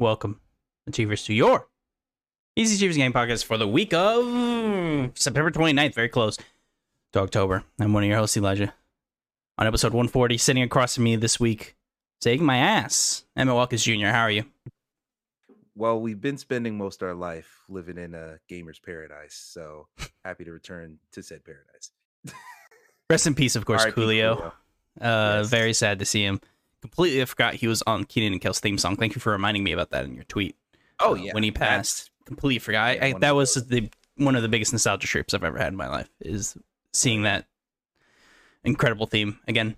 welcome Achievers to your Easy Achievers Game Podcast for the week of September 29th, very close to October. I'm one of your hosts, Elijah. On episode 140, sitting across from me this week, taking my ass, Emmett Watkins Jr., how are you? Well, we've been spending most of our life living in a gamer's paradise, so happy to return to said paradise. Rest in peace, of course, R.I.P. Coolio. Coolio. Uh, Yes. Very sad to see him. Completely forgot he was on Keenan and Kel's theme song. Thank you for reminding me about that in your tweet. Oh uh, yeah, when he that's- passed, completely forgot. Yeah, I, that was those. the one of the biggest nostalgia trips I've ever had in my life. Is seeing that incredible theme again.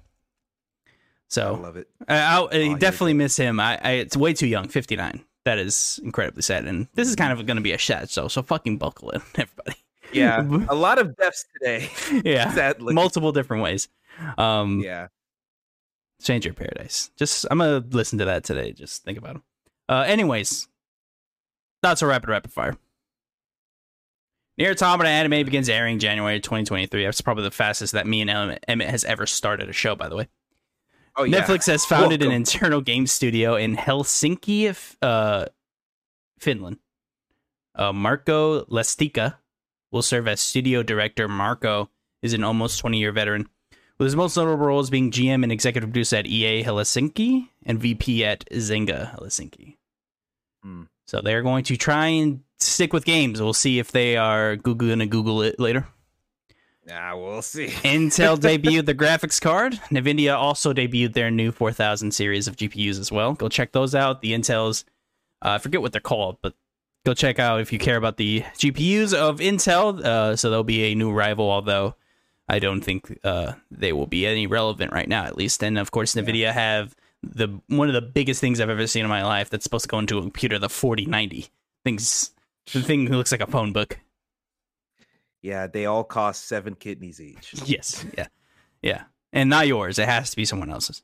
So I love it. I, I'll, I you're definitely miss him. I, I it's way too young, fifty nine. That is incredibly sad, and this is kind of going to be a shed. So so fucking buckle in, everybody. Yeah, a lot of deaths today. yeah, Sadly, multiple different ways. Um, yeah. Change Your Paradise. Just I'm gonna listen to that today. Just think about him. Uh, anyways, that's a rapid rapid fire. NieR: Automata anime begins airing January 2023. That's probably the fastest that me and Emmett, has ever started a show. By the way, Oh yeah. Netflix has founded an internal game studio in Helsinki, uh, Finland. Uh, Marko Lastikka will serve as studio director. Marko is an almost 20 year veteran, with his most notable roles being GM and executive producer at EA Helsinki and VP at Zynga Helsinki. Hmm. So they're going to try and stick with games. We'll see if they are Google gonna Google it later. Nah, we'll see. Intel debuted the graphics card. Nvidia also debuted their new 4000 series of GPUs as well. Go check those out. The Intel's, uh, I forget what they're called, but go check out if you care about the GPUs of Intel. Uh, so there'll be a new rival, although I don't think uh, they will be any relevant right now, at least. And of course, Nvidia have the one of the biggest things I've ever seen in my life that's supposed to go into a computer, the 4090. Things, the thing looks like a phone book. Yeah, they all cost seven kidneys each. Yes. Yeah. Yeah. And not yours. It has to be someone else's.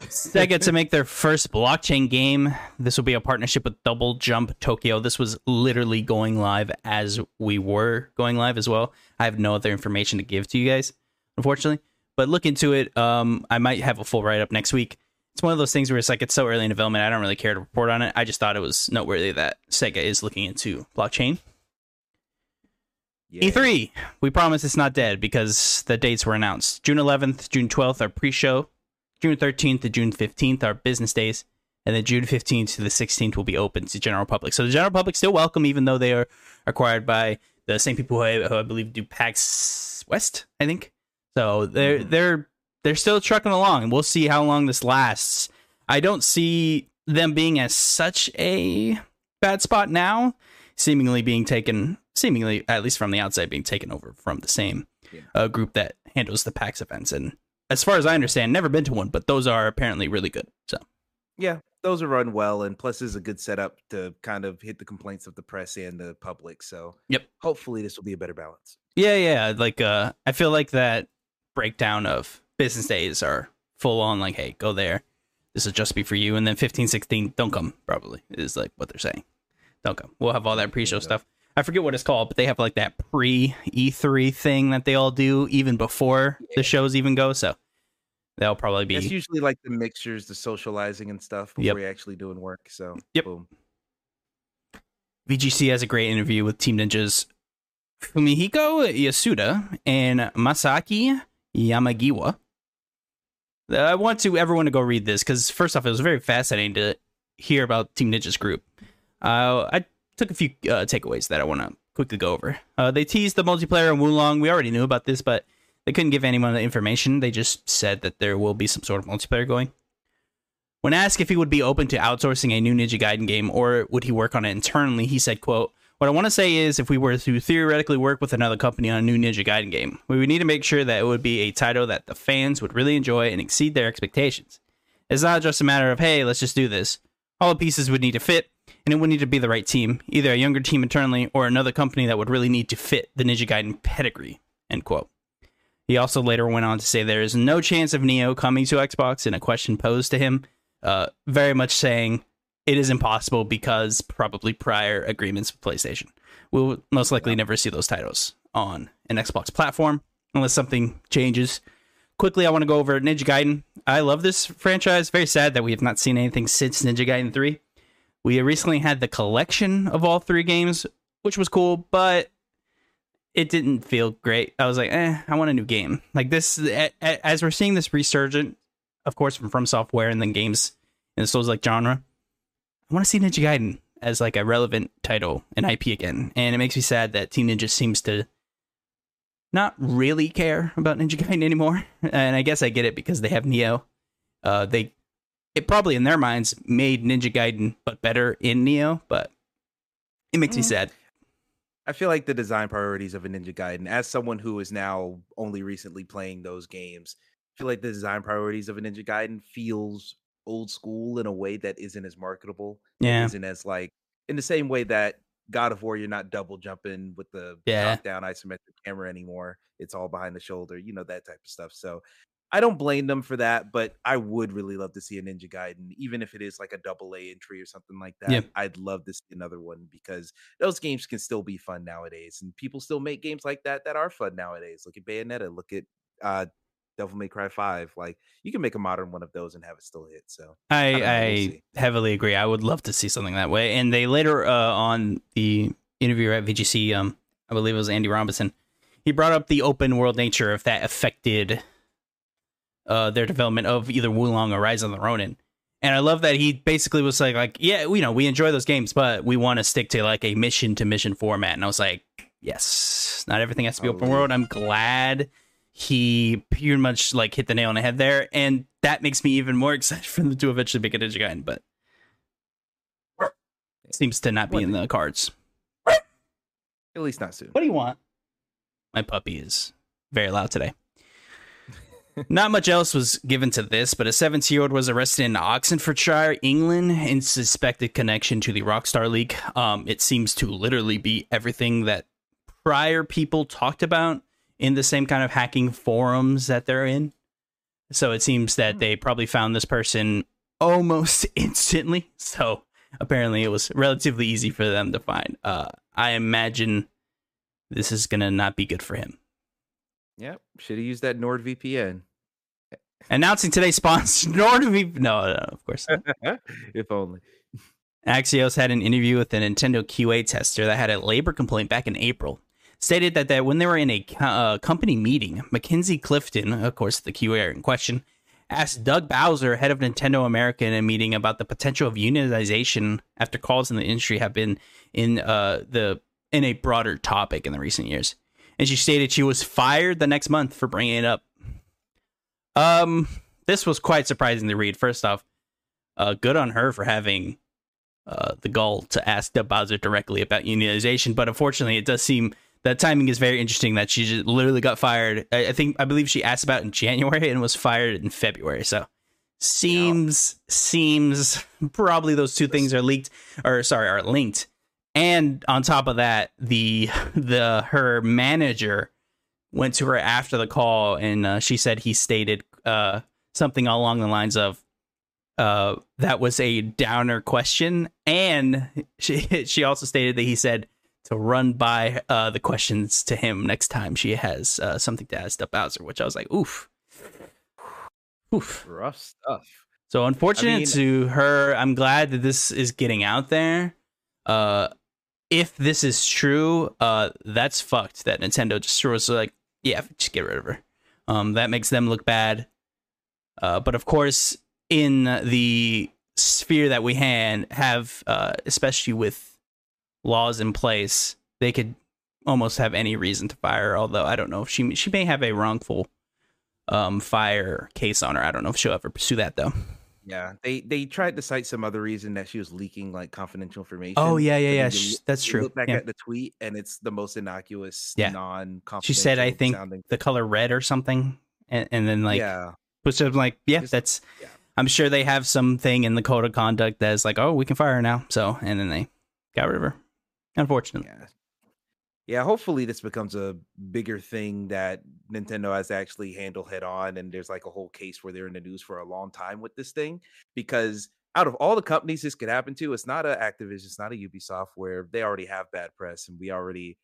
Sega to make their first blockchain game. This will be a partnership with Double Jump Tokyo. This was literally going live as we were going live as well. I have no other information to give to you guys, unfortunately. But look into it. Um, I might have a full write up next week. It's one of those things where it's like it's so early in development. I don't really care to report on it. I just thought it was noteworthy that Sega is looking into blockchain. Yeah. E3, we promise it's not dead because the dates were announced. June 11th, June 12th are pre-show. June 13th to June 15th are business days. And then June 15th to the 16th will be open to general public. So the general public still welcome, even though they are acquired by the same people who I, who I believe do PAX West, I think. So they're Mhm. they're they're still trucking along, and we'll see how long this lasts. I don't see them being as such a bad spot now, seemingly being taken, seemingly at least from the outside, being taken over from the same Yeah. uh, group that handles the PAX events. And as far as I understand, never been to one, but those are apparently really good. So Yeah, those are run well, and plus is a good setup to kind of hit the complaints of the press and the public. So Yep. hopefully this will be a better balance. yeah, yeah, like uh, I feel like that breakdown of business days are full on. Like, hey, go there. This will just be for you, and then 15, 16, don't come. Probably is like what they're saying. Don't come. We'll have all that pre-show stuff. I forget what it's called, but they have like that pre E3 thing that they all do even before the shows even go. So that'll probably be It's usually like the mixtures, the socializing and stuff before Yep. you're actually doing work. So Yep. boom. VGC has a great interview with Team Ninja's Fumihiko Yasuda and Masaki Yamagiwa. Uh, I want to everyone to go read this because first off, it was very fascinating to hear about Team Ninja's group. Uh, I took a few uh, takeaways that I want to quickly go over. Uh, they teased the multiplayer in Wo Long. We already knew about this, but they couldn't give anyone the information. They just said that there will be some sort of multiplayer going. When asked if he would be open to outsourcing a new Ninja Gaiden game or would he work on it internally, he said, quote, What I want to say is if we were to theoretically work with another company on a new Ninja Gaiden game, we would need to make sure that it would be a title that the fans would really enjoy and exceed their expectations. It's not just a matter of, hey, let's just do this. All the pieces would need to fit, and it would need to be the right team, either a younger team internally or another company that would really need to fit the Ninja Gaiden pedigree, end quote. He also later went on to say there is no chance of Nioh coming to Xbox in a question posed to him, uh, very much saying it is impossible because probably prior agreements with PlayStation. We'll most likely never see those titles on an Xbox platform unless something changes. Quickly, I want to go over Ninja Gaiden. I love this franchise. Very sad that we have not seen anything since Ninja Gaiden 3. We recently had the collection of all three games, which was cool, but it didn't feel great. I was like, eh, I want a new game. Like this, as we're seeing this resurgent, of course, from From Software and then games in the Souls like genre, I want to see Ninja Gaiden as like a relevant title and IP again. And it makes me sad that Team Ninja seems to not really care about Ninja Gaiden anymore. And I guess I get it because they have Nioh. Uh, they it probably in their minds made Ninja Gaiden but better in Nioh, but it makes mm. me sad. I feel like the design priorities of a Ninja Gaiden, as someone who is now only recently playing those games, I feel like the design priorities of a Ninja Gaiden feels old school in a way that isn't as marketable. Yeah. Isn't as like in the same way that God of War, you're not double jumping with the yeah. top down isometric camera anymore. It's all behind the shoulder, you know, that type of stuff. So I don't blame them for that, but I would really love to see a Ninja Gaiden, even if it is like a double A entry or something like that. Yeah. I'd love to see another one because those games can still be fun nowadays, and people still make games like that that are fun nowadays. Look at Bayonetta, look at uh, Devil May Cry Five. Like you can make a modern one of those and have it still hit. So I, I, I we'll heavily agree. I would love to see something that way. And they later uh, on the interview at VGC, um, I believe it was Andy Robinson. He brought up the open world nature of that affected uh, their development of either Wo Long or Rise of the Ronin. And I love that he basically was like, like, yeah, you know, we enjoy those games, but we want to stick to like a mission to mission format. And I was like, yes, not everything has to be open world. I'm glad he pretty much like hit the nail on the head there, and that makes me even more excited for them to eventually make a Gaiden, but seems to not be in the cards. At least not soon. What do you want? My puppy is very loud today. Not much else was given to this, but a 17 year old was arrested in Oxfordshire, England, in suspected connection to the Rockstar League. Um, it seems to literally be everything that prior people talked about in the same kind of hacking forums that they're in. So it seems that hmm. they probably found this person almost instantly. So apparently it was relatively easy for them to find. Uh, I imagine this is going to not be good for him. Yep. Should have used that NordVPN. Announcing today's sponsor, NordVPN. No, no, of course. if only. Axios had an interview with a Nintendo QA tester that had a labor complaint back in April stated that, that when they were in a uh, company meeting, Mackenzie Clifton, of course, the QA in question, asked Doug Bowser, head of Nintendo America, in a meeting about the potential of unionization after calls in the industry have been in uh, the in a broader topic in the recent years. And she stated she was fired the next month for bringing it up. Um, this was quite surprising to read. First off, uh, good on her for having uh, the gall to ask Doug Bowser directly about unionization. But unfortunately, it does seem that timing is very interesting that she just literally got fired. I, I think I believe she asked about in January and was fired in February. So seems yeah. seems probably those two things are leaked or sorry are linked. And on top of that, the the her manager went to her after the call and uh, she said he stated uh, something along the lines of uh, that was a downer question and she she also stated that he said to run by uh, the questions to him next time she has uh, something to ask the Bowser, which I was like, oof. Oof. Rough stuff. So unfortunate I mean, to her. I'm glad that this is getting out there. Uh, if this is true, uh, that's fucked. That Nintendo just was like, yeah, just get rid of her. Um, that makes them look bad. Uh, but of course, in the sphere that we had have, uh, especially with laws in place, they could almost have any reason to fire. Although I don't know if she she may have a wrongful um, fire case on her. I don't know if she'll ever pursue that though. Yeah, they they tried to cite some other reason that she was leaking like confidential oh, information. Oh yeah, yeah, yeah. You, That's true. Look back yeah. at the tweet, and it's the most innocuous, yeah. non. She said, "I think sounding. the color red or something," and, and then like, yeah, which I'm like, yeah, Just, that's. Yeah. I'm sure they have something in the code of conduct that's like, oh, we can fire her now. So, and then they got rid of her. Unfortunately. Yeah. Yeah, hopefully this becomes a bigger thing that Nintendo has to actually handled head on and there's like a whole case where they're in the news for a long time with this thing because out of all the companies this could happen to, it's not a Activision, it's not a Ubisoft where they already have bad press and we already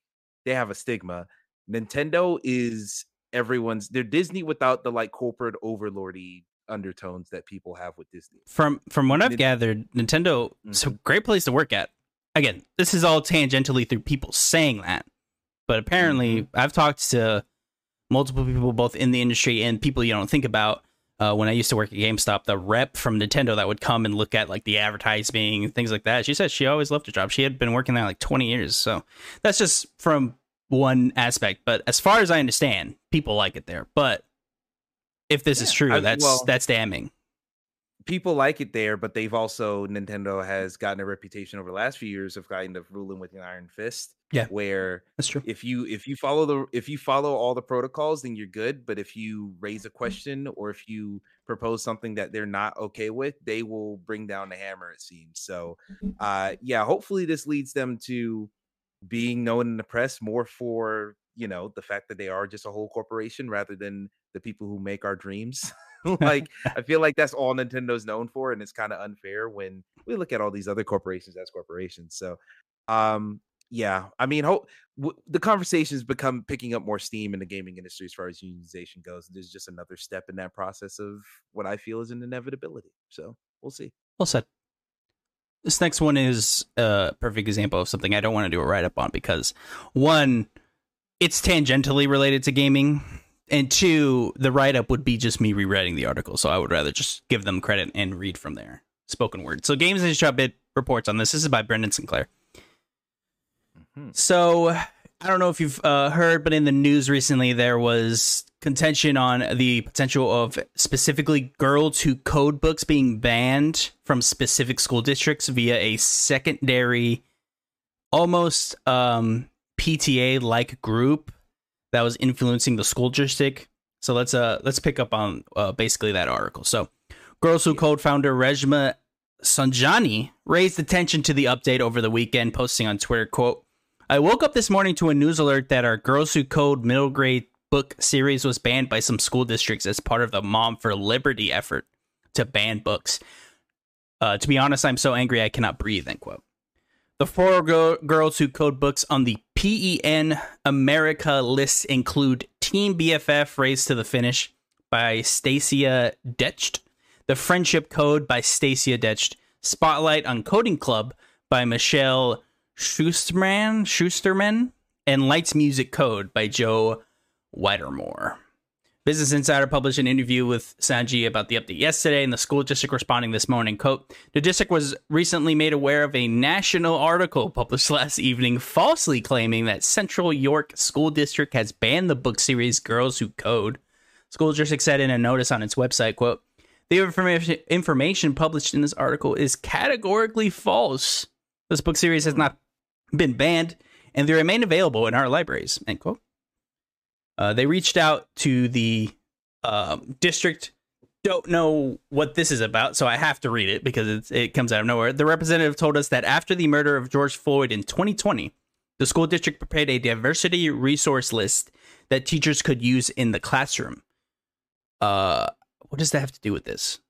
they have a stigma. Nintendo is everyone's they're Disney without the like corporate overlordy undertones that people have with Disney. From from what I've gathered, Nintendo it's a mm-hmm. great place to work at. Again, this is all tangentially through people saying that. But apparently I've talked to multiple people both in the industry and people you don't think about. Uh, when I used to work at GameStop, the rep from Nintendo that would come and look at like the advertising and things like that, she said she always loved her job. She had been working there like 20 years. So that's just from one aspect. But as far as I understand, people like it there. But if this is true, I- that's well- that's damning. people like it there, but they've also Nintendo has gotten a reputation over the last few years of kind of ruling with an iron fist. Yeah. Where That's true. if you if you follow the if you follow all the protocols, then you're good. But if you raise a question or if you propose something that they're not okay with, they will bring down the hammer, it seems. So Mm-hmm. uh yeah, hopefully this leads them to being known in the press more for you know the fact that they are just a whole corporation rather than the people who make our dreams like i feel like that's all nintendo's known for and it's kind of unfair when we look at all these other corporations as corporations so um yeah i mean hope w- the conversations become picking up more steam in the gaming industry as far as unionization goes there's just another step in that process of what i feel is an inevitability so we'll see Well said. This next one is a perfect example of something I don't want to do a write up on because one, it's tangentially related to gaming, and two, the write up would be just me rewriting the article. So I would rather just give them credit and read from there. Spoken word. So GamesIndustry.biz reports on this. This is by Brendan Sinclair. Mhm. So I don't know if you've uh, heard, but in the news recently, there was contention on the potential of specifically girls who code books being banned from specific school districts via a secondary, almost um, PTA like group that was influencing the school district. So let's uh let's pick up on uh, basically that article. So, Girls Who Code founder Reshma Saujani raised attention to the update over the weekend, posting on Twitter, quote, I woke up this morning to a news alert that our Girls Who Code middle grade book series was banned by some school districts as part of the Mom for Liberty effort to ban books. Uh, to be honest, I'm so angry I cannot breathe, end quote. The four girl- girls who code books on the PEN America list include Team BFF Race to the Finish by Stacia Deutsch, The Friendship Code by Stacia Deutsch, Spotlight on Coding Club by Michelle Schusterman, Schusterman, and Lights Music Code by Jo Whittemore. Business Insider published an interview with Sanji about the update yesterday, and the school district responding this morning. Quote, the district was recently made aware of a national article published last evening falsely claiming that Central York School District has banned the book series Girls Who Code. School district said in a notice on its website, quote, the information information published in this article is categorically false. This book series has not been banned, and they remain available in our libraries. End quote. Uh, they reached out to the um, district. Don't know what this is about, so I have to read it because it comes out of nowhere. The representative told us that after the murder of George Floyd in 2020, the school district prepared a diversity resource list that teachers could use in the classroom. Uh, what does that have to do with this?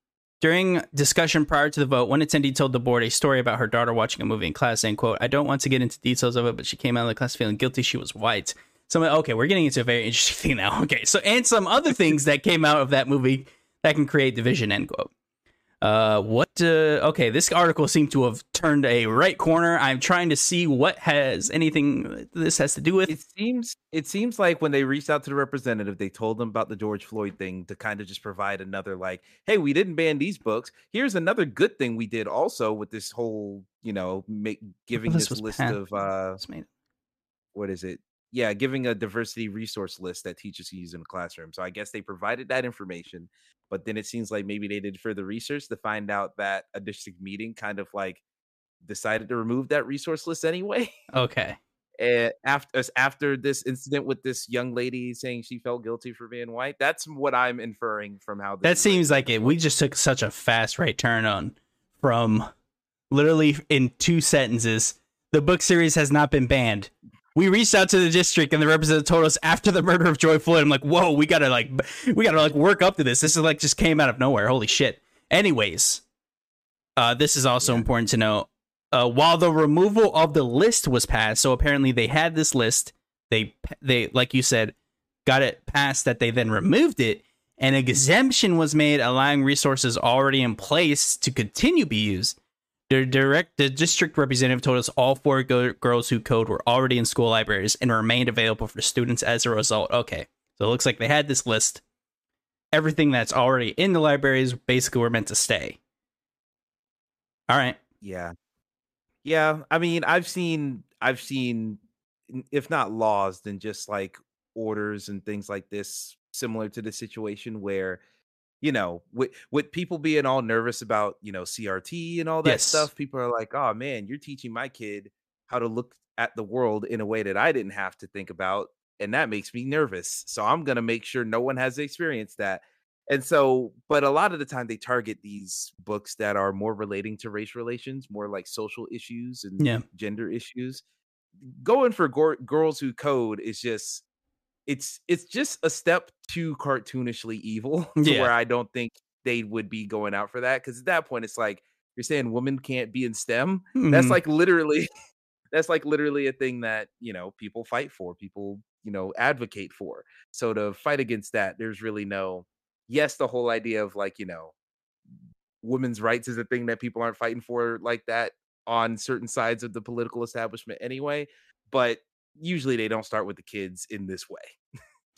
During discussion prior to the vote, one attendee told the board a story about her daughter watching a movie in class, saying, quote, I don't want to get into details of it, but she came out of the class feeling guilty. She was white. So, okay, we're getting into a very interesting thing now. Okay, so, and some other things that came out of that movie that can create division, end quote. Uh, what, uh, okay, this article seemed to have turned a right corner. I'm trying to see what has anything this has to do with. It seems it seems like when they reached out to the representative, they told them about the George Floyd thing to kind of just provide another like, hey, we didn't ban these books. Here's another good thing we did also with this whole, you know, make giving this this, list passed. of uh what is it? Yeah, giving a diversity resource list that teachers can use in the classroom. So I guess they provided that information, but then it seems like maybe they did further research to find out that a district meeting kind of like decided to remove that resource list anyway. Okay. Eh, and after after this incident with this young lady saying she felt guilty for being white that's what i'm inferring from how this That seems like it. We just took such a fast right turn on from literally in two sentences. The book series has not been banned. We reached out to the district and the representative told us after the murder of Joy Floyd. I'm like, whoa, we gotta like, we gotta like work up to this. This is like just came out of nowhere. Holy shit. Anyways, uh, this is also Yeah. important to know. Uh, while the removal of the list was passed, so apparently they had this list. They they like you said, got it passed that they then removed it An exemption was made allowing resources already in place to continue be used. The direct the district representative told us all four go- girls who code were already in school libraries and remained available for students as a result. Okay, so it looks like they had this list. Everything that's already in the libraries basically were meant to stay. All right. Yeah. Yeah, I mean, I've seen I've seen if not laws then just like orders and things like this similar to the situation where you know, with with people being all nervous about, you know, CRT and all that Yes. stuff, people are like, "Oh man, you're teaching my kid how to look at the world in a way that I didn't have to think about, and that makes me nervous. So I'm going to make sure no one has experienced that." And so, but a lot of the time they target these books that are more relating to race relations, more like social issues and Yeah. gender issues. Going for gor- girls who code is just it's it's just a step too cartoonishly evil to Yeah. where I don't think they would be going out for that because at that point it's like you're saying women can't be in STEM. That's Mhm. like literally that's like literally a thing that you know people fight for, people you know advocate for. So to fight against that, there's really no yes, the whole idea of like you know women's rights is a thing that people aren't fighting for like that on certain sides of the political establishment anyway. But usually they don't start with the kids in this way.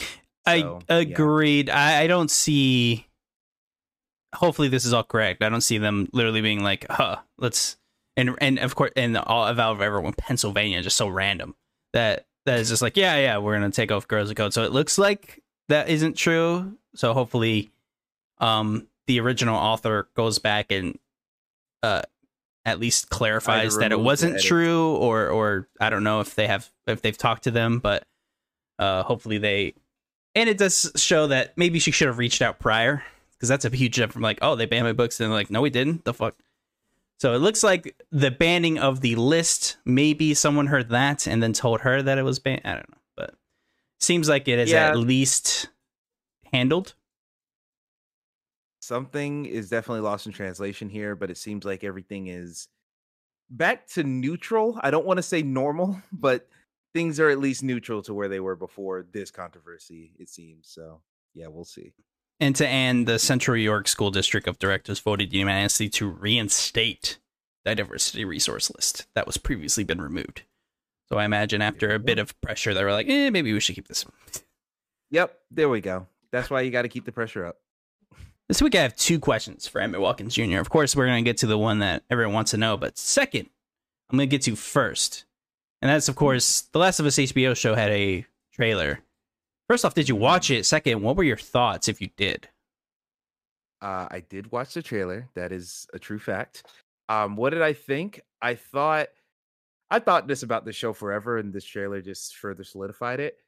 I So, yeah. agreed. I, I don't see. Hopefully, this is all correct. I don't see them literally being like, "Huh, let's." And and of course, and all of everyone, Pennsylvania, just so random that that is just like, yeah, yeah, we're gonna take off girls' code. So it looks like that isn't true. So hopefully, um, the original author goes back and uh at least clarifies that it wasn't true, or or I don't know if they have if they've talked to them, but uh, hopefully they. And it does show that maybe she should have reached out prior because that's a huge jump from like, oh, they banned my books, and like, no, we didn't. The fuck. So it looks like the banning of the list. Maybe someone heard that and then told her that it was banned. I don't know, but seems like it is Yeah. at least handled. Something is definitely lost in translation here, but it seems like everything is back to neutral. I don't want to say normal, but things are at least neutral to where they were before this controversy, it seems. So, yeah, we'll see. And to end, the Central York School District of Directors voted unanimously to reinstate the diversity resource list that was previously been removed. So I imagine after a bit of pressure, they were like, eh, maybe we should keep this. Yep, there we go. That's why you got to keep the pressure up. This week I have two questions for Emmett Watkins Jr. Of course, we're going to get to the one that everyone wants to know, but second, I'm going to get to first. And that's, of course, The Last of Us HBO show had a trailer. First off, did you watch it? Second, what were your thoughts if you did? Uh, I did watch the trailer. That is a true fact. Um, what did I think? I thought I thought this about the show forever, and this trailer just further solidified it.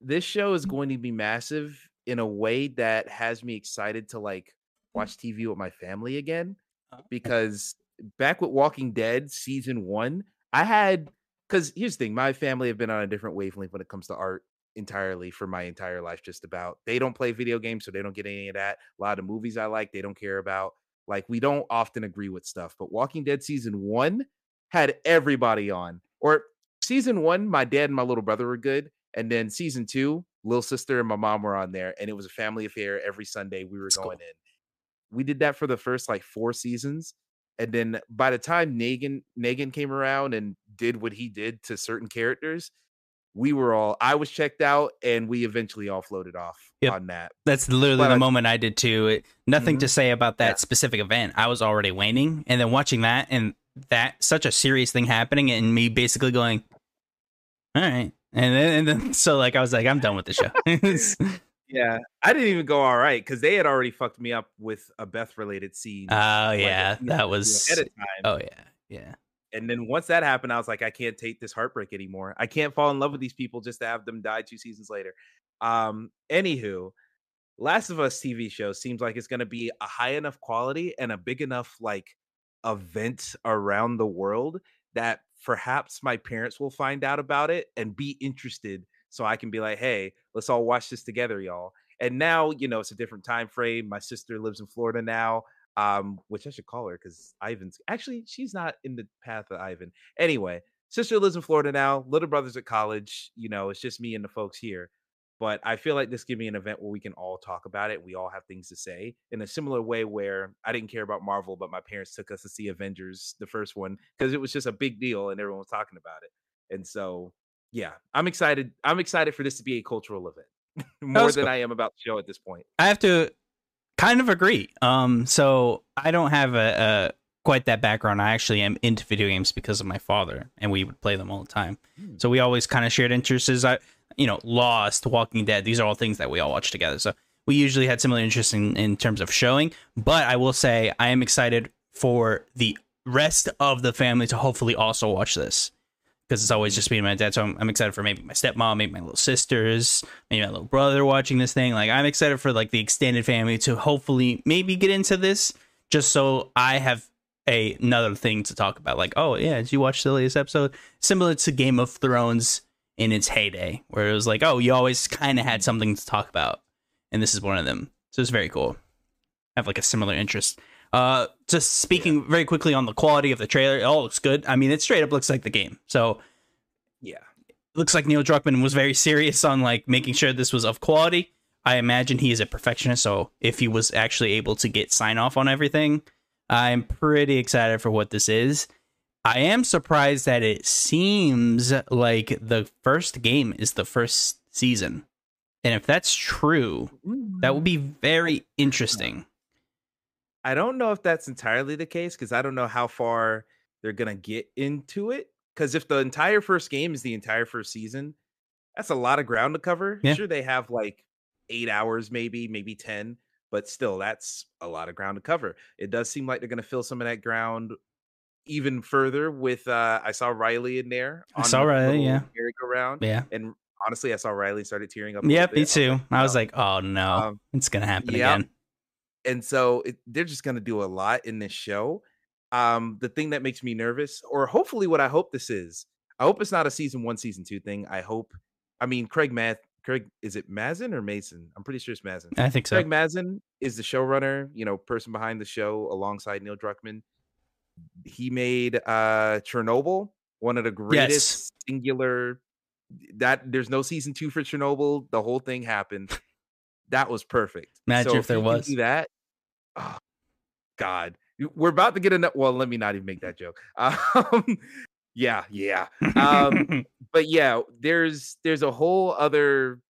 This show is going to be massive in a way that has me excited to like watch TV with my family again. Uh. Because back with Walking Dead season one, I had because here's the thing: my family have been on a different wavelength when it comes to art entirely for my entire life. Just about they don't play video games, so they don't get any of that. A lot of movies I like, they don't care about. Like we don't often agree with stuff, but Walking Dead season one had everybody on. Or season one, my dad and my little brother were good, and then season two, little sister and my mom were on there, and it was a family affair every Sunday. We were That's going cool. in. We did that for the first like four seasons, and then by the time Negan Negan came around and did what he did to certain characters, we were all I was checked out, and we eventually all floated off Yep. on that. That's literally But the I- moment I did too. It, nothing Mhm. to say about that Yeah. specific event. I was already waning, and then watching that and that such a serious thing happening, and me basically going, "All right," and then and then so like I was like, "I'm done with the show." Yeah, I didn't even go all right because they had already fucked me up with a Beth related scene. oh like, yeah, that was. ahead of time. Oh yeah, yeah. And then once that happened, I was like, I can't take this heartbreak anymore. I can't fall in love with these people just to have them die two seasons later. Um, anywho, Last of Us TV show seems like it's gonna be a high enough quality and a big enough like event around the world that perhaps my parents will find out about it and be interested so I can be like, hey, let's all watch this together, y'all. And now, you know, it's a different time frame. My sister lives in Florida now um, which I should call her because Ivan's actually she's not in the path of Ivan. Anyway, sister lives in Florida now. Little brother's at college. You know, it's just me and the folks here. But I feel like this give be an event where we can all talk about it. We all have things to say in a similar way where I didn't care about Marvel, but my parents took us to see Avengers, the first one, because it was just a big deal and everyone was talking about it. And so, yeah, I'm excited. I'm excited for this to be a cultural event more than cool. I am about the show at this point. I have to kind of agree. Um, so I don't have a, a quite that background. I actually am into video games because of my father, and we would play them all the time. Mm. So we always kind of shared interests. I, you know, Lost, Walking Dead. These are all things that we all watch together. So we usually had similar interests in, in terms of showing. But I will say I am excited for the rest of the family to hopefully also watch this because it's always just me and my dad. So I'm, I'm, excited for maybe my stepmom, maybe my little sisters, maybe my little brother watching this thing. Like I'm excited for like the extended family to hopefully maybe get into this, just so I have a, another thing to talk about. Like, oh yeah, did you watch the latest episode? Similar to Game of Thrones in its heyday, where it was like, oh, you always kind of had something to talk about, and this is one of them. So it's very cool. I have like a similar interest. Uh, just speaking yeah. very quickly on the quality of the trailer, it all looks good. I mean, it straight up looks like the game. So yeah, looks like Neil Druckmann was very serious on like making sure this was of quality. I imagine he is a perfectionist, so if he was actually able to get sign off on everything, I'm pretty excited for what this is. I am surprised that it seems like the first game is the first season. And if that's true, that would be very interesting. I don't know if that's entirely the case because I don't know how far they're going to get into it. Because if the entire first game is the entire first season, that's a lot of ground to cover. Yeah. Sure, they have like eight hours, maybe, maybe 10 but still that's a lot of ground to cover it does seem like they're going to fill some of that ground even further with uh i saw riley in there i saw riley yeah merry-go-round yeah and honestly i saw riley started tearing up yeah me too i was like oh no um, it's gonna happen yeah. again and so it, they're just gonna do a lot in this show um the thing that makes me nervous or hopefully what i hope this is i hope it's not a season one season two thing i hope i mean craig math Craig, is it Mazin or Mason? I'm pretty sure it's Mazin. I think so. Craig Mazin is the showrunner, you know, person behind the show alongside Neil Druckmann. He made uh Chernobyl, one of the greatest yes. singular that there's no season two for Chernobyl. The whole thing happened. That was perfect. Imagine so if, if there was that. Oh, God, we're about to get enough. Well, let me not even make that joke. Um, yeah, yeah. Um, but yeah, there's there's a whole other.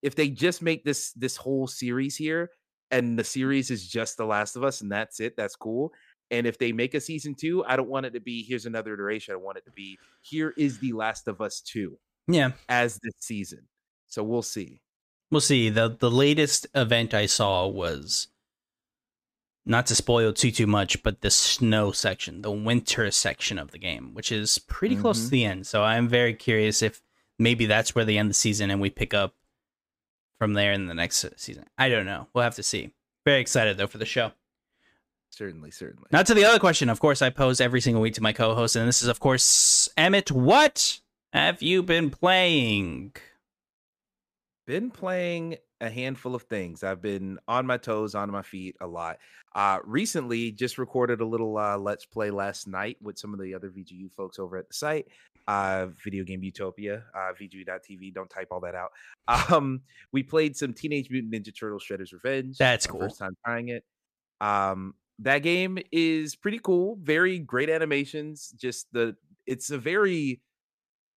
If they just make this this whole series here, and the series is just The Last of Us, and that's it, that's cool. And if they make a season two, I don't want it to be here's another iteration. I want it to be here is The Last of Us two. Yeah, as this season. So we'll see. We'll see. the The latest event I saw was not to spoil too too much, but the snow section, the winter section of the game, which is pretty mm-hmm. close to the end. So I'm very curious if maybe that's where they end the season and we pick up from there in the next season. I don't know. We'll have to see. Very excited though for the show. Certainly, certainly. Now to the other question. Of course, I pose every single week to my co-host, and this is, of course, Emmett. What have you been playing? Been playing a handful of things. I've been on my toes, on my feet a lot. Uh, recently, just recorded a little uh, let's play last night with some of the other VGU folks over at the site. Uh, Video Game Utopia, uh, VGU.tv. Don't type all that out. Um, we played some Teenage Mutant Ninja Turtles Shredder's Revenge. That's cool. First time trying it. Um, that game is pretty cool. Very great animations. Just the it's a very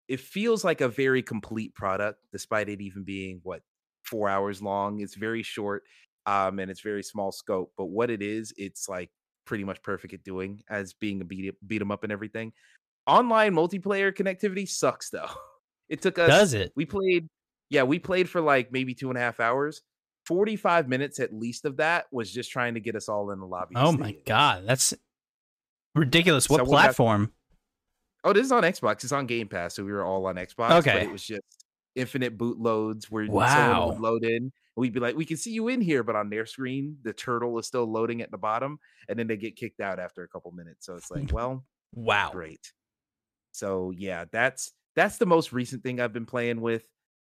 it feels like a very complete product, despite it even being what four hours long. It's very short, um, and it's very small scope. But what it is, it's like pretty much perfect at doing as being a beat beat 'em up and everything. Online multiplayer connectivity sucks though. It took us. Does it? We played. Yeah, we played for like maybe two and a half hours. 45 minutes at least of that was just trying to get us all in the lobby. Oh my god, that's ridiculous. What platform? oh, this is on Xbox. It's on Game Pass, so we were all on Xbox. Okay, it was just infinite boot loads where wow. someone would load in. We'd be like, we can see you in here, but on their screen, the turtle is still loading at the bottom, and then they get kicked out after a couple minutes. So it's like, mm. well, wow, great. So yeah, that's that's the most recent thing I've been playing with.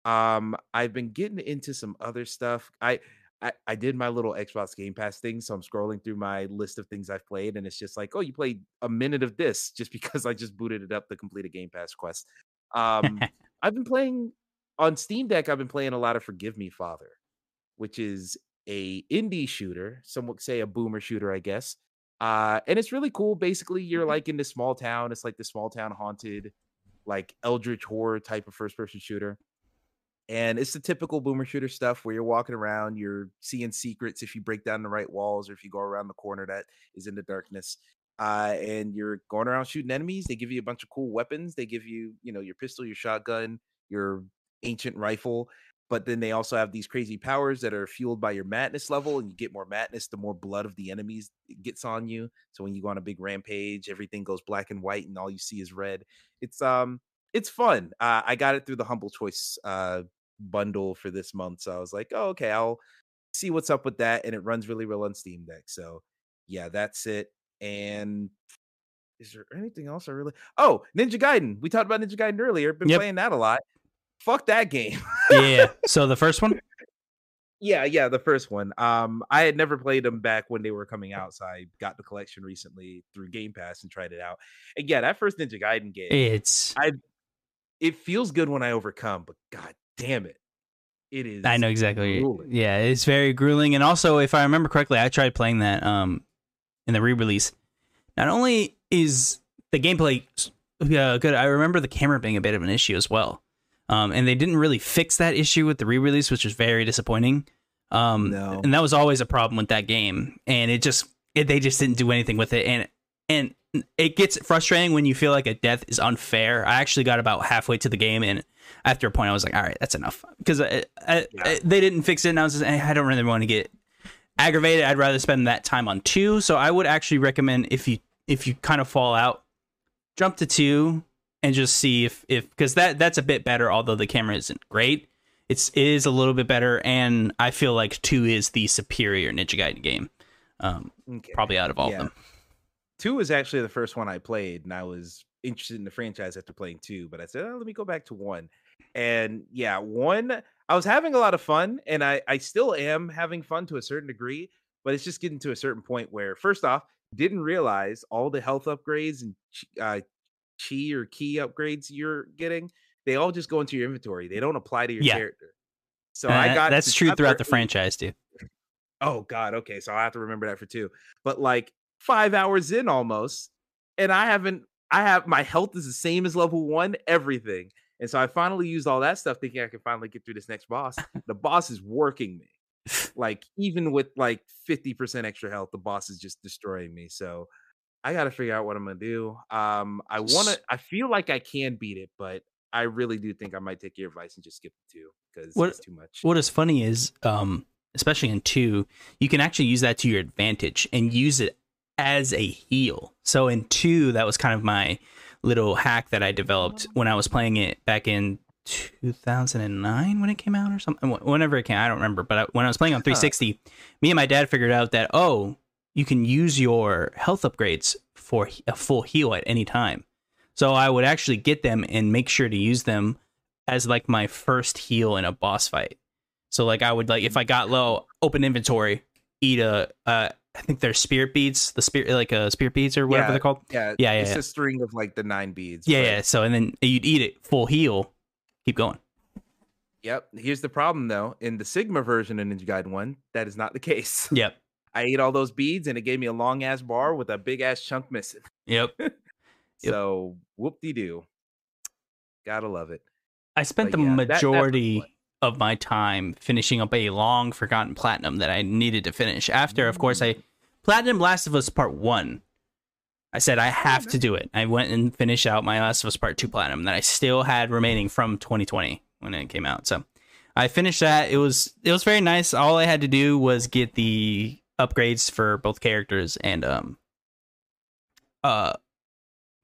Um, I've been getting into some other stuff. I, I I did my little Xbox Game Pass thing, so I'm scrolling through my list of things I've played, and it's just like, oh, you played a minute of this just because I just booted it up to complete a Game Pass quest. Um, I've been playing on Steam Deck, I've been playing a lot of Forgive Me Father, which is a indie shooter. Some would say a boomer shooter, I guess. Uh, and it's really cool. Basically, you're Mm-hmm. like in this small town. It's like the small town haunted, like eldritch horror type of first person shooter. And it's the typical boomer shooter stuff where you're walking around, you're seeing secrets if you break down the right walls or if you go around the corner that is in the darkness. Uh, and you're going around shooting enemies. They give you a bunch of cool weapons. They give you, you know, your pistol, your shotgun, your ancient rifle. But then they also have these crazy powers that are fueled by your madness level, and you get more madness the more blood of the enemies gets on you. So when you go on a big rampage, everything goes black and white, and all you see is red. It's um, it's fun. Uh, I got it through the Humble Choice uh bundle for this month, so I was like, oh, okay, I'll see what's up with that, and it runs really well on Steam Deck. So yeah, that's it. And is there anything else I really? Oh, Ninja Gaiden. We talked about Ninja Gaiden earlier. Been Yep. playing that a lot. Fuck that game. yeah. So the first one, yeah, yeah, the first one. Um, I had never played them back when they were coming out, so I got the collection recently through Game Pass and tried it out. And yeah, that first Ninja Gaiden game, it's I. it feels good when I overcome, but god damn it, it is. I know exactly. grueling. Yeah, it's very grueling. And also, if I remember correctly, I tried playing that um in the re-release. Not only is the gameplay uh, good, I remember the camera being a bit of an issue as well. Um, and they didn't really fix that issue with the re-release, which was very disappointing. Um, No. and that was always a problem with that game. And it just it, they just didn't do anything with it. And and it gets frustrating when you feel like a death is unfair. I actually got about halfway to the game, and after a point, I was like, "All right, that's enough," because I, I, Yeah. They didn't fix it. And I was just, "Eh, I don't really want to get aggravated. I'd rather spend that time on two. So I would actually recommend if you if you kind of fall out, jump to two and just see if if because that that's a bit better. Although the camera isn't great, it's it is a little bit better, and I feel like two is the superior Ninja Gaiden game. Um, Okay. probably out of all Yeah. of them. Two was actually the first one I played, and I was interested in the franchise after playing two. But I said, oh, let me go back to one. And yeah, one, I was having a lot of fun, and I I still am having fun to a certain degree. But it's just getting to a certain point where, first off, didn't realize all the health upgrades and chi- uh, chi or key upgrades you're getting, they all just go into your inventory. They don't apply to your Yeah. character. So Uh, I got that's true throughout the franchise too. Oh God, okay. So I have to remember that for two. But like five hours in almost, and I haven't I have my health is the same as level one, everything. And so I finally used all that stuff thinking I could finally get through this next boss. The boss is working me. Like even with like 50% extra health, the boss is just destroying me. So I gotta figure out what I'm gonna do. Um I wanna I feel like I can beat it, but I really do think I might take your advice and just skip the two because it's too much. What is funny is, um, especially in two, you can actually use that to your advantage and use it as a heal. So in two, that was kind of my little hack that I developed when I was playing it back in 2009 when it came out or something. Whenever it came, I don't remember. But I, when I was playing on 360, me and my dad figured out that oh, you can use your health upgrades for a full heal at any time. So I would actually get them and make sure to use them as like my first heal in a boss fight. So like I would like if I got low, open inventory, eat a uh I think they're spirit beads, the spirit like a uh, spirit beads or whatever Yeah. they're called. Yeah, Yeah, yeah, It's yeah. a string of like the nine beads. Yeah, but- yeah. So and then you'd eat it, full heal, keep going. Yep. Here's the problem though. In the Sigma version of Ninja Gaiden 1, that is not the case. Yep. I ate all those beads and it gave me a long ass bar with a big ass chunk missing. Yep. Yep. So whoop de doo. Gotta love it. I spent But the yeah, that- that majority fun. Of my time finishing up a long forgotten platinum that I needed to finish. After, of course, I platinum Last of Us Part One. I said I have to do it. I went and finished out my Last of Us Part Two platinum that I still had remaining from 2020 when it came out. So I finished that. It was it was very nice. All I had to do was get the upgrades for both characters and um uh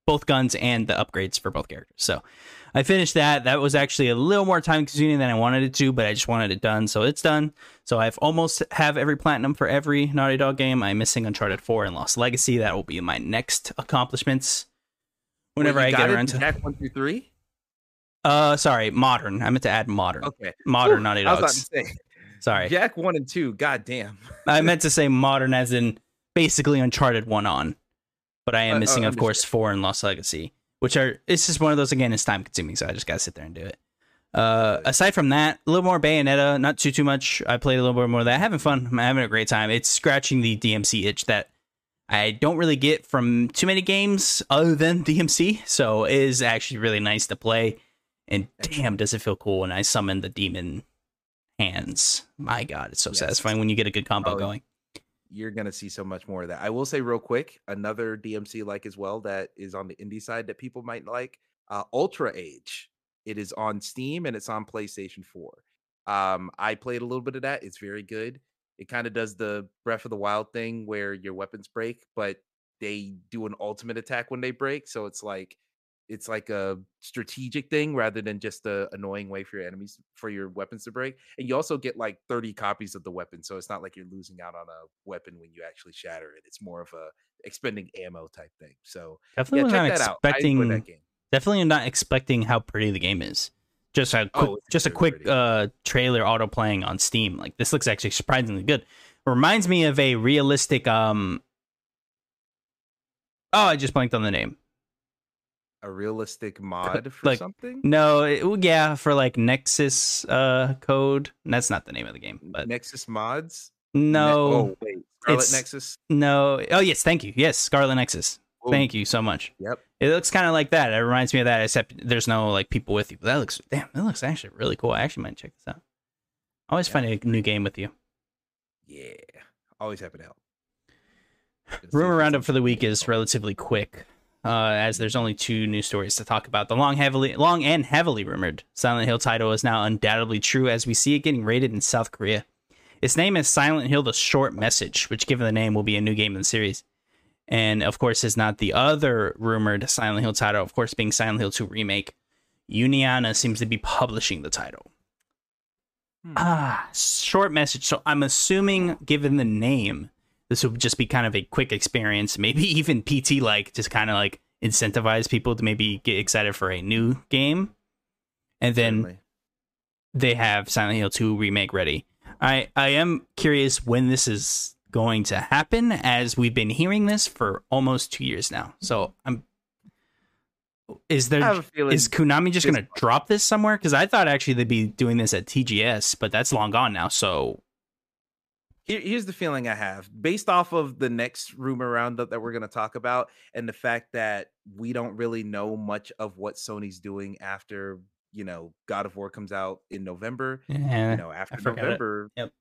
both guns and the upgrades for both characters. So I finished that. That was actually a little more time consuming than I wanted it to, but I just wanted it done. So it's done. So I've almost have every platinum for every Naughty Dog game. I'm missing Uncharted 4 and Lost Legacy. That will be my next accomplishments. Whenever Wait, I get around to Jak one through three. uh sorry, modern. I meant to add modern. Okay. Modern Whew, Naughty I was about Dogs. to say Sorry. Jak one and two. God damn. I meant to say modern as in basically Uncharted 1 on. But I am Uh, uh, missing, of course, 4 and Lost Legacy, which are, it's just one of those, again, it's time consuming. So I just got to sit there and do it. Uh, aside from that, a little more Bayonetta, not too too much. I played a little bit more of that. Having fun. I'm having a great time. It's scratching the DMC itch that I don't really get from too many games other than DMC. So it is actually really nice to play. And damn, does it feel cool when I summon the demon hands. My God, it's so yes. satisfying when you get a good combo oh, going. You're gonna see so much more of that. I will say real quick, another DMC like as well that is on the indie side that people might like. Uh, Ultra Age. It is on Steam and it's on PlayStation 4. Um, I played a little bit of that. It's very good. It kind of does the Breath of the Wild thing where your weapons break, but they do an ultimate attack when they break. So it's like it's like a strategic thing rather than just a annoying way for your enemies for your weapons to break. And you also get like 30 copies of the weapon, so it's not like you're losing out on a weapon when you actually shatter it. It's more of a expending ammo type thing. So definitely yeah, that expecting. Definitely not expecting how pretty the game is. Just a quick, oh, just a quick uh, trailer auto playing on Steam. Like this looks actually surprisingly good. Reminds me of a realistic um Oh, I just blanked on the name a realistic mod for like, something? No, it, yeah, for like Nexus uh code. That's not the name of the game, but Nexus mods. No, ne- oh wait, Scarlet Nexus. No, oh yes, thank you. Yes, Scarlet Nexus. Ooh. Thank you so much. Yep. It looks kind of like that. It reminds me of that, except there's no like people with you. But that looks damn. That looks actually really cool. I actually might check this out. always yeah. find a new game with you. Yeah, always happy to help. Rumor roundup for the week is relatively quick uh, as there's only two news stories to talk about. The long, heavily, long and heavily rumored Silent Hill title is now undoubtedly true, as we see it getting rated in South Korea. Its name is Silent Hill: The Short Message, which, given the name, will be a new game in the series. And of course, is not the other rumored Silent Hill title. Of course, being Silent Hill 2 remake. Uniana seems to be publishing the title. Hmm. Ah, short message. So I'm assuming, given the name, this would just be kind of a quick experience, maybe even PT like, just kind of like incentivize people to maybe get excited for a new game. And then Certainly. they have Silent Hill 2 remake ready. I I am curious when this is going to happen as we've been hearing this for almost 2 years now. So I'm is there is Konami just going to drop this somewhere cuz I thought actually they'd be doing this at TGS, but that's long gone now. So here, here's the feeling I have based off of the next rumor roundup that we're going to talk about, and the fact that we don't really know much of what Sony's doing after you know God of War comes out in November. Yeah, you know after November. Yep.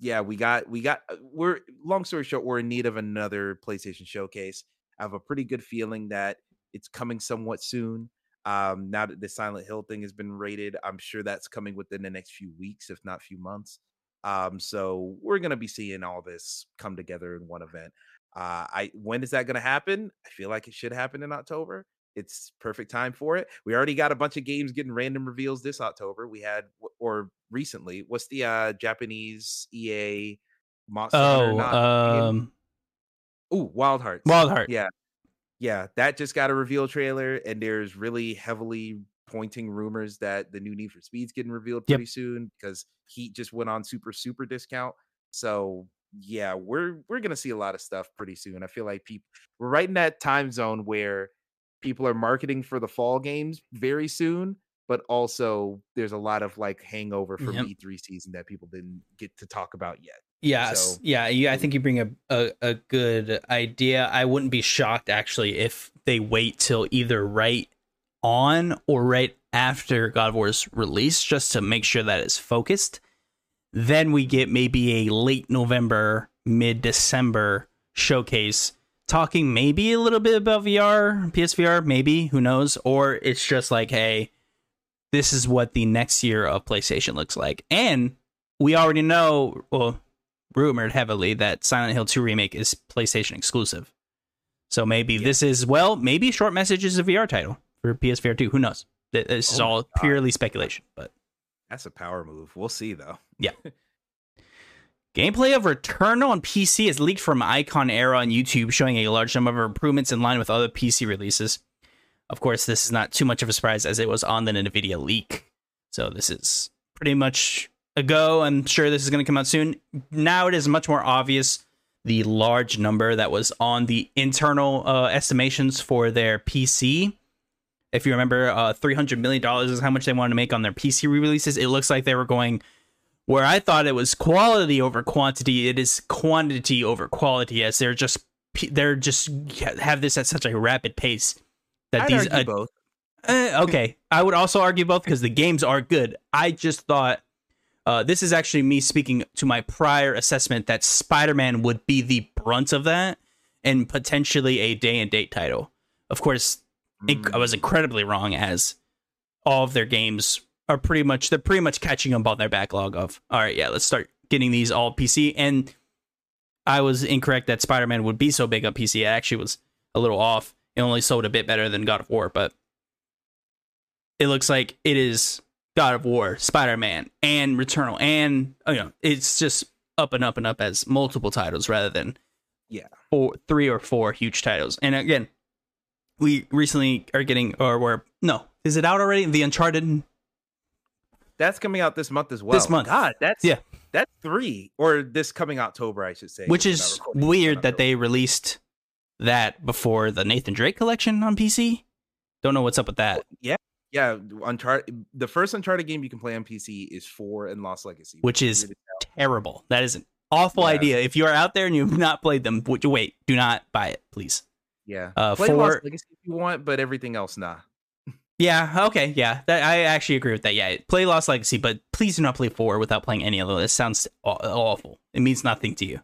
Yeah, we got we got uh, we're long story short, we're in need of another PlayStation showcase. I have a pretty good feeling that it's coming somewhat soon. Um, now that the Silent Hill thing has been rated, I'm sure that's coming within the next few weeks, if not few months. Um, so we're gonna be seeing all this come together in one event. Uh, I when is that gonna happen? I feel like it should happen in October. It's perfect time for it. We already got a bunch of games getting random reveals this October. We had or recently, what's the uh Japanese EA monster? Oh, um, Ooh, Wild Hearts. Wild Heart. Yeah, yeah. That just got a reveal trailer, and there's really heavily pointing rumors that the new Need for Speed's getting revealed pretty yep. soon because Heat just went on super super discount. So yeah, we're we're gonna see a lot of stuff pretty soon. I feel like people we're right in that time zone where people are marketing for the fall games very soon, but also there's a lot of like hangover from yep. E3 season that people didn't get to talk about yet. Yeah, so, yeah, yeah. I think you bring a, a, a good idea. I wouldn't be shocked actually if they wait till either right on or right after God of War's release, just to make sure that it's focused. Then we get maybe a late November, mid December showcase talking maybe a little bit about VR, PSVR, maybe, who knows? Or it's just like, hey, this is what the next year of PlayStation looks like. And we already know, well, rumored heavily that Silent Hill 2 Remake is PlayStation exclusive. So maybe yeah. this is, well, maybe Short Message is a VR title for PSVR 2. Who knows? This is oh all purely speculation, but that's a power move. We'll see though. Yeah. Gameplay of Returnal on PC is leaked from Icon Era on YouTube, showing a large number of improvements in line with other PC releases. Of course, this is not too much of a surprise as it was on the NVIDIA leak. So this is pretty much a go. I'm sure this is going to come out soon. Now it is much more obvious the large number that was on the internal uh, estimations for their PC If you remember, uh, three hundred million dollars is how much they wanted to make on their PC re-releases. It looks like they were going where I thought it was quality over quantity. It is quantity over quality, as they're just they're just have this at such a rapid pace that I'd these argue uh, both. uh, okay, I would also argue both because the games are good. I just thought uh, this is actually me speaking to my prior assessment that Spider-Man would be the brunt of that and potentially a day and date title. Of course, I hmm. was incredibly wrong as all of their games are pretty much they're pretty much catching up on their backlog of all right, yeah, let's start getting these all PC. And I was incorrect that Spider-Man would be so big on PC. It actually was a little off. It only sold a bit better than God of War, but it looks like it is God of War, Spider Man, and Returnal, and oh, you know, it's just up and up and up as multiple titles rather than Yeah. four, three or four huge titles. And again, we recently are getting, or we're no, is it out already? The Uncharted. That's coming out this month as well. This month. God, that's Yeah. that's three or this coming October, I should say. which is not recording this in weird that they released that before the Nathan Drake collection on PC. Don't know what's up with that. yeah yeah. Uncharted. The first Uncharted game you can play on PC is four and Lost Legacy, Which is- weird as hell. Terrible. That is an awful Yeah. idea. If you are out there and you've not played them, wait, do not buy it, please. Yeah. uh, play four- Lost Legacy if you want, but everything else, nah. Yeah, okay, yeah. That, I actually agree with that. Yeah, play Lost Legacy, but please do not play 4 without playing any of those. This sounds awful. It means nothing to you.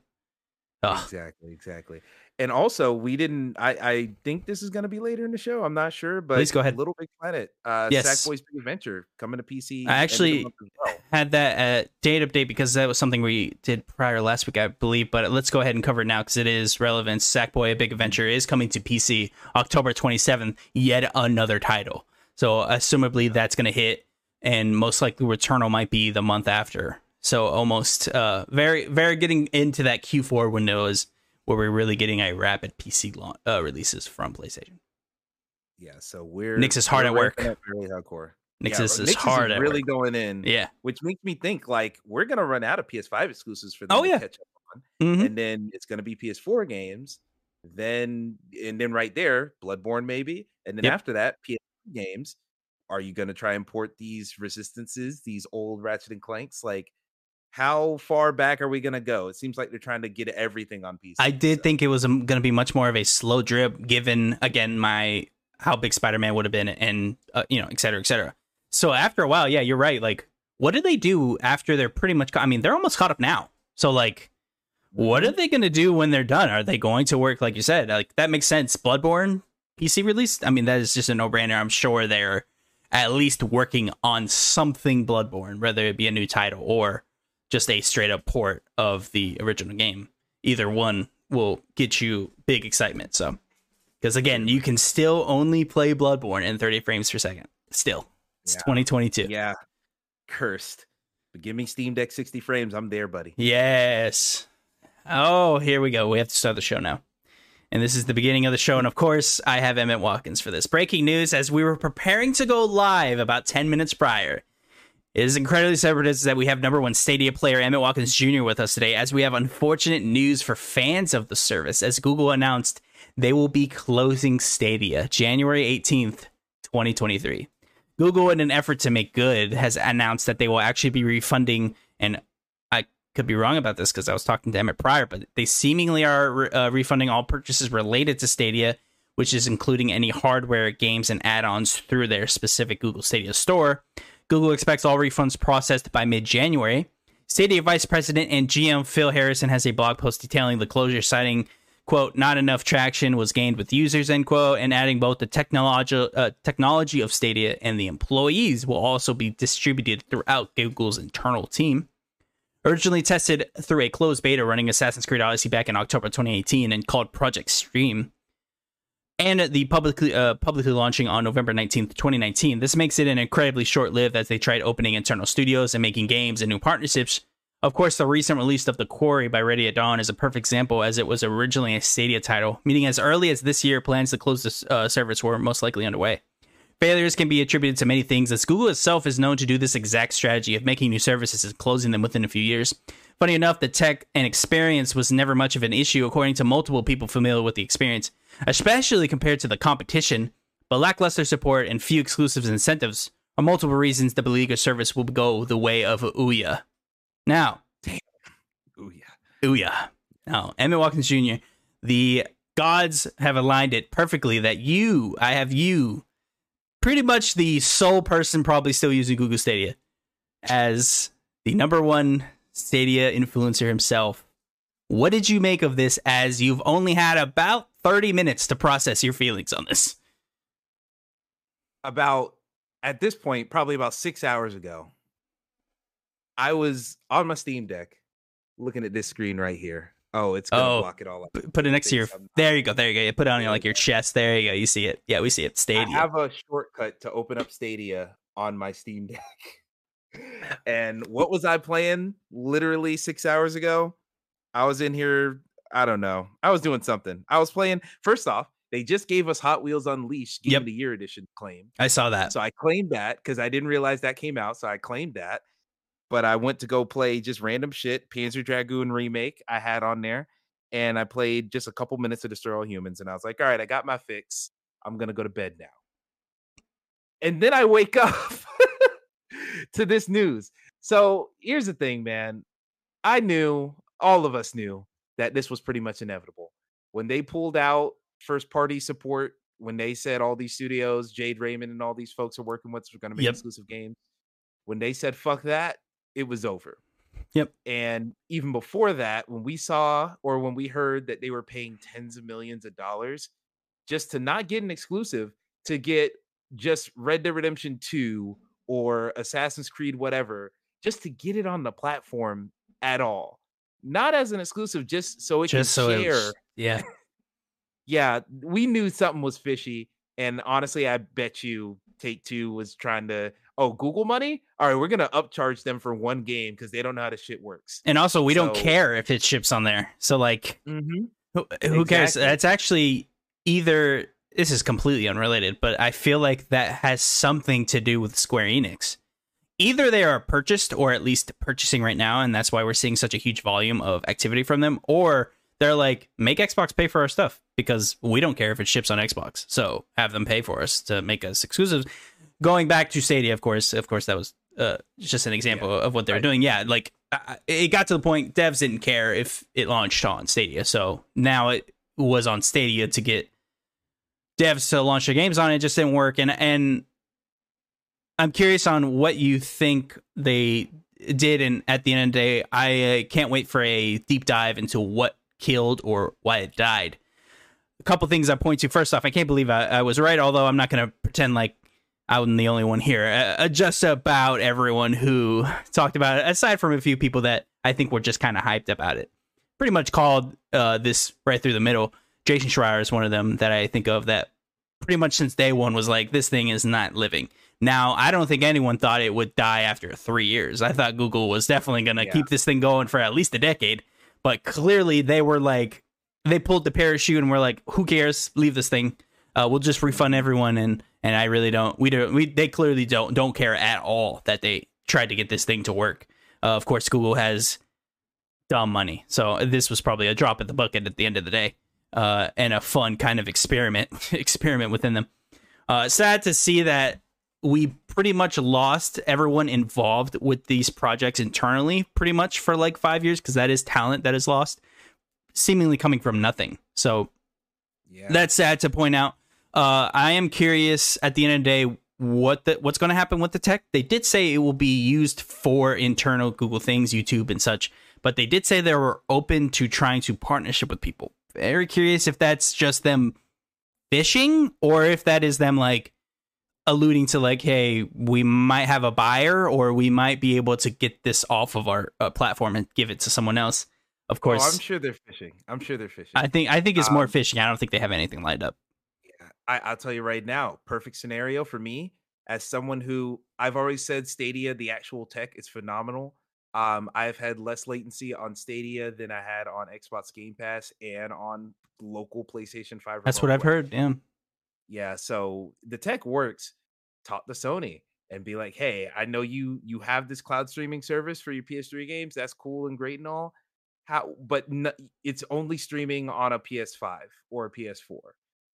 Ugh. Exactly, exactly. And also, we didn't. I I think this is going to be later in the show. I'm not sure, but Please go ahead. Little Big Planet, uh, Yes. Sackboy's Big Adventure coming to PC. I end of the actually- well. Had that uh, date update because that was something we did prior last week, I believe. But let's go ahead and cover it now because it is relevant. Sackboy: A Big Adventure is coming to PC October 27th. Yet another title. So assumably that's going to hit, and most likely Returnal might be the month after. So almost uh, very very getting into that Q4 window is where we're really getting a rapid PC launch, uh, releases from PlayStation. Yeah, so we're Nixxes hard at work. Really hardcore. Nixxes Yeah, is Nixxes hard at really going in. Yeah. which makes me think like we're gonna run out of PS5 exclusives for them Oh, yeah. catch up on, Mhm. and then it's gonna be PS4 games. Then and then right there, Bloodborne maybe, and then Yep. after that, PS games. Are you gonna try and port these resistances, these old Ratchet and Clanks? Like, how far back are we gonna go? It seems like they're trying to get everything on PC. I did so- think it was going to be much more of a slow drip, given again my how big Spider Man would have been, and uh, you know, et cetera, et cetera. So after a while, yeah, you're right. Like, what do they do after they're pretty much? ca- I mean, they're almost caught up now. So like, what are they going to do when they're done? Are they going to work like you said? Like that makes sense. Bloodborne PC release. I mean, that is just a no brainer. I'm sure they're at least working on something Bloodborne, whether it be a new title or just a straight up port of the original game. Either one will get you big excitement. So, because again, you can still only play Bloodborne in 30 frames per second. Still, it's Yeah. 2022. Yeah, cursed. But give me Steam Deck 60 frames. I'm there, buddy. Yes. Oh, here we go. We have to start the show now. And this is the beginning of the show. And of course, I have Emmett Watkins for this. Breaking news as we were preparing to go live about 10 minutes prior. It is incredibly celebrative that we have number one Stadia player Emmett Watkins Jr. with us today, as we have unfortunate news for fans of the service, as Google announced they will be closing Stadia January 18th, 2023. Google, in an effort to make good, has announced that they will actually be refunding, and I could be wrong about this because I was talking to Emmett prior, but they seemingly are uh, refunding all purchases related to Stadia, which is including any hardware, games, and add ons through their specific Google Stadia store. Google expects all refunds processed by mid January. Stadia Vice President and GM Phil Harrison has a blog post detailing the closure, citing, quote, not enough traction was gained with users, end quote, and adding both the technology, uh, technology of Stadia and the employees will also be distributed throughout Google's internal team. Originally tested through a closed beta running Assassin's Creed Odyssey back in October 2018 and called Project Stream, and the publicly uh, publicly launching on November 19th, 2019. This makes it an incredibly short-lived as they tried opening internal studios and making games and new partnerships. Of course, the recent release of The Quarry by Ready at Dawn is a perfect example as it was originally a Stadia title, meaning as early as this year plans to close the uh, service were most likely underway. Failures can be attributed to many things, as Google itself is known to do this exact strategy of making new services and closing them within a few years. Funny enough, the tech and experience was never much of an issue, according to multiple people familiar with the experience, especially compared to the competition. but lackluster support and few exclusives and incentives are multiple reasons the Beleaguer service will go the way of Ouya. Now, yeah. Ouya. Now, Emmett Watkins Jr., the gods have aligned it perfectly that you, I have you, pretty much the sole person probably still using Google Stadia as the number one Stadia influencer himself. What did you make of this as you've only had about 30 minutes to process your feelings on this? About at this point, probably about six hours ago, I was on my Steam Deck looking at this screen right here. Oh, it's gonna Oh, block it all up. Put it next to your. There you go. There you go. You put it on your, like your chest. There you go. You see it. Yeah, we see it. Stadia. I have a shortcut to open up Stadia on my Steam Deck. and what was I playing literally six hours ago? I was in here. I don't know. I was doing something. I was playing. First off, they just gave us Hot Wheels Unleashed Game Yep. of the Year edition claim. I saw that. So I claimed that because I didn't realize that came out. So I claimed that. But I went to go play just random shit. Panzer Dragoon remake I had on there. And I played just a couple minutes of Destroy All Humans. And I was like, all right, I got my fix. I'm going to go to bed now. And then I wake up to this news. So here's the thing, man. I knew, all of us knew, that this was pretty much inevitable. When they pulled out first party support, when they said all these studios, Jade Raymond and all these folks are working with, are going to make Yep. exclusive games. When they said fuck that, it was over. Yep. And even before that, when we saw or when we heard that they were paying tens of millions of dollars just to not get an exclusive, to get just Red Dead Redemption 2 or Assassin's Creed, whatever, just to get it on the platform at all. Not as an exclusive, just so it Just can so share. was- yeah. yeah, we knew something was fishy. And honestly, I bet you Take Two was trying to, oh, Google money? All right, we're going to upcharge them for one game because they don't know how the shit works. And also, we don't care if it ships on there. So, like, Mm-hmm. who, who cares? Exactly. That's actually either. This is completely unrelated, but I feel like that has something to do with Square Enix. Either they are purchased or at least purchasing right now, and that's why we're seeing such a huge volume of activity from them, or they're like, make Xbox pay for our stuff because we don't care if it ships on Xbox. So have them pay for us to make us exclusives. Going back to Stadia, of course, of course, that was uh, just an example of what they're right. doing. Yeah, like I- it got to the point devs didn't care if it launched on Stadia. So now it was on Stadia to get devs to launch their games on it. it just didn't work. And and I'm curious on what you think they did. And at the end of the day, I uh, can't wait for a deep dive into what killed or why it died. A couple things I point to. First off, I can't believe I, I was right, although I'm not going to pretend like I'm the only one here. Uh, just about everyone who talked about it, aside from a few people that I think were just kind of hyped about it, pretty much called uh, this right through the middle. Jason Schreier is one of them that I think of that pretty much since day one was like, this thing is not living. Now, I don't think anyone thought it would die after three years. I thought Google was definitely going to Yeah. keep this thing going for at least a decade, but clearly they were like, they pulled the parachute and were like, who cares? Leave this thing. Uh, we'll just refund everyone. And, and I really don't, we don't, we, they clearly don't, don't care at all that they tried to get this thing to work. Uh, of course, Google has dumb money. So this was probably a drop in the bucket at the end of the day, uh, and a fun kind of experiment experiment within them. Uh, sad to see that we pretty much lost everyone involved with these projects internally, pretty much for like five years, because that is talent that is lost, seemingly coming from nothing. So Yeah. that's sad to point out. Uh, I am curious at the end of the day what the what's going to happen with the tech. They did say it will be used for internal Google things, YouTube and such, but they did say they were open to trying to partnership with people. Very curious if that's just them fishing or if that is them like alluding to like, hey, we might have a buyer or we might be able to get this off of our uh, platform and give it to someone else. Of Oh, course, I'm sure they're fishing. I'm sure they're fishing. I think I think it's more Um, fishing. I don't think they have anything lined up. I, I'll tell you right now, perfect scenario for me as someone who I've always said Stadia, the actual tech is phenomenal. Um, I've had less latency on Stadia than I had on Xbox Game Pass and on local PlayStation 5. That's what I've heard. Yeah. Yeah, so the tech works. Talk to Sony and be like, "Hey, I know you you have this cloud streaming service for your PS3 games. That's cool and great and all. How, but it's only streaming on a PS5 or a PS4.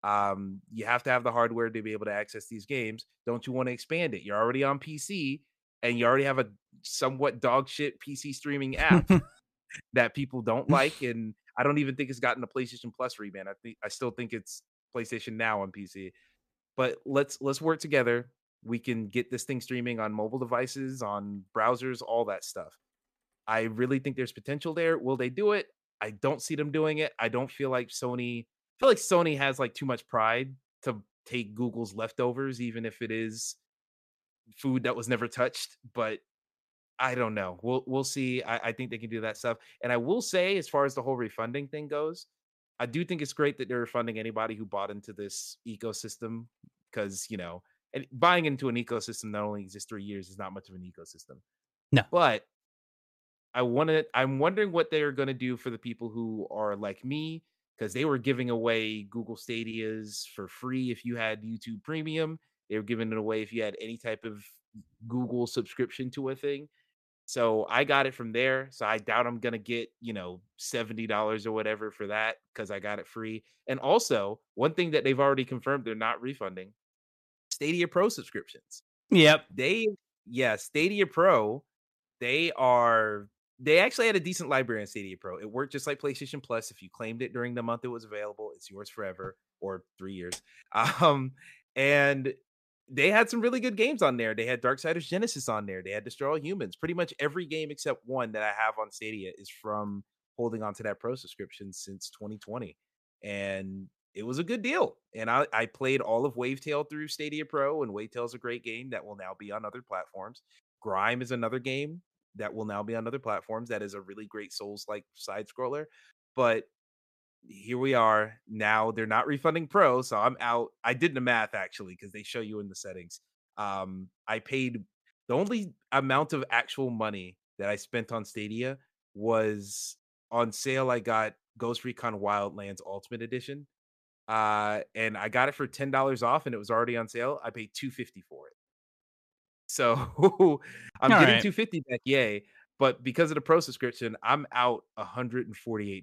Um, you have to have the hardware to be able to access these games. Don't you want to expand it? You're already on PC and you already have a somewhat dog shit PC streaming app that people don't like. And I don't even think it's gotten a PlayStation Plus rebrand. I think I still think it's PlayStation Now on PC. But let's let's work together. We can get this thing streaming on mobile devices, on browsers, all that stuff. I really think there's potential there. Will they do it? I don't see them doing it. I don't feel like Sony I feel like Sony has like too much pride to take Google's leftovers, even if it is food that was never touched. But I don't know. We'll we'll see. I, I think they can do that stuff. And I will say, as far as the whole refunding thing goes, I do think it's great that they're refunding anybody who bought into this ecosystem because you know, and buying into an ecosystem that only exists three years is not much of an ecosystem. No, but I want to. I'm wondering what they are going to do for the people who are like me because they were giving away Google Stadias for free if you had YouTube Premium. They were giving it away if you had any type of Google subscription to a thing. So I got it from there. So I doubt I'm gonna get, you know, $70 or whatever for that because I got it free. And also, one thing that they've already confirmed they're not refunding Stadia Pro subscriptions. Yep. They yeah, Stadia Pro, they are they actually had a decent library on Stadia Pro. It worked just like PlayStation Plus. If you claimed it during the month it was available, it's yours forever or three years. Um, and they had some really good games on there. They had Darksiders Genesis on there. They had Destroy All Humans. Pretty much every game except one that I have on Stadia is from holding on to that pro subscription since 2020. And it was a good deal. And I, I played all of Wavetale through Stadia Pro, and Wavetale is a great game that will now be on other platforms. Grime is another game that will now be on other platforms. That is a really great Souls like side scroller. But here we are now they're not refunding pro so i'm out i did the math actually because they show you in the settings um i paid the only amount of actual money that i spent on stadia was on sale i got ghost recon wildlands ultimate edition uh and i got it for $10 off and it was already on sale i paid 250 for it so i'm All getting right. 250 back yay but because of the pro subscription i'm out $148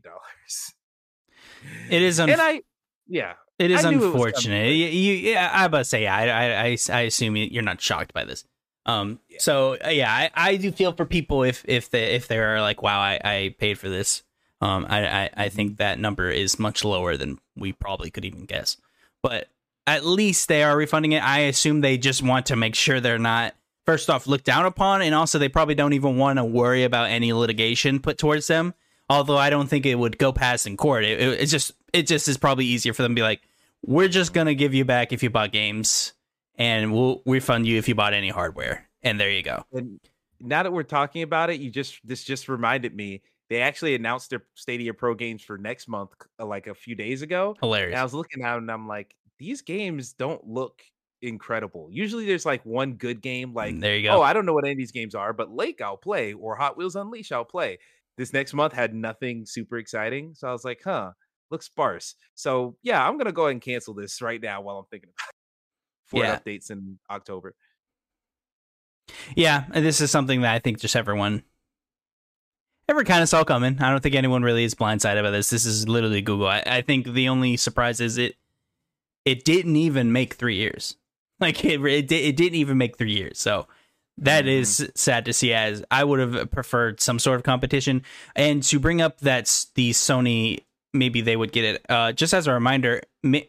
It is and unf- I, yeah, it is I knew it unfortunate. You, you, yeah, I about to say, I, I, I, I assume you- you're not shocked by this. Um, Yeah. so uh, yeah, I, I do feel for people if if they if they're like, wow, I, I paid for this. Um, I, I. I think that number is much lower than we probably could even guess. But at least they are refunding it. I assume they just want to make sure they're not first off looked down upon, and also they probably don't even want to worry about any litigation put towards them. Although I don't think it would go past in court. It, it, it's just it just is probably easier for them to be like, we're just gonna give you back if you bought games, and we'll refund you if you bought any hardware. And there you go. And now that we're talking about it, you just this just reminded me they actually announced their Stadia Pro games for next month, uh, like a few days ago. And Hilarious. I was looking at and I'm like, these games don't look incredible. Usually, there's like one good game, like there you go. oh, I don't know what any of these games are, but Lake I'll play or Hot Wheels Unleash I'll play. This next month had nothing super exciting, so I was like, huh, looks sparse. So yeah, I'm gonna go ahead and cancel this right now while I'm thinking about it. For Yeah. updates in October. Yeah, this is something that I think just everyone ever kind of saw coming. I don't think anyone really is blindsided by this. This is literally Google. I, I think the only surprise is it it didn't even make three years. Like it it, it didn't even make three years. So that is sad to see. As I would have preferred some sort of competition. And to bring up that the Sony maybe they would get it. Uh, just as a reminder,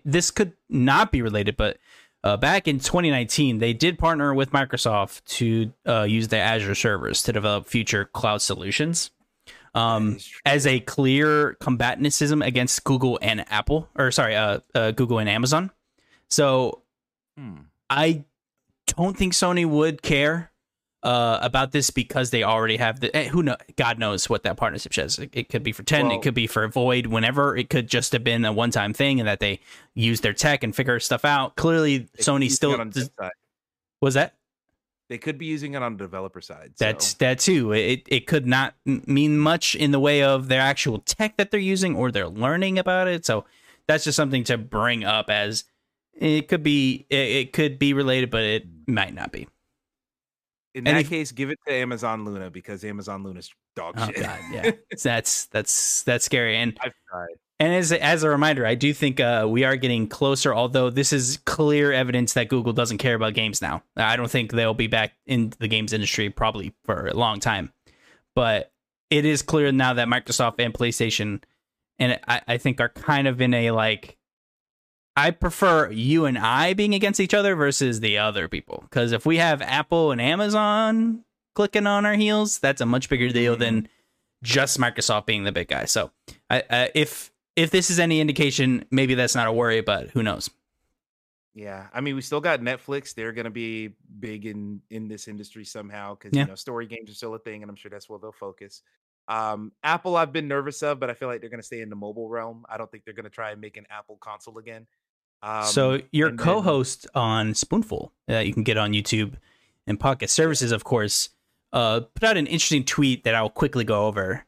this could not be related, but uh, back in 2019, they did partner with Microsoft to uh, use their Azure servers to develop future cloud solutions. Um, as a clear combatantism against Google and Apple, or sorry, uh, uh, Google and Amazon. So Hmm. I don't think Sony would care uh, about this because they already have the. eh, Who know? God knows what that partnership says. It, it could be for ten. Well- it could be for Void. Whenever it could just have been a one-time thing, and that they use their tech and figure stuff out. Clearly, Sony still on does, was that They could be using it on the developer side. that's that too. It it could not mean much in the way of their actual tech that they're using or they're learning about it. So that's just something to bring up as it could be. It, it could be related, but it might not be. in and that if- case, give it to Amazon Luna because Amazon Luna's dog Oh shit. god, yeah. that's that's that's scary. And I've tried. And as as a reminder, I do think uh, we are getting closer. Although this is clear evidence that Google doesn't care about games now. I don't think they'll be back in the games industry probably for a long time. But it is clear now that Microsoft and PlayStation, and I, I think are kind of in a like. I prefer you and I being against each other versus the other people. Because if we have Apple and Amazon clicking on our heels, that's a much bigger deal than just Microsoft being the big guy. So, I, uh, if if this is any indication, maybe that's not a worry, but who knows? Yeah, I mean, we still got Netflix. They're going to be big in in this industry somehow because Yeah. you know story games are still a thing, and I'm sure that's where they'll focus. Um, Apple, I've been nervous of, but I feel like they're going to stay in the mobile realm. I don't think they're going to try and make an Apple console again. Um, so your co-host on Spoonful, that you can get on YouTube and Pocket Services, of course, uh, put out an interesting tweet that I'll quickly go over.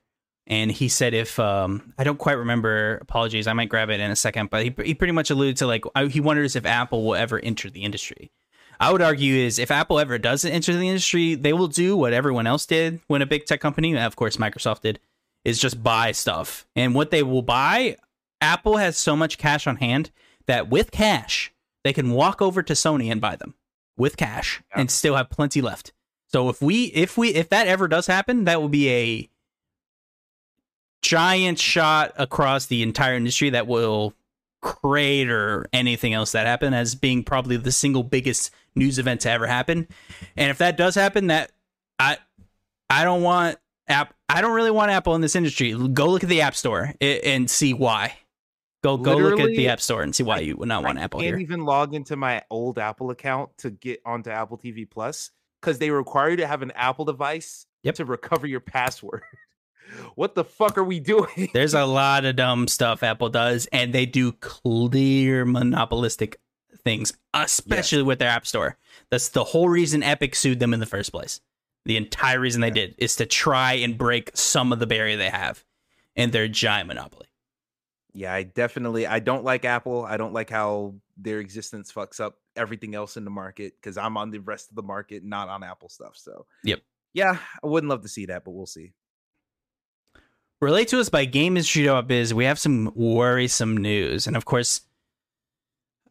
And he said, if um, I don't quite remember, apologies, I might grab it in a second, but he, he pretty much alluded to like I- he wonders if Apple will ever enter the industry. I would argue is if Apple ever doesn't enter the industry, they will do what everyone else did when a big tech company, of course Microsoft did, is just buy stuff. And what they will buy, Apple has so much cash on hand that with cash, they can walk over to Sony and buy them with cash Yeah. and still have plenty left. So if we if we if that ever does happen, that will be a giant shot across the entire industry that will crater anything else that happened as being probably the single biggest news event to ever happen. And if that does happen, that I I don't want app I don't really want Apple in this industry. Go look at the App Store and see why. Go go look at the App Store and see why you would not want I Apple can't here. even log into my old Apple account to get onto Apple TV Plus because they require you to have an Apple device Yep. to recover your password. what the fuck are we doing? There's a lot of dumb stuff Apple does, and they do clear monopolistic things, especially with their App Store. That's the whole reason Epic sued them in the first place. The entire reason they Yeah. did is to try and break some of the barrier they have in their giant monopoly. Yeah, I definitely I don't like Apple. I don't like how their existence fucks up everything else in the market because I'm on the rest of the market, not on Apple stuff. So Yep. Yeah, I wouldn't love to see that, but we'll see. Relate to us by GamesIndustry.biz. We have some worrisome news. And of course,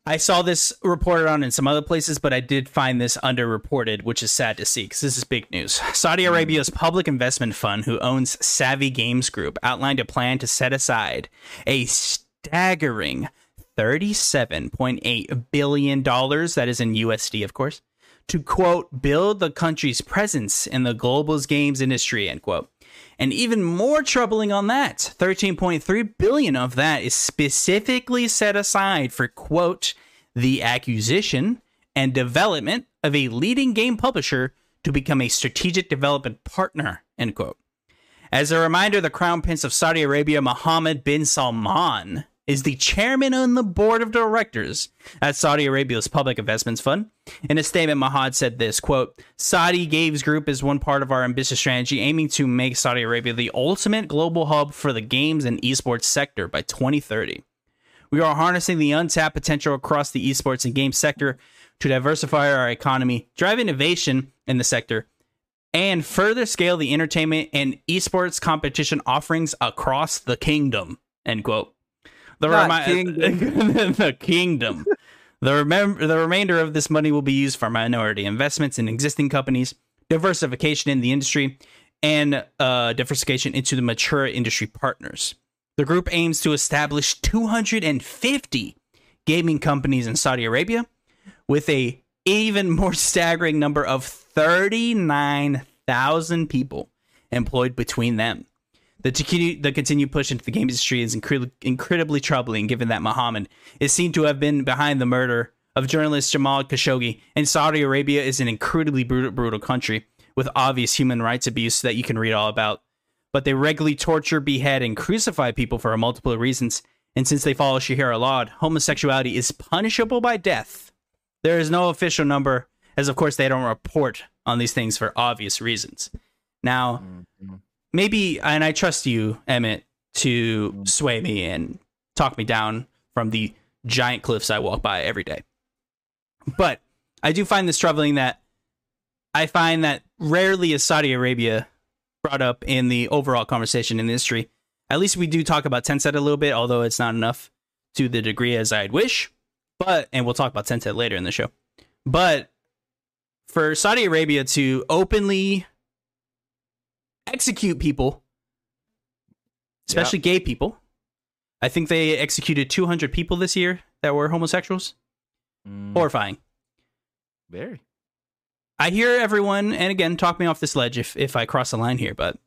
I saw this reported on in some other places, but I did find this underreported, which is sad to see because this is big news. Saudi Arabia's public investment fund, who owns Savvy Games Group, outlined a plan to set aside a staggering $37.8 billion, that is in USD, of course, to quote, build the country's presence in the global games industry, end quote. And even more troubling on that, 13.3 billion of that is specifically set aside for quote, the acquisition and development of a leading game publisher to become a strategic development partner, end quote. As a reminder, the Crown Prince of Saudi Arabia, Mohammed bin Salman, is the chairman on the board of directors at Saudi Arabia's Public Investments Fund. In a statement, Mahad said this quote, Saudi Games Group is one part of our ambitious strategy aiming to make Saudi Arabia the ultimate global hub for the games and esports sector by 2030. We are harnessing the untapped potential across the esports and game sector to diversify our economy, drive innovation in the sector, and further scale the entertainment and esports competition offerings across the kingdom. End quote. The, remi- kingdom. the kingdom. The, the remainder of this money will be used for minority investments in existing companies, diversification in the industry, and uh, diversification into the mature industry partners. The group aims to establish 250 gaming companies in Saudi Arabia, with a even more staggering number of 39,000 people employed between them. The, the continued push into the game industry is incre- incredibly troubling given that Mohammed is seen to have been behind the murder of journalist Jamal Khashoggi, and Saudi Arabia is an incredibly brutal, brutal country with obvious human rights abuse that you can read all about. But they regularly torture, behead, and crucify people for a multiple reasons. And since they follow Sharia law, homosexuality is punishable by death. There is no official number, as of course they don't report on these things for obvious reasons. Now, mm-hmm. Maybe, and I trust you, Emmett, to sway me and talk me down from the giant cliffs I walk by every day. But I do find this troubling that I find that rarely is Saudi Arabia brought up in the overall conversation in the industry At least we do talk about Tencent a little bit, although it's not enough to the degree as I'd wish. But and we'll talk about Tencent later in the show. But for Saudi Arabia to openly execute people, especially gay people, I think they executed 200 people this year that were homosexuals. Mm, Horrifying. very. I hear everyone, and again, talk me off this ledge if if I cross the line here, but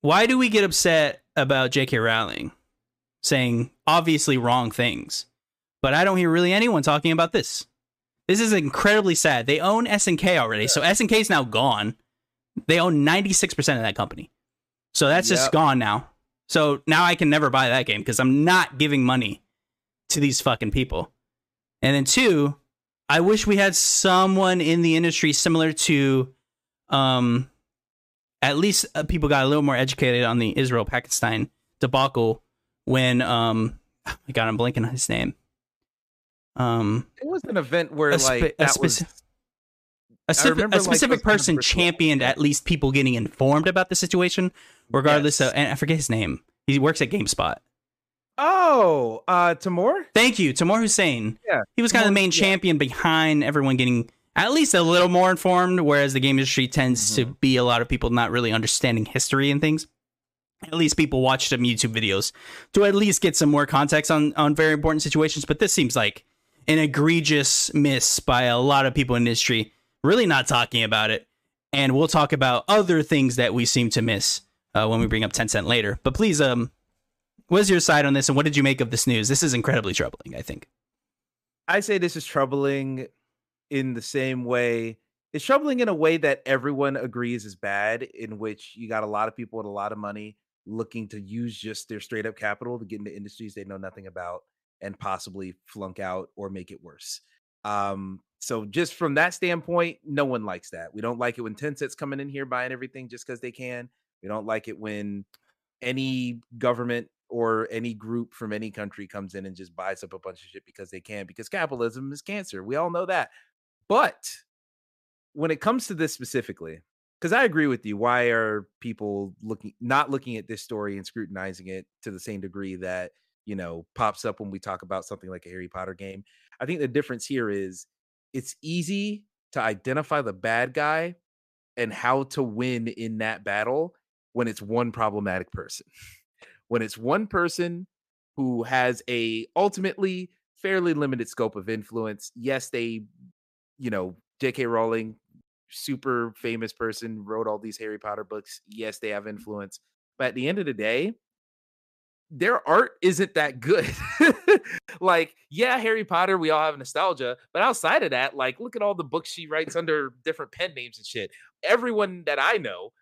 why do we get upset about J.K. Rowling saying obviously wrong things, but I don't hear really anyone talking about this? This is incredibly sad. They own SNK already, so SNK is now gone. They own ninety six percent of that company, so that's just gone now. So now I can never buy that game because I'm not giving money to these fucking people. And then two, I wish we had someone in the industry similar to, um, at least uh, people got a little more educated on the Israel Pakistan debacle when, um, oh my God, I'm blanking on his name. Um, It was an event where spe- like that was speci- a, specific, remember, a specific of person championed at least people getting informed about the situation, regardless Yes. of, and I forget his name. He works at GameSpot. Oh, uh Tamoor? Thank you, Tamoor Hussain. Yeah, he was kind of the main yeah. champion behind everyone getting at least a little more informed, whereas the game industry tends to Mm-hmm. be a lot of people not really understanding history and things. At least people watch some YouTube videos to at least get some more context on on very important situations. But this seems like an egregious miss by a lot of people in the industry, really not talking about it. And we'll talk about other things that we seem to miss uh, when we bring up Tencent later. But please, um, what's your side on this, and what did you make of this news? This is incredibly troubling. I think. I say this is troubling in the same way. It's troubling in a way that everyone agrees is bad, in which you got a lot of people with a lot of money looking to use just their straight up capital to get into industries they know nothing about and possibly flunk out or make it worse. Um, so just from that standpoint, no one likes that. We don't like it when Tencent's coming in here buying everything just because they can. We don't like it when any government or any group from any country comes in and just buys up a bunch of shit because they can, because capitalism is cancer. We all know that. But when it comes to this specifically, because I agree with you, why are people looking not looking at this story and scrutinizing it to the same degree that you know pops up when we talk about something like a Harry Potter game? I think the difference here is it's easy to identify the bad guy and how to win in that battle when it's one problematic person. when it's one person who has a ultimately fairly limited scope of influence. Yes, they, you know, J.K. Rowling, super famous person, wrote all these Harry Potter books. Yes, they have mm. influence, but at the end of the day, their art isn't that good. like, yeah, Harry Potter, we all have nostalgia, but outside of that, like, look at all the books she writes under different pen names and shit. Everyone that I know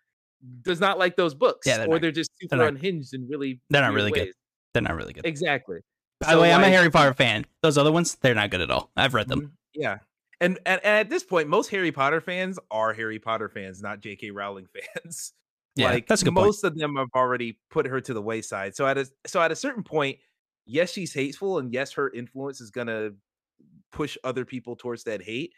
does not like those books, Yeah, they're or not- they're just super they're not- unhinged and really. they're not really good. They're not really good. Exactly. By the So, way, I'm a Harry Potter fan. Those other ones, they're not good at all. I've read them. Mhm. Yeah. And, and and at this point, most Harry Potter fans are Harry Potter fans, not J.K. Rowling fans. Yeah, like that's good point. most of them have already put her to the wayside. So at a so at a certain point, yes, she's hateful, and yes, her influence is gonna push other people towards that hate.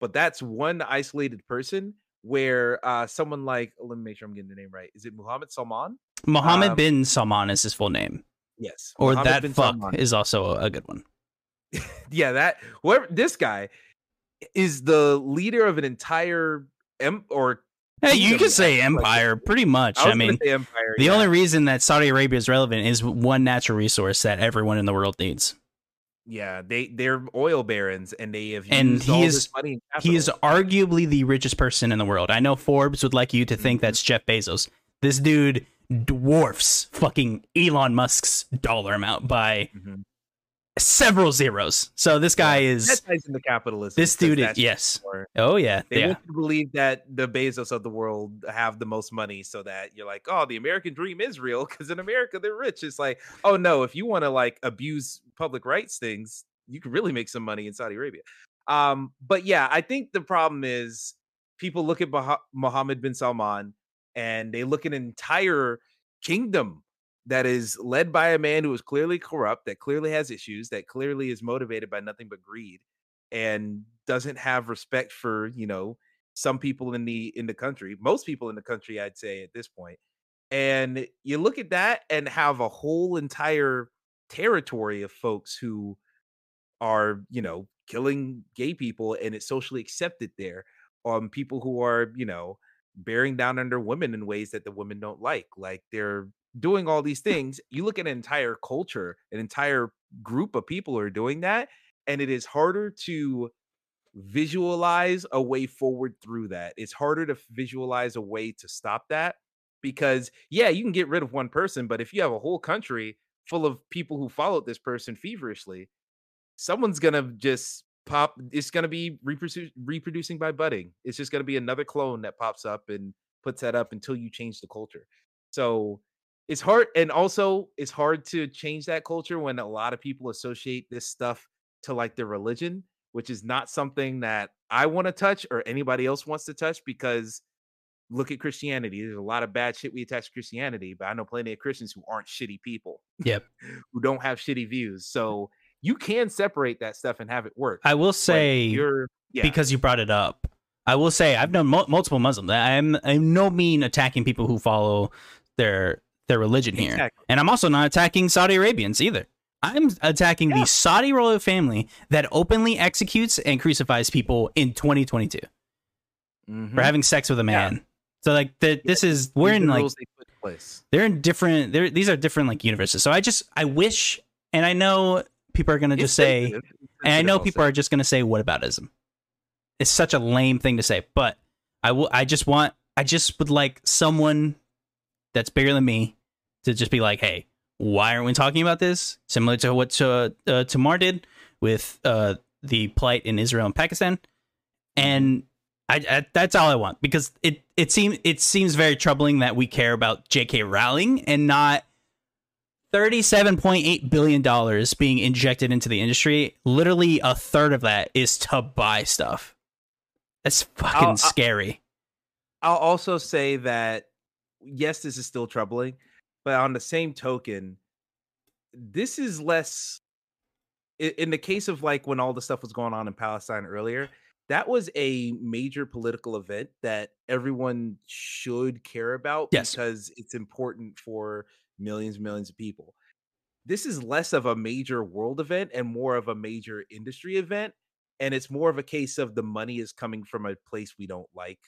But that's one isolated person where uh someone like let me make sure I'm getting the name right. Is it Muhammad Salman? Mohammed um, bin Salman is his full name, Yes. or Mohammed that fuck Salman. is also a, a good one. yeah, that whoever this guy is the leader of an entire em or Hey, you could say I feel like empire, pretty much. I, I, mean, empire. the yeah. only reason that Saudi Arabia is relevant is one natural resource that everyone in the world needs. yeah, they they're oil barons and they have And he all is- this money. And He is arguably the richest person in the world. I know Forbes would like you to think Mhm. that's Jeff Bezos. This dude dwarfs fucking Elon Musk's dollar amount by Mhm. Several zeros. So this guy Yeah. is that ties into capitalism. this dude is yes. more- Oh yeah. They yeah. want you to believe that the Bezos of the world have the most money, so that you're like, oh, the American dream is real because in America they're rich. It's like, oh no, if you want to like abuse public rights things, you can really make some money in Saudi Arabia. Um, but yeah, I think the problem is people look at Bah- Mohammed bin Salman and they look at an entire kingdom that is led by a man who is clearly corrupt, that clearly has issues, that clearly is motivated by nothing but greed, and doesn't have respect for you know some people in the in the country, most people in the country, I'd say at this point. And you look at that and have a whole entire territory of folks who are, you know, killing gay people and it's socially accepted there. Um, people who are, you know, bearing down under women in ways that the women don't like. Like they're doing all these things. You look at an entire culture, an entire group of people are doing that, and it is harder to visualize a way forward through that. It's harder to visualize a way to stop that because yeah, you can get rid of one person, but if you have a whole country full of people who followed this person feverishly, someone's going to just pop it's going to be reproducing by budding. It's just going to be another clone that pops up and puts that up until you change the culture. So it's hard and also it's hard to change that culture when a lot of people associate this stuff to like their religion which is not something that i want to touch or anybody else wants to touch because look at christianity there's a lot of bad shit we attach to christianity but i know plenty of christians who aren't shitty people yep who don't have shitty views so you can separate that stuff and have it work i will say you're yeah. because you brought it up I will say I've known mo- multiple Muslims. I'm I'm no mean attacking people who follow their their religion here. Exactly. And I'm also not attacking Saudi Arabians either. I'm attacking yeah. the Saudi royal family that openly executes and crucifies people in 2022 mm-hmm. for having sex with a man. Yeah. So like the, this is we're in like they they're in different they're these are different like universes. So I just I wish and I know people are gonna just say and I know people are just gonna say what aboutism. It's such a lame thing to say, but I will I just want I just would like someone that's bigger than me to just be like, hey, why aren't we talking about this? Similar to what uh, uh, Tamoor did with uh, the plight in Israel and Pakistan, and I, I, that's all I want because it it seems it seems very troubling that we care about J.K. Rowling and not thirty-seven point eight billion dollars being injected into the industry. Literally a third of that is to buy stuff. That's fucking I'll, scary. I'll also say that yes, this is still troubling, but on the same token, this is less. In the case of like when all the stuff was going on in Palestine earlier, that was a major political event that everyone should care about yes. because it's important for millions and millions of people. This is less of a major world event and more of a major industry event and it's more of a case of the money is coming from a place we don't like.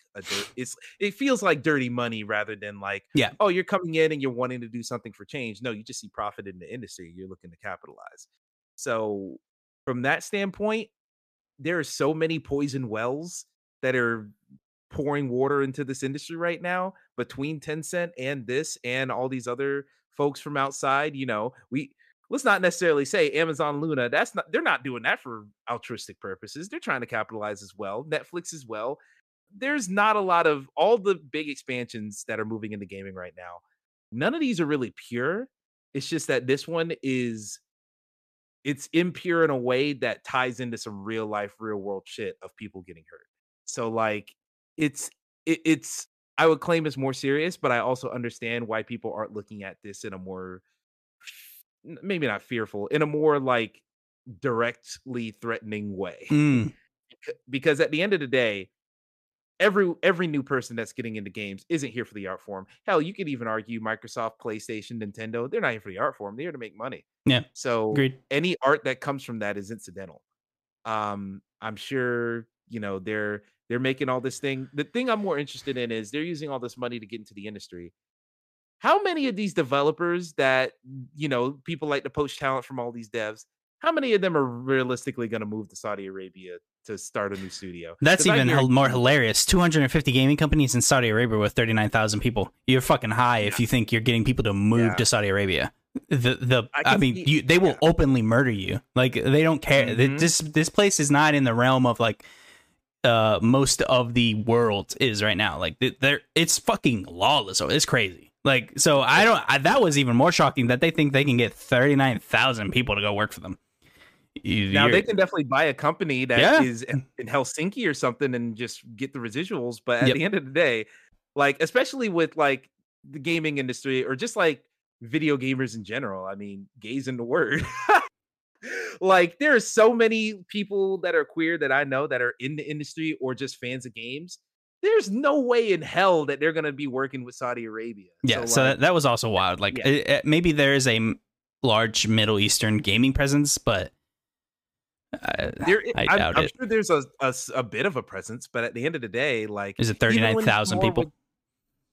It's it feels like dirty money rather than like yeah. Oh, you're coming in and you're wanting to do something for change. No, you just see profit in the industry. You're looking to capitalize. So from that standpoint, there are so many poison wells that are pouring water into this industry right now between Tencent and this and all these other folks from outside. You know, we let's not necessarily say Amazon Luna. That's not they're not doing that for altruistic purposes. They're trying to capitalize as well. Netflix as well. There's not a lot of all the big expansions that are moving into gaming right now. None of these are really pure. It's just that this one is it's impure in a way that ties into some real life, real world shit of people getting hurt. So like it's it, it's I would claim it's more serious, but I also understand why people aren't looking at this in a more maybe not fearful in a more like directly threatening way mm. because at the end of the day every every new person that's getting into games isn't here for the art form hell you could even argue microsoft playstation nintendo they're not here for the art form they're here to make money yeah so Agreed. any art that comes from that is incidental um i'm sure you know they're they're making all this thing the thing i'm more interested in is they're using all this money to get into the industry how many of these developers that you know people like to poach talent from all these devs how many of them are realistically going to move to saudi arabia to start a new studio? That's even hear- more hilarious. 250 gaming companies in saudi arabia with 39000 people. You're fucking high yeah. if you think you're getting people to move yeah. to saudi arabia. The the I, I mean see, you, they will yeah. openly murder you. Like they don't care. Mm-hmm. this this place is not in the realm of like uh most of the world is right now. Like they're it's fucking lawless. It's crazy like, so I don't. I, that was even more shocking that they think they can get thirty nine thousand people to go work for them. You, now they can definitely buy a company that yeah. is in Helsinki or something and just get the residuals. But at yep. the end of the day, like especially with like the gaming industry or just like video gamers in general, I mean, gays in the word. like there are so many people that are queer that I know that are in the industry or just fans of games there's no way in hell that they're going to be working with Saudi Arabia. Yeah, so, so like, that, that was also wild. Like, yeah. it, it, maybe there is a large Middle Eastern gaming presence, but uh, there, I I'm, doubt I'm it. sure there's a, a, a bit of a presence, but at the end of the day, like, is it thirty nine thousand people? Would,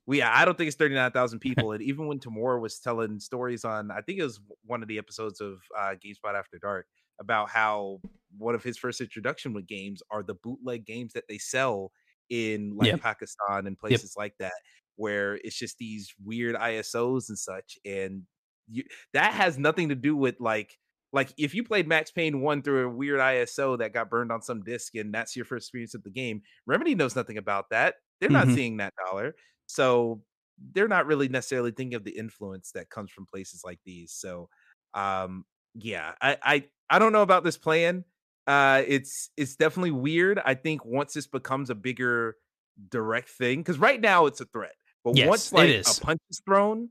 we I don't think it's 39,000 people. and even when Tamora was telling stories on, I think it was one of the episodes of uh, GameSpot After Dark about how one of his first introduction with games are the bootleg games that they sell in like yep. Pakistan and places yep. like that, where it's just these weird ISOs and such. And you, that has nothing to do with like like if you played Max Payne 1 through a weird ISO that got burned on some disc and that's your first experience of the game, Remedy knows nothing about that. They're mm-hmm. not seeing that dollar. So they're not really necessarily thinking of the influence that comes from places like these. So um yeah, I I, I don't know about this plan. Uh it's it's definitely weird. I think once this becomes a bigger direct thing, because right now it's a threat. But yes, once like a punch is thrown,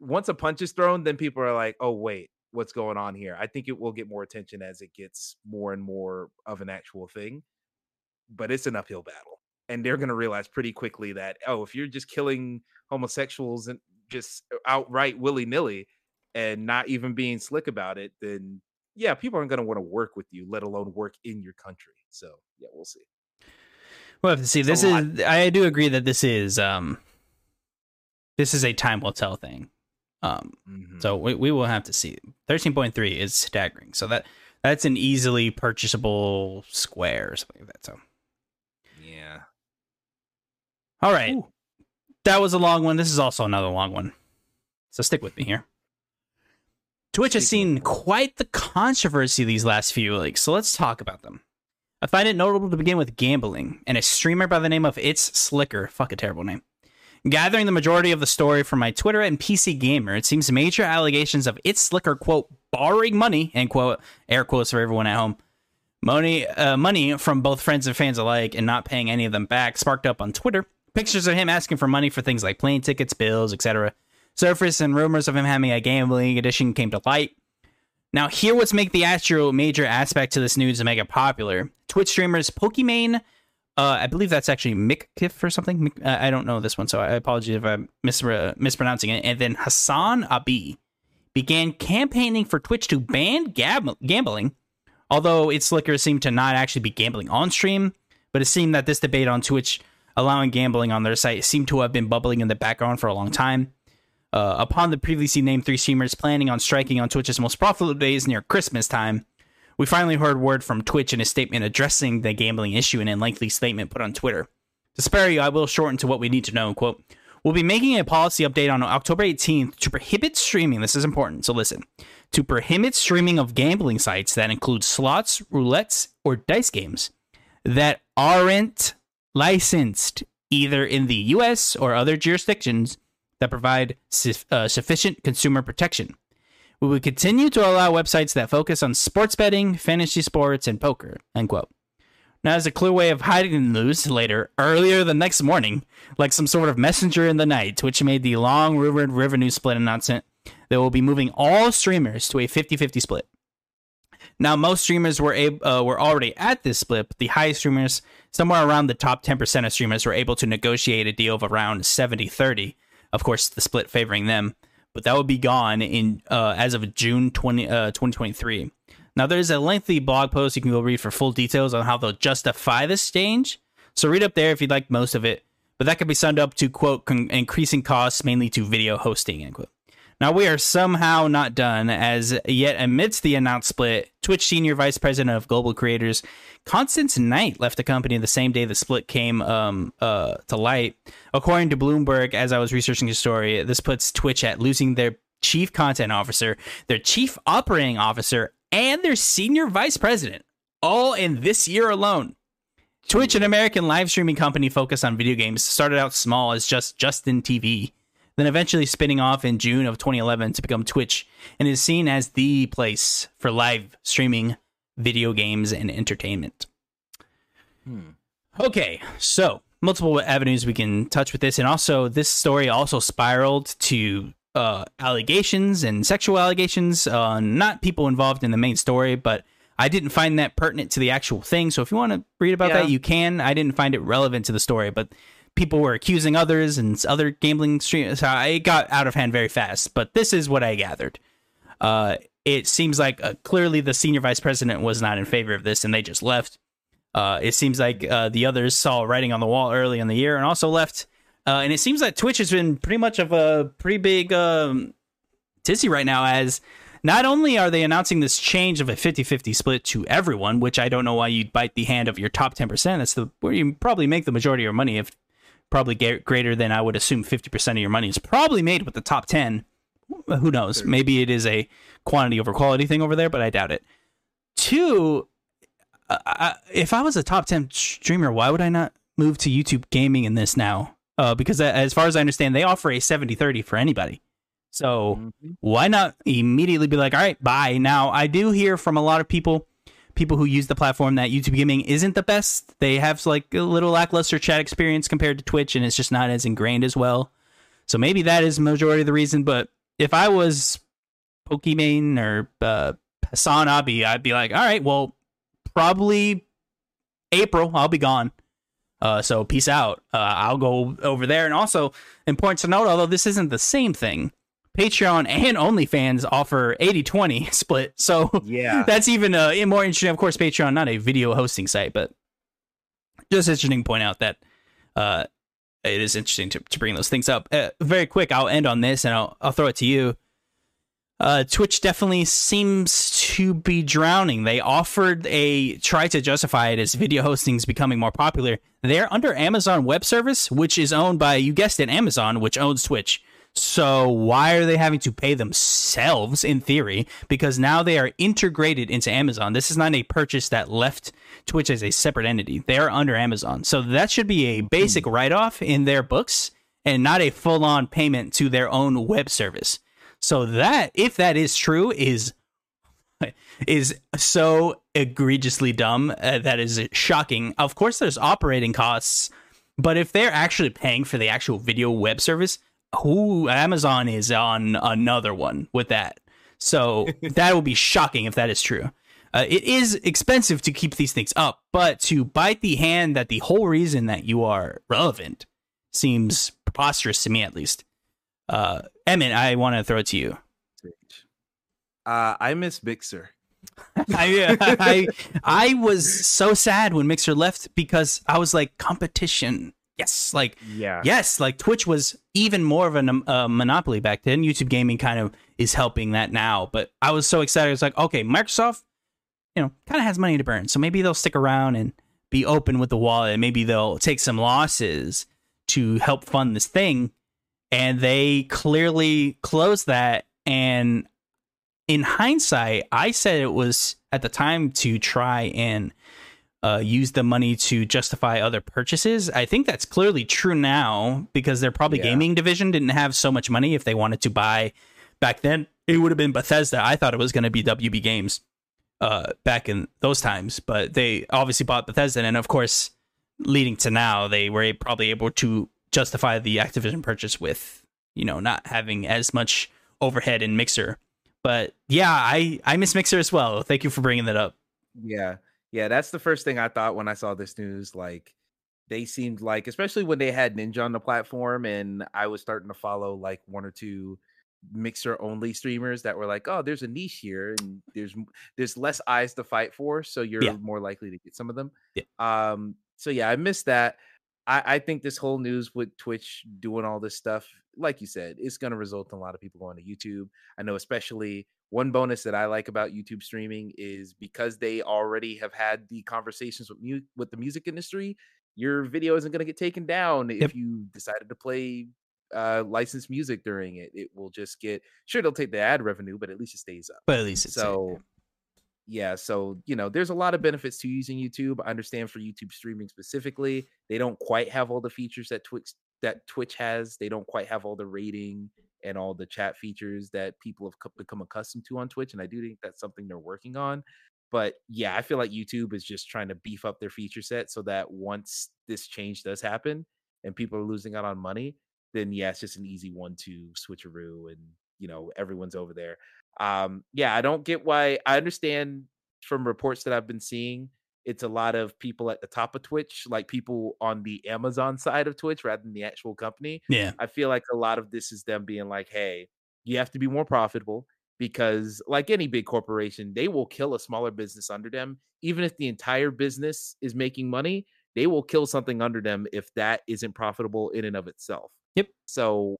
once a punch is thrown, then people are like, oh wait, what's going on here? I think it will get more attention as it gets more and more of an actual thing. But it's an uphill battle and they're going to realize pretty quickly that oh if you're just killing homosexuals and just uh, outright willy-nilly and not even being slick about it then yeah people aren't going to want to work with you let alone work in your country so yeah we'll see we'll have to see this is i do agree that this is um this is a time will tell thing um mm-hmm. so we, we will have to see 13.3 is staggering so that that's an easily purchasable square or something like that so yeah. all right. Ooh. That was a long one. This is also another long one. So stick with me here. Twitch has seen quite the controversy these last few weeks, so let's talk about them. I find it notable to begin with gambling, and a streamer by the name of ItsSliker, fuck a terrible name, gathering the majority of the story from my Twitter and PC Gamer. It seems major allegations of ItsSliker, quote, borrowing money, end quote, air quotes for everyone at home, money, uh, money from both friends and fans alike, and not paying any of them back, sparked up on Twitter Pictures of him asking for money for things like plane tickets, bills, etc. Surfaced and rumors of him having a gambling addiction came to light. Now, here what's make the actual major aspect to this news to make it popular. Twitch streamers Pokimane, uh, I believe that's actually Mizkif or something. Uh, I don't know this one, so I apologize if I'm mispronouncing it. And then HasanAbi began campaigning for Twitch to ban gab- gambling, although ItsSliker seemed to not actually be gambling on stream. But it seemed that this debate on Twitch allowing gambling on their site seemed to have been bubbling in the background for a long time. Uh, upon the previously named three streamers planning on striking on Twitch's most profitable days near Christmas time, we finally heard word from Twitch in a statement addressing the gambling issue in a lengthy statement put on Twitter. To spare you, I will shorten to what we need to know. Quote, We'll be making a policy update on October 18th to prohibit streaming. This is important, so listen. To prohibit streaming of gambling sites that include slots, roulettes, or dice games that aren't licensed either in the US or other jurisdictions that provide uh, sufficient consumer protection. We would continue to allow websites that focus on sports betting, fantasy sports, and poker. End quote. Now, as a clear way of hiding the news later, earlier the next morning, like some sort of messenger in the night, which made the long rumored revenue split announcement that will be moving all streamers to a 50 50 split. Now, most streamers were able, uh, were already at this split, but the highest streamers, somewhere around the top 10% of streamers, were able to negotiate a deal of around 70 30. Of course, the split favoring them, but that would be gone in uh, as of June 20, uh, 2023. Now, there's a lengthy blog post you can go read for full details on how they'll justify this change. So, read up there if you'd like most of it. But that could be summed up to quote increasing costs mainly to video hosting end quote. Now we are somehow not done, as yet amidst the announced split, Twitch senior vice president of global creators, Constance Knight, left the company the same day the split came um, uh, to light. According to Bloomberg, as I was researching the story, this puts Twitch at losing their chief content officer, their chief operating officer, and their senior vice president, all in this year alone. Twitch, an American live streaming company focused on video games, started out small as just Justin TV then eventually spinning off in June of 2011 to become Twitch, and is seen as the place for live streaming video games and entertainment. Hmm. Okay, so multiple avenues we can touch with this, and also this story also spiraled to uh, allegations and sexual allegations. Uh, not people involved in the main story, but I didn't find that pertinent to the actual thing. So if you want to read about yeah. that, you can. I didn't find it relevant to the story, but people were accusing others and other gambling streams. So it got out of hand very fast. But this is what I gathered. Uh, it seems like uh, clearly the senior vice president was not in favor of this, and they just left. Uh, it seems like uh, the others saw writing on the wall early in the year and also left. Uh, and it seems that Twitch has been pretty much of a pretty big um, tizzy right now, as not only are they announcing this change of a 50 50 split to everyone, which I don't know why you'd bite the hand of your top 10%. That's the where you probably make the majority of your money, if probably greater than I would assume 50% of your money is probably made with the top 10. Who knows? Maybe it is a quantity over quality thing over there, but I doubt it. Two, uh, if I was a top 10 streamer, why would I not move to YouTube gaming in this now? Uh, because as far as I understand, they offer a 70 30 for anybody. So mm-hmm. why not immediately be like, all right, bye. Now, I do hear from a lot of people, people who use the platform, that YouTube Gaming isn't the best. They have like a little lackluster chat experience compared to Twitch, and it's just not as ingrained as well. So maybe that is majority of the reason. But if I was Pokimane or uh, HasanAbi, I'd be like, all right, well, probably April, I'll be gone. Uh, so peace out. Uh, I'll go over there. And also important to note, although this isn't the same thing, Patreon and OnlyFans offer 80-20 split. So yeah, that's even uh, more interesting. Of course, Patreon not a video hosting site, but just interesting to point out that uh, it is interesting to, to bring those things up. Uh, very quick, I'll end on this and I'll, I'll throw it to you. Uh, Twitch definitely seems to be drowning. They offered a try to justify it as video hosting is becoming more popular. They're under Amazon Web Service, which is owned by you guessed it, Amazon, which owns Twitch. So why are they having to pay themselves in theory? Because now they are integrated into Amazon. This is not a purchase that left Twitch as a separate entity. They are under Amazon. So that should be a basic hmm. write off in their books and not a full on payment to their own web service. So that if that is true is is so egregiously dumb uh, that is shocking. Of course there's operating costs, but if they're actually paying for the actual video web service, who Amazon is on another one with that. So that will be shocking if that is true. Uh, it is expensive to keep these things up, but to bite the hand that the whole reason that you are relevant seems preposterous to me, at least. Uh, Emmett, I want to throw it to you. Uh, I miss Mixer. I, I I was so sad when Mixer left because I was like competition yes like yeah yes like twitch was even more of a uh, monopoly back then. Youtube gaming kind of is helping that now but i was so excited. It's like okay microsoft you know kind of has money to burn so maybe they'll stick around and be open with the wallet and maybe they'll take some losses to help fund this thing. And they clearly closed that and in hindsight i said it was at the time to try and uh, use the money to justify other purchases. I think that's clearly true now because their probably yeah. gaming division didn't have so much money if they wanted to buy back then. It would have been Bethesda. I thought it was going to be WB Games uh, back in those times, but they obviously bought Bethesda, and of course, leading to now, they were probably able to justify the Activision purchase with you know not having as much overhead in Mixer. But yeah, I I miss Mixer as well. Thank you for bringing that up. Yeah. Yeah, that's the first thing I thought when I saw this news. Like, they seemed like, especially when they had Ninja on the platform, and I was starting to follow like one or two mixer only streamers that were like, "Oh, there's a niche here, and there's there's less eyes to fight for, so you're yeah. more likely to get some of them." Yeah. Um. So yeah, I missed that. I, I think this whole news with Twitch doing all this stuff, like you said, it's going to result in a lot of people going to YouTube. I know, especially one bonus that I like about YouTube streaming is because they already have had the conversations with mu- with the music industry. Your video isn't going to get taken down yep. if you decided to play uh, licensed music during it. It will just get sure they'll take the ad revenue, but at least it stays up. But at least so. Yeah, so you know, there's a lot of benefits to using YouTube. I understand for YouTube streaming specifically, they don't quite have all the features that Twitch that Twitch has. They don't quite have all the rating and all the chat features that people have become accustomed to on Twitch. And I do think that's something they're working on. But yeah, I feel like YouTube is just trying to beef up their feature set so that once this change does happen and people are losing out on money, then yeah, it's just an easy one to switcheroo and you know everyone's over there. Um, yeah, I don't get why. I understand from reports that I've been seeing it's a lot of people at the top of Twitch, like people on the Amazon side of Twitch rather than the actual company. Yeah. I feel like a lot of this is them being like, hey, you have to be more profitable because, like any big corporation, they will kill a smaller business under them. Even if the entire business is making money, they will kill something under them if that isn't profitable in and of itself. Yep. So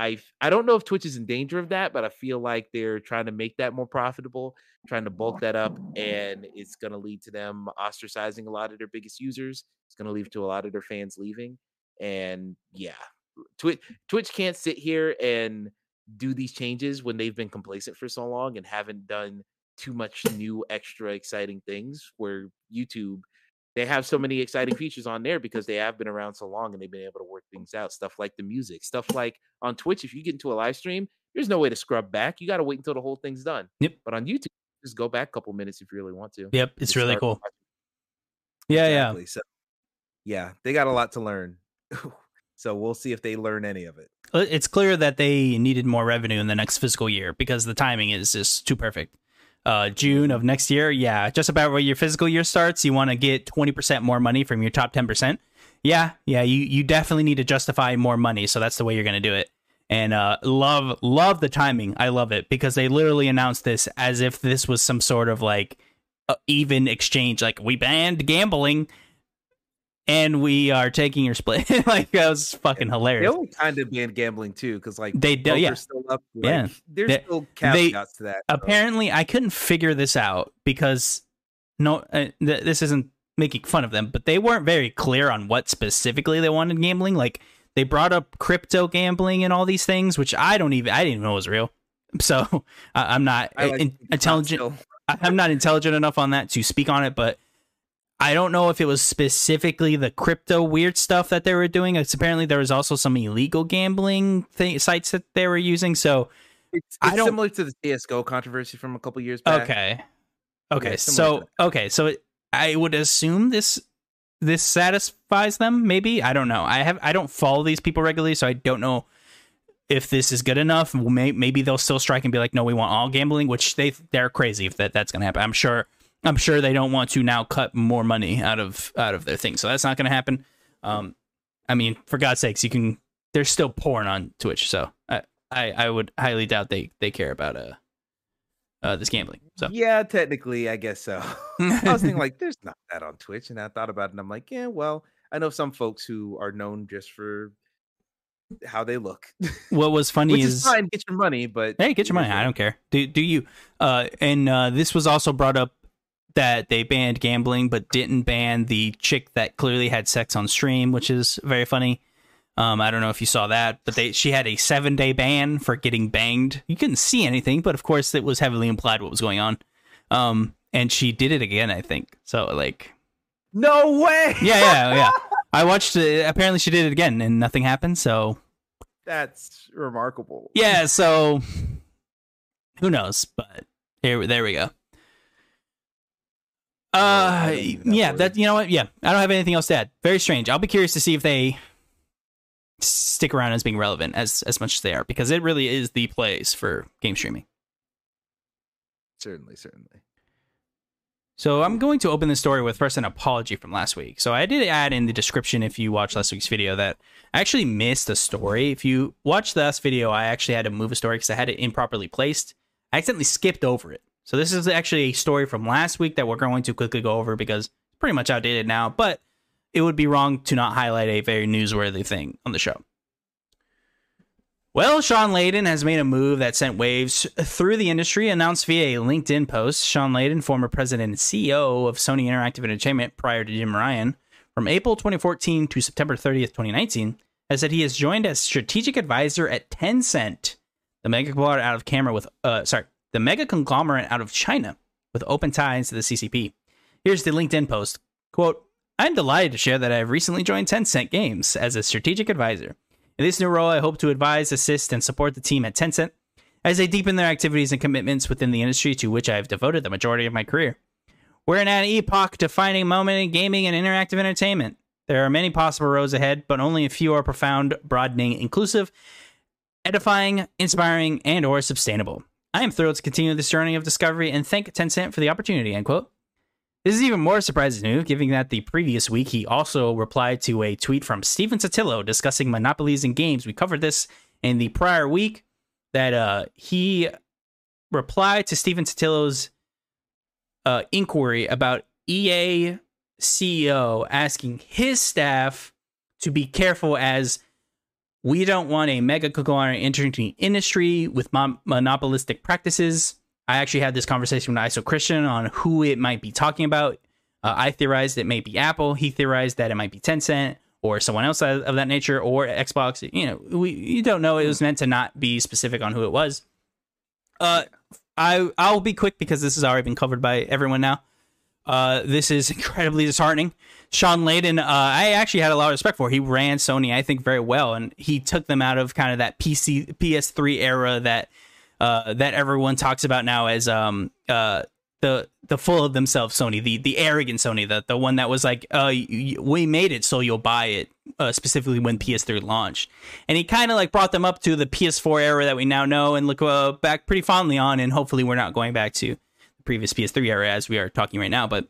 I I don't know if Twitch is in danger of that, but I feel like they're trying to make that more profitable, trying to bulk that up, and it's going to lead to them ostracizing a lot of their biggest users. It's going to lead to a lot of their fans leaving, and yeah, Twitch Twitch can't sit here and do these changes when they've been complacent for so long and haven't done too much new extra exciting things. Where YouTube they have so many exciting features on there because they have been around so long and they've been able to work things out. Stuff like the music, stuff like on Twitch, if you get into a live stream, there's no way to scrub back. You got to wait until the whole thing's done. Yep. But on YouTube, just go back a couple minutes if you really want to. Yep. It's really cool. watching. Yeah, Exactly. So, yeah, they got a lot to learn. so we'll see if they learn any of it. Uh, it's clear that they needed more revenue in the next fiscal year because the timing is just too perfect. Uh, June of next year, yeah, just about where your physical year starts, you want to get 20% more money from your top 10%. Yeah, yeah, you, you definitely need to justify more money. So that's the way you're going to do it. And uh, love, love the timing. I love it because they literally announced this as if this was some sort of like uh, even exchange. Like, we banned gambling and we are taking your split. like, that was fucking They hilarious. only kind of banned gambling too, because like They do- yeah. still up. Like, Yeah. there's They- still they- caveats to that. so- apparently i couldn't figure this out because no uh, th- this isn't making fun of them but they weren't very clear on what specifically they wanted gambling like they brought up crypto gambling and all these things which i don't even i didn't even know was real so I i'm not I like in- to keep it intelligent i'm not intelligent enough on that to speak on it but I don't know if it was specifically the crypto weird stuff that they were doing. It's apparently there was also some illegal gambling th- sites that they were using. So It's, it's similar to the CS:GO controversy from a couple years back. Okay. Okay. Yeah, so okay, so it, I would assume this this satisfies them. Maybe I don't know. I have I don't follow these people regularly, so I don't know if this is good enough. Maybe they'll still strike and be like, "No, we want all gambling," which they they're crazy if that that's going to happen. I'm sure. I'm sure they don't want to now cut more money out of out of their thing, so that's not going to happen. Um, I mean, for God's sakes, you can. There's still porn on Twitch, so I I, I would highly doubt they they care about uh uh this gambling. So Yeah, technically, I guess so. I was thinking like, there's not that on Twitch, and I thought about it, and I'm like, yeah, well, I know some folks who are known just for how they look, what was funny is, is fine. Get your money, but hey, get your money. I don't care. Do do you? Uh, and uh, this was also brought up that they banned gambling, but didn't ban the chick that clearly had sex on stream, which is very funny. Um, I don't know if you saw that, but they she had a seven day ban for getting banged. You couldn't see anything, but of course it was heavily implied what was going on. Um, and she did it again, I think. So like, No way. yeah, yeah, yeah. I watched it. Apparently, she did it again, and nothing happened. So That's remarkable. yeah, so who knows? But here, there we go. Uh, don't even know yeah, that you know what? Yeah, I don't have anything else to add. Very strange. I'll be curious to see if they stick around as being relevant as as much as they are because it really is the place for game streaming. Certainly, certainly. So I'm going to open the story with first an apology from last week. So I did add in the description if you watched last week's video that I actually missed a story. If you watched the last video, I actually had to move a story because I had it improperly placed. I accidentally skipped over it. So this is actually a story from last week that we're going to quickly go over because it's pretty much outdated now, but it would be wrong to not highlight a very newsworthy thing on the show. Well, Shawn Layden has made a move that sent waves through the industry. Announced via a LinkedIn post, Shawn Layden, former president and CEO of Sony Interactive Entertainment prior to Jim Ryan, from April 2014 to September 30th, 2019, has said he has joined as strategic advisor at Tencent, the mega conglomerate out of camera with uh sorry, the mega conglomerate out of China with open ties to the CCP. Here's the LinkedIn post. Quote, I'm delighted to share that I have recently joined Tencent Games as a strategic advisor. In this new role, I hope to advise, assist, and support the team at Tencent as they deepen their activities and commitments within the industry to which I have devoted the majority of my career. We're in an epoch defining moment in gaming and interactive entertainment. There are many possible roads ahead, but only a few are profound, broadening, inclusive, edifying, inspiring, and or sustainable. I am thrilled to continue this journey of discovery and thank Tencent for the opportunity, end quote. This is even more surprising to me, given that the previous week he also replied to a tweet from Stephen Totilo discussing monopolies in games. We covered this in the prior week that uh, he replied to Stephen Totilo's uh, inquiry about EA CEO asking his staff to be careful as we don't want a mega conglomerate entering the industry with mon- monopolistic practices. I actually had this conversation with ISO Christian on who it might be talking about. Uh, I theorized it may be Apple. He theorized that it might be Tencent or someone else of that nature or Xbox. You know, we you don't know. It was meant to not be specific on who it was. Uh, I I'll be quick because this has already been covered by everyone now. Uh, this is incredibly disheartening. Shawn Layden, uh, I actually had a lot of respect for. He ran Sony, I think, very well, and he took them out of kind of that PC PS3 era that uh, that everyone talks about now as um uh the the full of themselves Sony, the the arrogant Sony, the the one that was like, uh, we made it so you'll buy it, uh, specifically when PS3 launched, and he kind of like brought them up to the PS4 era that we now know and look uh, back pretty fondly on, and hopefully we're not going back to the previous PS3 era as we are talking right now, but.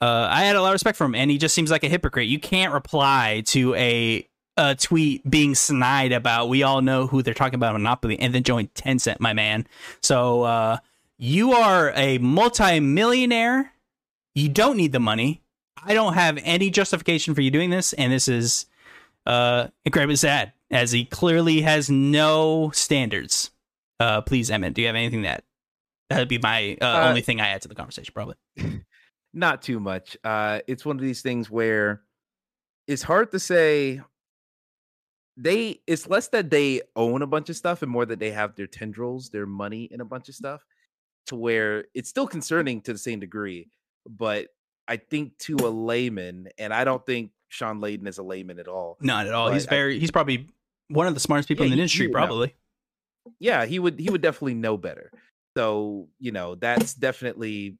Uh, I had a lot of respect for him, and he just seems like a hypocrite. You can't reply to a a tweet being snide about we all know who they're talking about Monopoly and then join Tencent, my man. So uh, you are a multi-millionaire. You don't need the money. I don't have any justification for you doing this, and this is uh, incredibly sad, as he clearly has no standards. Uh, please, Emmett, do you have anything that that would be my uh, uh, only thing I add to the conversation? Probably not too much. Uh, it's one of these things where it's hard to say. They it's less that they own a bunch of stuff and more that they have their tendrils, their money in a bunch of stuff to where it's still concerning to the same degree, but I think to a layman, and I don't think Shawn Layden is a layman at all. Not at all. He's very. I, he's probably one of the smartest people yeah, in the industry. Probably. Know. Yeah, he would. He would definitely know better. So you know, that's definitely.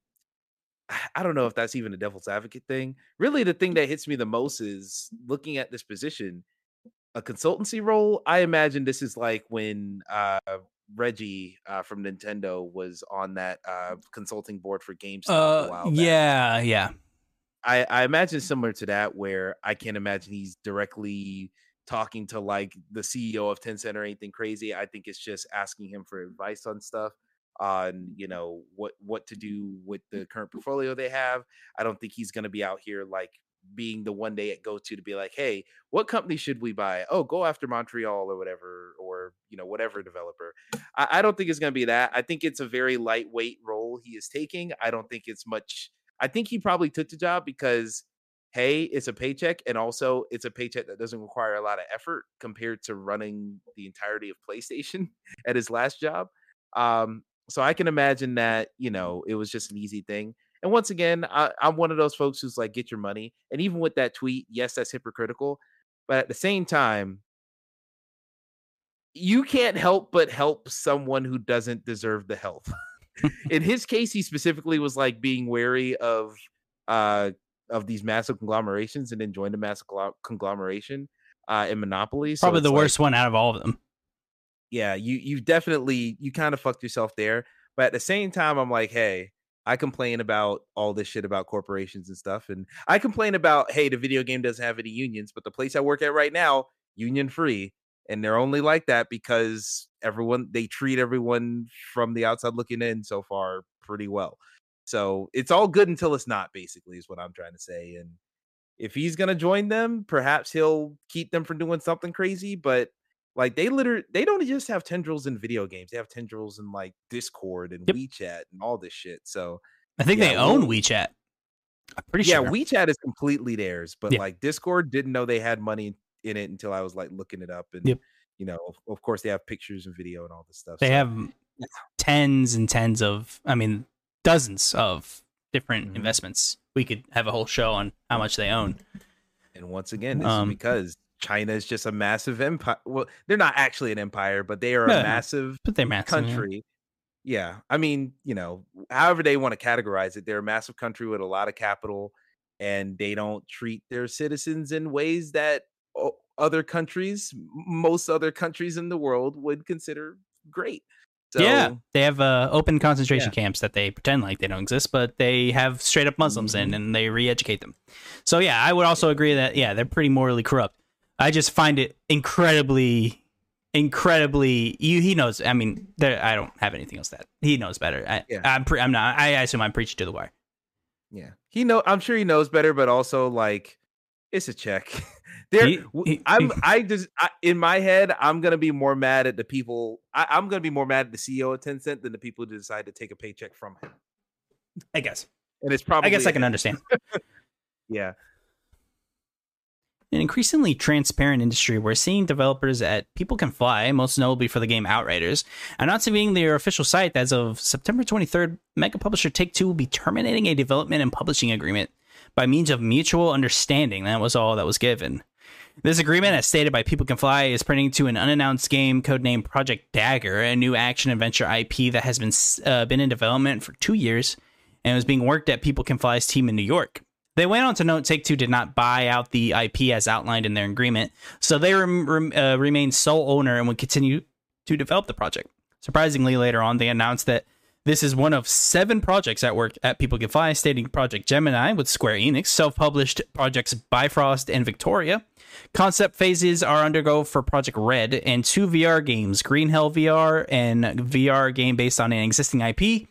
I don't know if that's even a devil's advocate thing. Really, the thing that hits me the most is looking at this position, a consultancy role. I imagine this is like when uh, Reggie uh, from Nintendo was on that uh, consulting board for GameStop. Uh, yeah, yeah. I, I imagine similar to that, where I can't imagine he's directly talking to like the CEO of Tencent or anything crazy. I think it's just asking him for advice on stuff on you know what what to do with the current portfolio they have. I don't think he's going to be out here like being the one day it go to to be like, hey, what company should we buy? Oh, go after Montreal or whatever, or you know, whatever developer. I, I don't think it's gonna be that. I think it's a very lightweight role he is taking. I don't think it's much. I think he probably took the job because hey, it's a paycheck, and also it's a paycheck that doesn't require a lot of effort compared to running the entirety of PlayStation at his last job. Um, so I can imagine that you know it was just an easy thing. And once again, I, I'm one of those folks who's like, get your money. And even with that tweet, yes, that's hypocritical. But at the same time, you can't help but help someone who doesn't deserve the help. In his case, he specifically was like being wary of uh of these massive conglomerations and then joined a massive conglomeration uh in Monopoly. So Probably the worst one out of all of them. Yeah, you you definitely you kind of fucked yourself there. But at the same time, I'm like, hey, I complain about all this shit about corporations and stuff. And I complain about, hey, the video game doesn't have any unions, but the place I work at right now, union free. And they're only like that because everyone, they treat everyone from the outside looking in so far pretty well. So it's all good until it's not, basically, is what I'm trying to say. And if he's to join them, perhaps he'll keep them from doing something crazy. But like they literally they don't just have tendrils in video games. They have tendrils in like Discord and yep. WeChat and all this shit. So I think yeah, they own WeChat. I'm pretty yeah, sure. Yeah, WeChat is completely theirs, but yeah. like Discord didn't know they had money in it until I was like looking it up and yep. you know, of, of, course they have pictures and video and all this stuff. They so. have tens and tens of I mean dozens of different mm-hmm. investments. We could have a whole show on how much they own. And once again, this um, is because China is just a massive empire. Well, they're not actually an empire, but they are no, a massive but they're massive, country. Yeah. yeah. I mean, you know, however they want to categorize it, they're a massive country with a lot of capital, and they don't treat their citizens in ways that other countries, most other countries in the world, would consider great. So, yeah, they have uh, open concentration Yeah. camps that they pretend like they don't exist, but they have straight up Muslims in Mhm. and they re-educate them. So yeah, I would also agree that yeah, they're pretty morally corrupt. I just find it incredibly, incredibly. You, he knows. I mean, there. I don't have anything else that he knows better. I, Yeah. I'm. Pre- I'm not. I assume I'm preaching to the choir. yeah, he know. I'm sure he knows better, but also like it's a check. there, He- he- I'm. I just I, in my head, I'm gonna be more mad at the people. I, I'm gonna be more mad at the CEO of Tencent than the people who decide to take a paycheck from him. I guess. And it's probably. I guess I can understand. Yeah. An increasingly transparent industry, we're seeing developers at People Can Fly, most notably for the game Outriders, announcing their official site as of September 23rd, mega publisher Take Two will be terminating a development and publishing agreement by means of mutual understanding. That was all that was given. This agreement, as stated by People Can Fly, is pertaining to an unannounced game codenamed Project Dagger, a new action adventure IP that has been uh, been in development for two years and was being worked at People Can Fly's team in New York. They went on to note Take Two did not buy out the IP as outlined in their agreement, so they rem- rem- uh, remain sole owner and would continue to develop the project. Surprisingly, later on, they announced that this is one of seven projects at work at People Can Fly, stating Project Gemini with Square Enix, self published projects Bifrost and Victoria. Concept phases are undergo for Project Red and two VR games, Green Hell VR and VR game based on an existing IP.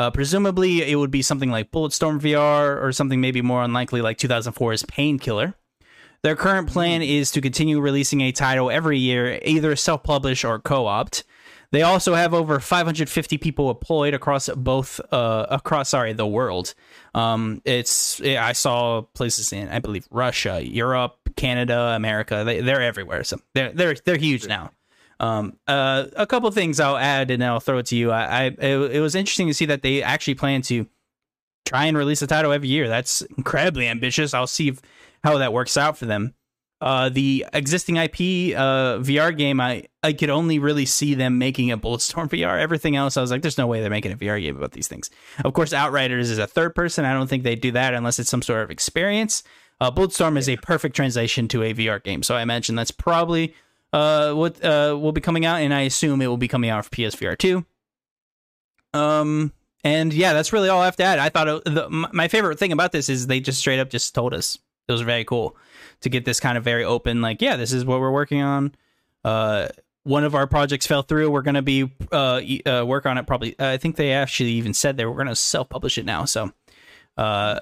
Uh, presumably, it would be something like Bulletstorm VR or something maybe more unlikely like 2004's Painkiller. Their current plan is to continue releasing a title every year, either self publish or co opt. They also have over 550 people employed across both, uh, across, sorry, the world. Um, it's, I saw places in, I believe, Russia, Europe, Canada, America. They, they're everywhere. So they're, they're, they're huge now. Um, uh, a couple things I'll add and I'll throw it to you. I, I it, it was interesting to see that they actually plan to try and release a title every year. That's incredibly ambitious. I'll see if, how that works out for them. Uh, the existing IP uh, VR game, I I could only really see them making a Bulletstorm VR. Everything else, I was like, there's no way they're making a VR game about these things. Of course, Outriders is a third person. I don't think they do that unless it's some sort of experience. Uh, Bulletstorm is a perfect translation to a VR game, so I imagine that's probably uh, what uh, will be coming out, and I assume it will be coming out for PSVR two. Um, and yeah, that's really all I have to add. I thought it, the, my favorite thing about this is they just straight up just told us it was very cool to get this kind of very open, like, yeah, this is what we're working on. Uh, one of our projects fell through. We're gonna be uh, uh work on it probably. I think they actually even said they were gonna self publish it now. So, uh,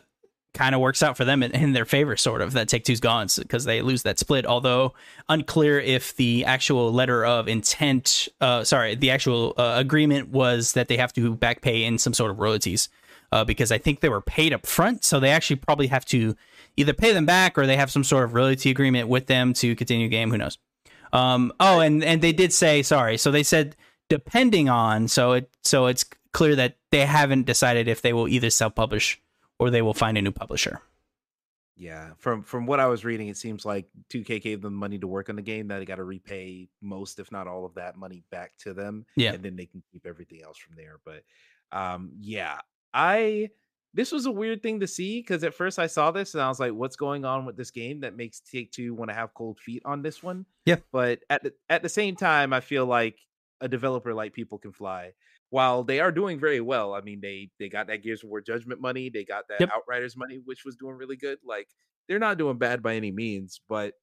kind of works out for them in, in their favor, sort of. That Take Two's gone because they lose that split. Although unclear if the actual letter of intent, uh, sorry, the actual uh, agreement was that they have to back pay in some sort of royalties. Uh, because I think they were paid up front, so they actually probably have to either pay them back or they have some sort of royalty agreement with them to continue the game. Who knows? Um, oh, and and they did say sorry. So they said depending on. So it so it's clear that they haven't decided if they will either self publish or they will find a new publisher. Yeah, from from what I was reading, it seems like 2K gave them money to work on the game. That they got to repay most, if not all, of that money back to them. Yeah. and then they can keep everything else from there. But um, yeah, I this was a weird thing to see because at first I saw this and I was like, "What's going on with this game that makes Take Two want to have cold feet on this one?" Yeah. but at the at the same time, I feel like a developer like People Can Fly, while they are doing very well, I mean they they got that Gears of War Judgment money, they got that Yep. Outriders money, which was doing really good. Like they're not doing bad by any means, but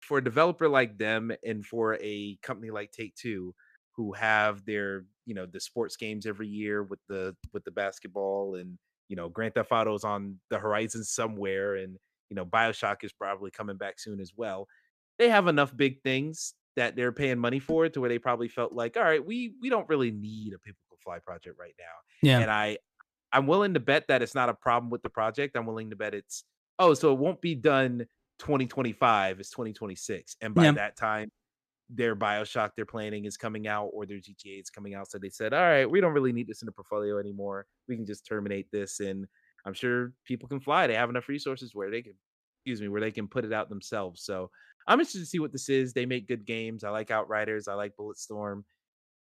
for a developer like them and for a company like Take Two, who have their you know the sports games every year with the with the basketball and you know Grand Theft Auto's on the horizon somewhere, and you know Bioshock is probably coming back soon as well. They have enough big things that they're paying money for to where they probably felt like, all right, we we don't really need a People Can Fly project right now Yeah. and I I'm willing to bet that it's not a problem with the project. I'm willing to bet it's oh, so it won't be done 2025, it's 2026. And by Yeah. that time, their Bioshock they're planning is coming out or their GTA is coming out. So they said, All right, we don't really need this in the portfolio anymore. We can just terminate this. And I'm sure people can fly. They have enough resources where they can excuse me, where they can put it out themselves. So I'm interested to see what this is. They make good games. I like Outriders, I like Bulletstorm.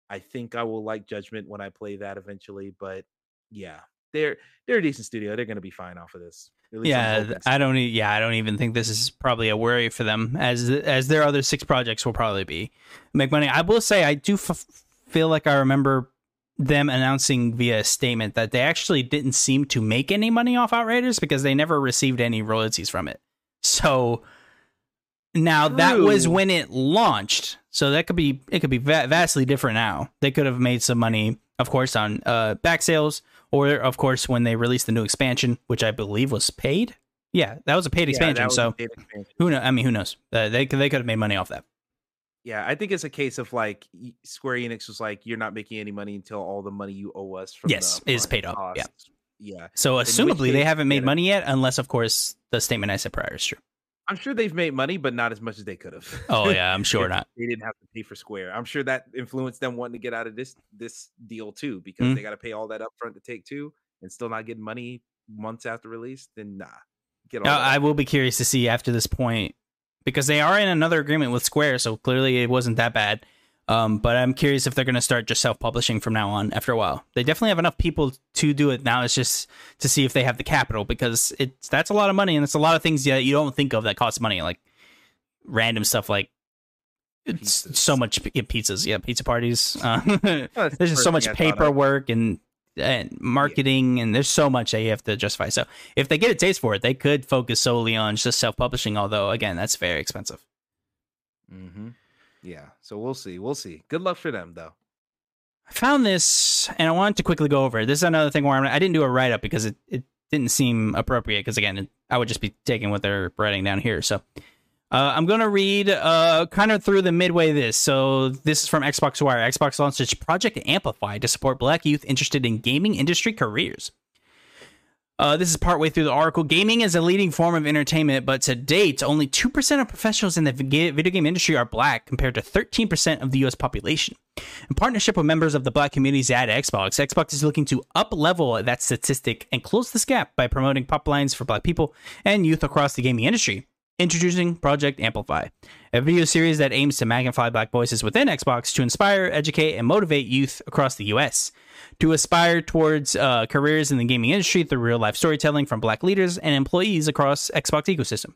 I think I will like Judgment when I play that eventually, but yeah, they're they're a decent studio. They're going to be fine off of this. At least I'm Yeah. I don't. Yeah, I don't even think this is probably a worry for them, as as their other six projects will probably be make money. I will say, I do f- feel like I remember them announcing via statement that they actually didn't seem to make any money off Outriders because they never received any royalties from it. So now True. that was when it launched. So that could be it could be va- vastly different now. They could have made some money, of course, on uh, back sales, or of course when they released the new expansion, which I believe was paid. Yeah, that was a paid expansion. Yeah, so paid expansion. who know? I mean, who knows? Uh, they they could have made money off that. Yeah, I think it's a case of like Square Enix was like, you're not making any money until all the money you owe us from yes is paid off. Yeah, yeah. So assumably they haven't made money yet, unless of course the statement I said prior is true. I'm sure they've made money, but not as much as they could have. Oh yeah, I'm sure not. They didn't have to pay for Square. I'm sure that influenced them wanting to get out of this this deal too, because mm-hmm. they got to pay all that upfront to take two and still not get money months after release. Then nah, get all. I will be curious to see after this point because they are in another agreement with Square, so clearly it wasn't that bad. Um, but I'm curious if they're going to start just self publishing from now on after a while. They definitely have enough people to do it now. It's just to see if they have the capital because it's that's a lot of money and it's a lot of things that you don't think of that cost money, like random stuff like it's pizzas. so much yeah, pizzas, yeah, pizza parties. Uh, there's just so much paperwork and and marketing, yeah. and there's so much that you have to justify. So if they get a taste for it, they could focus solely on just self publishing. Although again, that's very expensive. Hmm. Yeah. So we'll see. We'll see. Good luck for them, though. I found this, and I wanted to quickly go over. This is another thing where I'm, I did not do a write up because it, it didn't seem appropriate. Because again, it, I would just be taking what they're writing down here. So uh, I'm going to read uh, kind of through the midway this. So this is from Xbox Wire. Xbox launched its Project Amplify to support Black youth interested in gaming industry careers. Uh, this is partway through the article. Gaming is a leading form of entertainment, but to date, only 2% of professionals in the video game industry are black, compared to 13% of the U.S. population. In partnership with members of the black communities at Xbox, Xbox is looking to up level that statistic and close this gap by promoting pop lines for black people and youth across the gaming industry. Introducing Project Amplify, a video series that aims to magnify black voices within Xbox to inspire, educate, and motivate youth across the US to aspire towards uh, careers in the gaming industry through real life storytelling from black leaders and employees across Xbox ecosystem.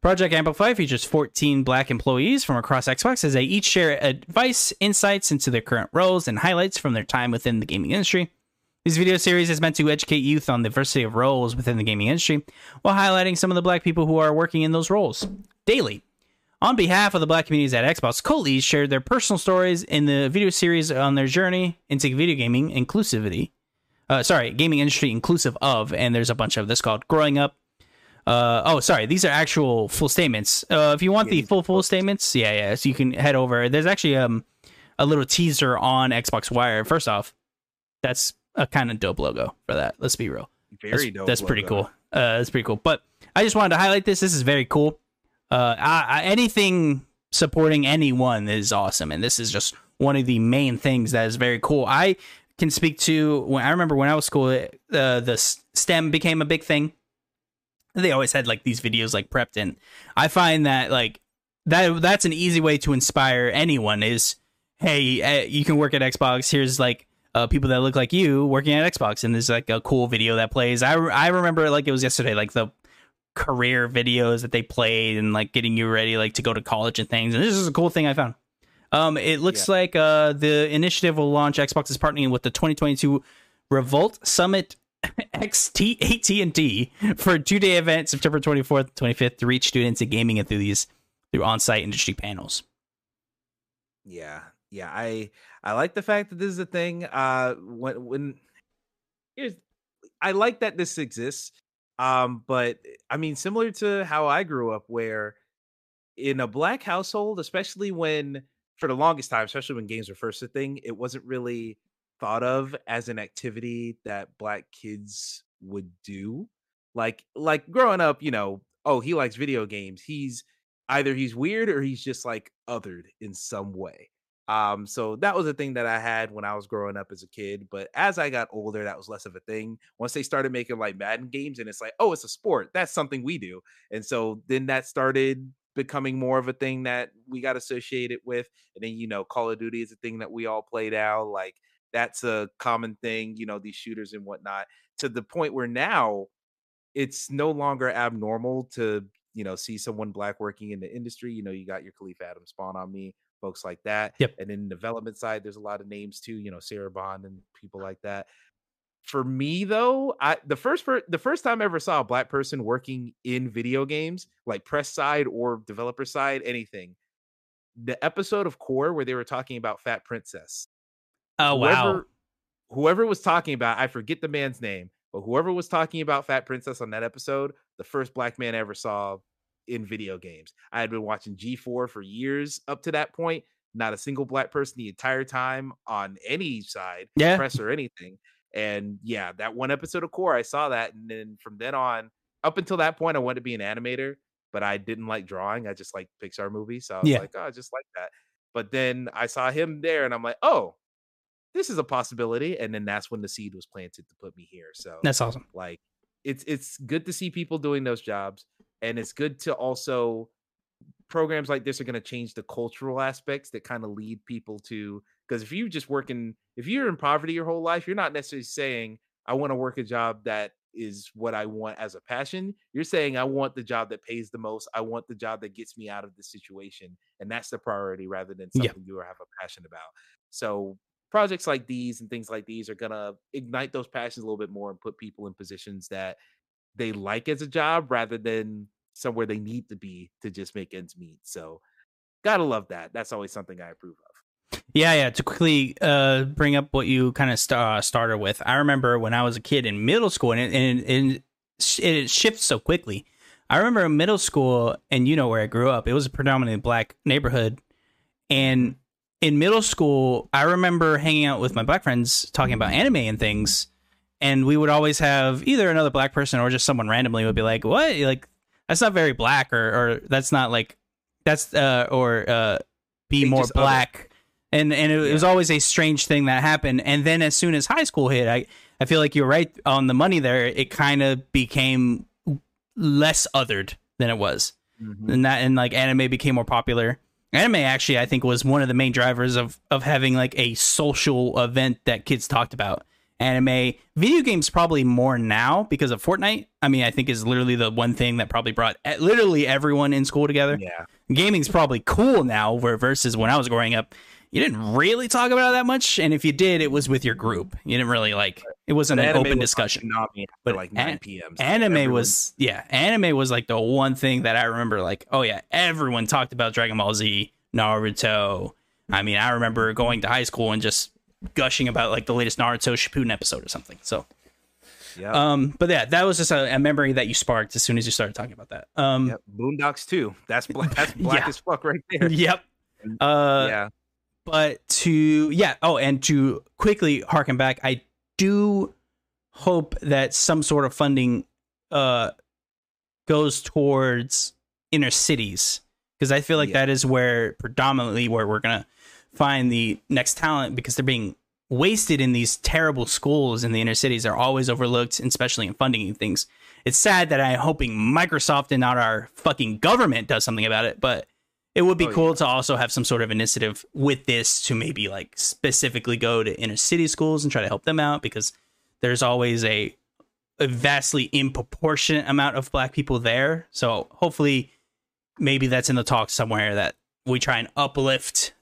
Project Amplify features 14 black employees from across Xbox as they each share advice, insights into their current roles, and highlights from their time within the gaming industry. This video series is meant to educate youth on the diversity of roles within the gaming industry while highlighting some of the black people who are working in those roles daily. On behalf of the black communities at Xbox, co-leads shared their personal stories in the video series on their journey into video gaming inclusivity. Uh, sorry, gaming industry inclusive of, and there's a bunch of this called "Growing Up." Uh, oh, sorry, these are actual full statements. Uh, if you want the full full statements, yeah, yeah, so you can head over. There's actually um a little teaser on Xbox Wire. First off, that's a kind of dope logo for that. Let's be real. Very that's, dope. That's pretty cool. Uh, that's pretty cool. But I just wanted to highlight this. This is very cool. Uh, I, I, anything supporting anyone is awesome, and this is just one of the main things that is very cool. I can speak to when I remember when I was school, uh, the STEM became a big thing. They always had like these videos like prepped, and I find that like that that's an easy way to inspire anyone. Is hey, uh, you can work at Xbox. Here's like uh, people that look like you working at Xbox, and there's like a cool video that plays. I I remember like it was yesterday, like the career videos that they played and like getting you ready like to go to college and things. And this is a cool thing I found. Um, it looks yeah. like uh the initiative will launch. Xbox is partnering with the 2022 Revolt Summit XT AT&T for a two-day event September 24th, 25th to reach students and gaming enthusiasts through on-site industry panels. Yeah, yeah, I I like the fact that this is a thing. Uh, when when here's, I like that this exists. Um, but I mean, similar to how I grew up, where in a black household, especially when for the longest time, especially when games were first a thing, it wasn't really thought of as an activity that black kids would do. Like like growing up, you know, oh, he likes video games. He's either he's weird or he's just like othered in some way. Um, so that was a thing that I had when I was growing up as a kid. But as I got older, that was less of a thing. Once they started making like Madden games, and it's like, oh, it's a sport. That's something we do. And so then that started becoming more of a thing that we got associated with. And then, you know, Call of Duty is a thing that we all play now. Like that's a common thing, you know, these shooters and whatnot, to the point where now it's no longer abnormal to, you know, see someone black working in the industry. You know, you got your Kahlief Adams spawn on me folks like that. Yep. And then development side, there's a lot of names too, you know, Sarah Bond and people like that. For me though, I the first per, the first time I ever saw a black person working in video games, like press side or developer side, anything. The episode of Core where they were talking about Fat Princess. Oh whoever, wow. Whoever was talking about, I forget the man's name, but whoever was talking about Fat Princess on that episode, the first black man I ever saw in video games. I had been watching G4 for years up to that point. Not a single black person the entire time on any side, Yeah. press or anything. And yeah, that one episode of Core, I saw that. And then from then on, up until that point, I wanted to be an animator, but I didn't like drawing. I just like Pixar movies. So I was Yeah. like, oh, I just like that. But then I saw him there and I'm like, oh, this is a possibility. And then that's when the seed was planted to put me here. So That's awesome. like it's it's good to see people doing those jobs and it's good to also programs like this are going to change the cultural aspects that kind of lead people to because if you just work in if you're in poverty your whole life you're not necessarily saying i want to work a job that is what i want as a passion you're saying i want the job that pays the most i want the job that gets me out of the situation and that's the priority rather than Yeah. something you have a passion about so projects like these and things like these are going to ignite those passions a little bit more and put people in positions that they like as a job rather than somewhere they need to be to just make ends meet. So, gotta love that. That's always something I approve of. Yeah, yeah. To quickly uh, bring up what you kind of st- uh, started with, I remember when I was a kid in middle school, and it, and, it- and it it shifts so quickly. I remember in middle school, and you know where I grew up. It was a predominantly black neighborhood, and in middle school, I remember hanging out with my black friends talking about anime and things, and we would always have either another black person or just someone randomly would be like, "What? Like that's not very black," or or that's not like that's uh or uh be They more black. And and it, it was always a strange thing that happened. And then as soon as high school hit, I I feel like you're right on the money there. It kind of became less othered than it was and that and like anime became more popular anime actually i think was one of the main drivers of of having like a social event that kids talked about. Anime video games probably more now because of fortnite. I mean i think is literally the one thing that probably brought literally everyone in school together. Yeah. gaming's probably cool now where versus when i was growing up you didn't really talk about it that much and if you did it was with your group you didn't really like it wasn't an open discussion But like 9 an- p.m. so anime everyone- was yeah anime was like the one thing that i remember like oh yeah everyone talked about dragon ball z naruto i mean i remember going to high school and just gushing about like the latest naruto shippuden episode or something so yeah. um but yeah that was just a, a memory that you sparked as soon as you started talking about that um yep. Boondocks too. That's black. That's black Yeah. as fuck right there. yep uh yeah. But to yeah oh and to quickly harken back i do hope that some sort of funding uh goes towards inner cities. Because i feel like Yeah. that is where predominantly where we're gonna find the next talent because they're being wasted in these terrible schools in the inner cities. They're always overlooked especially in funding and things. It's sad that i'm hoping microsoft and not our fucking government does something about it but it would be Oh, cool to also have some sort of initiative with this to maybe like specifically go to inner city schools and try to help them out because there's always a, a vastly improportionate amount of black people there. So hopefully, maybe that's in the talk somewhere that we try and uplift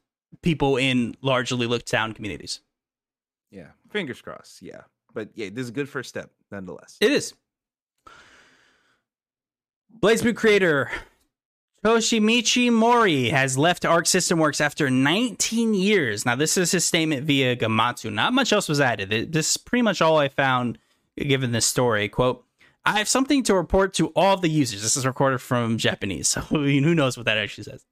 people in largely looked down communities. Yeah. Fingers crossed. Yeah. But yeah, this is a good first step nonetheless. It is. BlazBlue creator Toshimichi Mori has left Arc System Works after 19 years. Now, this is his statement via Gematsu. Not much else was added. This is pretty much all I found given this story. Quote, I have something to report to all the users. This is recorded from Japanese, so who knows what that actually says.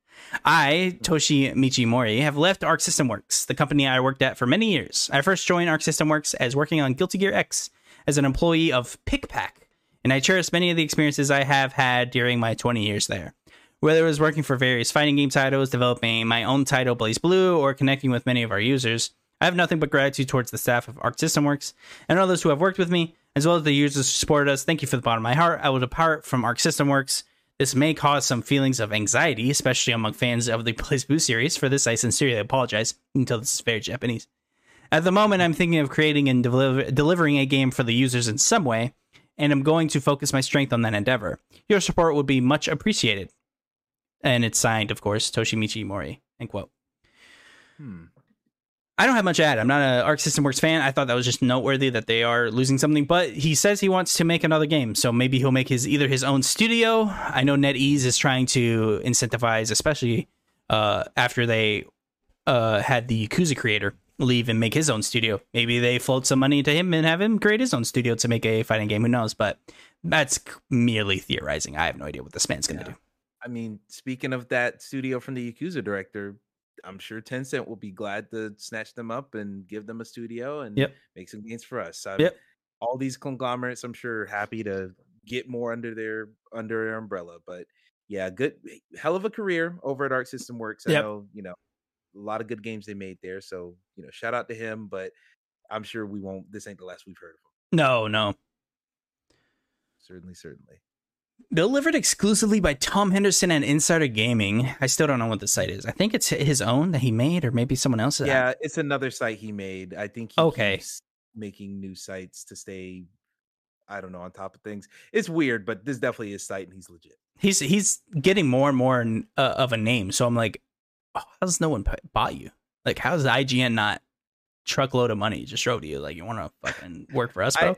I, Toshimichi Mori, have left Arc System Works, the company I worked at for many years. I first joined Arc System Works as working on Guilty Gear X as an employee of PickPack, and I cherish many of the experiences I have had during my 20 years there. Whether it was working for various fighting game titles, developing my own title, BlazBlue, or connecting with many of our users, I have nothing but gratitude towards the staff of Arc System Works and others who have worked with me, as well as the users who supported us. Thank you from the bottom of my heart. I will depart from Arc System Works. This may cause some feelings of anxiety, especially among fans of the BlazBlue series. For this, I sincerely apologize. until this is very Japanese. At the moment, I'm thinking of creating and deliver- delivering a game for the users in some way, and I'm going to focus my strength on that endeavor. Your support would be much appreciated. And it's signed, of course, Toshimichi Mori. End quote. Hmm. I don't have much to add. I'm not an Arc System Works fan. I thought that was just noteworthy that they are losing something, but he says he wants to make another game, so maybe he'll make his either his own studio. I know NetEase is trying to incentivize, especially uh, after they uh, had the Yakuza creator leave and make his own studio. Maybe they float some money to him and have him create his own studio to make a fighting game. Who knows? But that's merely theorizing. I have no idea what this man's going to Yeah. do. I mean, speaking of that studio from the Yakuza director, I'm sure Tencent will be glad to snatch them up and give them a studio and Yep. make some games for us. So Yep. all these conglomerates, I'm sure, happy to get more under their under their umbrella. But yeah, good eh, hell of a career over at Arc System Works. I Yep. know, you know, a lot of good games they made there. So, you know, shout out to him, but I'm sure we won't this ain't the last we've heard of him. No, no. Certainly, certainly. Delivered exclusively by Tom Henderson and Insider Gaming. I still don't know what the site is. I think it's his own that he made, or maybe someone else's. Yeah, it's another site he made. I think he Okay. making new sites to stay, I don't know, on top of things. It's weird, but this definitely is site and he's legit. he's he's getting more and more uh, of a name. So I'm like, oh, how's no one bought you? Like, how's IGN not truckload of money just showed to you? Like, you want to fucking work for us, I- bro?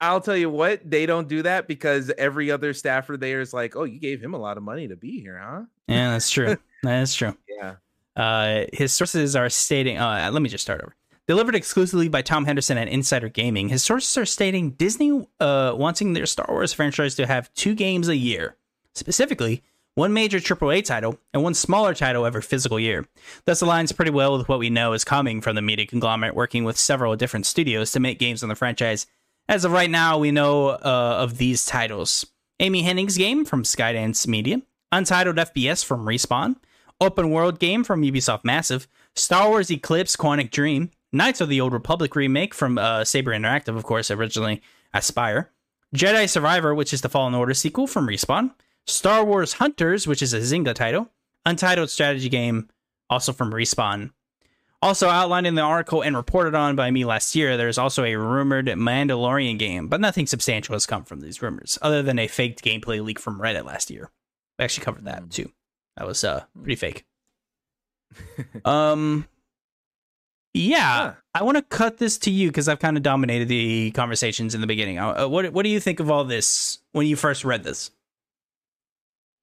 I'll tell you what, they don't do that because every other staffer there is like, oh, you gave him a lot of money to be here, huh? yeah, that's true. that's true. Yeah. Uh, his sources are stating. Uh, let me just start over. Delivered exclusively by Tom Henderson at Insider Gaming, his sources are stating Disney uh, wanting their Star Wars franchise to have two games a year, specifically one major AAA title and one smaller title every physical year. This aligns pretty well with what we know is coming from the media conglomerate, working with several different studios to make games on the franchise. As of right now, we know uh, of these titles: Amy Hennig's game from Skydance Media, Untitled FPS from Respawn, open world game from Ubisoft Massive, Star Wars Eclipse Quantic Dream, Knights of the Old Republic remake from uh, Saber Interactive, of course, originally Aspyr, Jedi Survivor, which is the Fallen Order sequel from Respawn, Star Wars Hunters, which is a Zynga title, Untitled strategy game, also from Respawn. Also outlined in the article and reported on by me last year, there's also a rumored Mandalorian game, but nothing substantial has come from these rumors, other than a faked gameplay leak from Reddit last year. We actually covered that Mm. too. That was uh pretty fake. um yeah, Huh. I want to cut this to you because I've kind of dominated the conversations in the beginning. Uh, uh, what what do you think of all this when you first read this?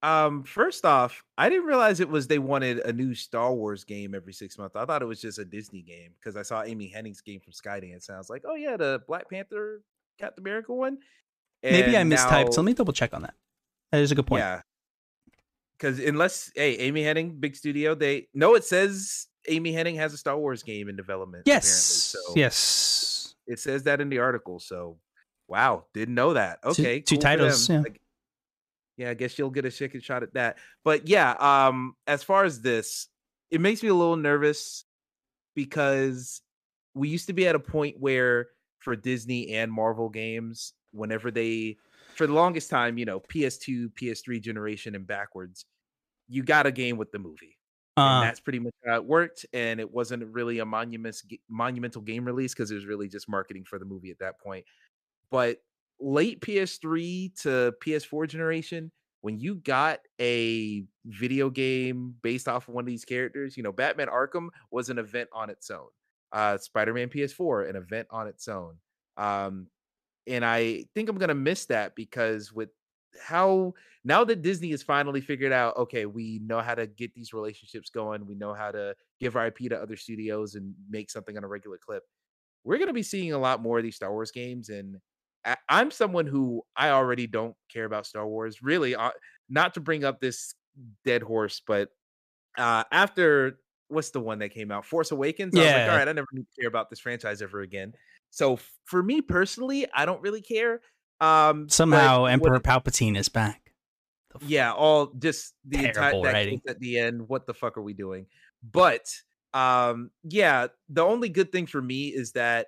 Um, first off, I didn't realize it was they wanted a new Star Wars game every six months. I thought it was just a Disney game because I saw Amy Hennig's game from Skydance, and I was like, oh yeah, the Black Panther Captain America one. Maybe I And mistyped. So let me double check on that. That is a good point. Yeah. Because unless hey, Amy Hennig, big studio, they no, it says Amy Hennig has a Star Wars game in development. yes. apparently, so yes. it says that in the article. So wow, didn't know that. Okay, two cool for titles, yeah. I- yeah, I guess you'll get a second shot at that. But yeah, um, as far as this, it makes me a little nervous because we used to be at a point where for Disney and Marvel games, whenever they for the longest time, you know, PS2, PS3 generation and backwards, you got a game with the movie. Uh, and that's pretty much how it worked. And it wasn't really a monument monumental game release because it was really just marketing for the movie at that point. But late PS3 to PS4 generation, when you got a video game based off of one of these characters, you know, Batman Arkham was an event on its own. Uh, Spider-Man PS4, an event on its own. Um, and I think I'm gonna miss that because with how now that Disney has finally figured out, okay, we know how to get these relationships going, we know how to give our IP to other studios and make something on a regular clip. We're gonna be seeing a lot more of these Star Wars games, and I'm someone who I already don't care about Star Wars. Really, uh, not to bring up this dead horse, but uh, after what's the one that came out, Force Awakens, I was like, all right, I never need to care about this franchise ever again. So for me personally, I don't really care. Um, somehow Emperor Palpatine is back. Yeah, all just the entire Terrible that writing. at the end. What the fuck are we doing? But um, yeah, the only good thing for me is that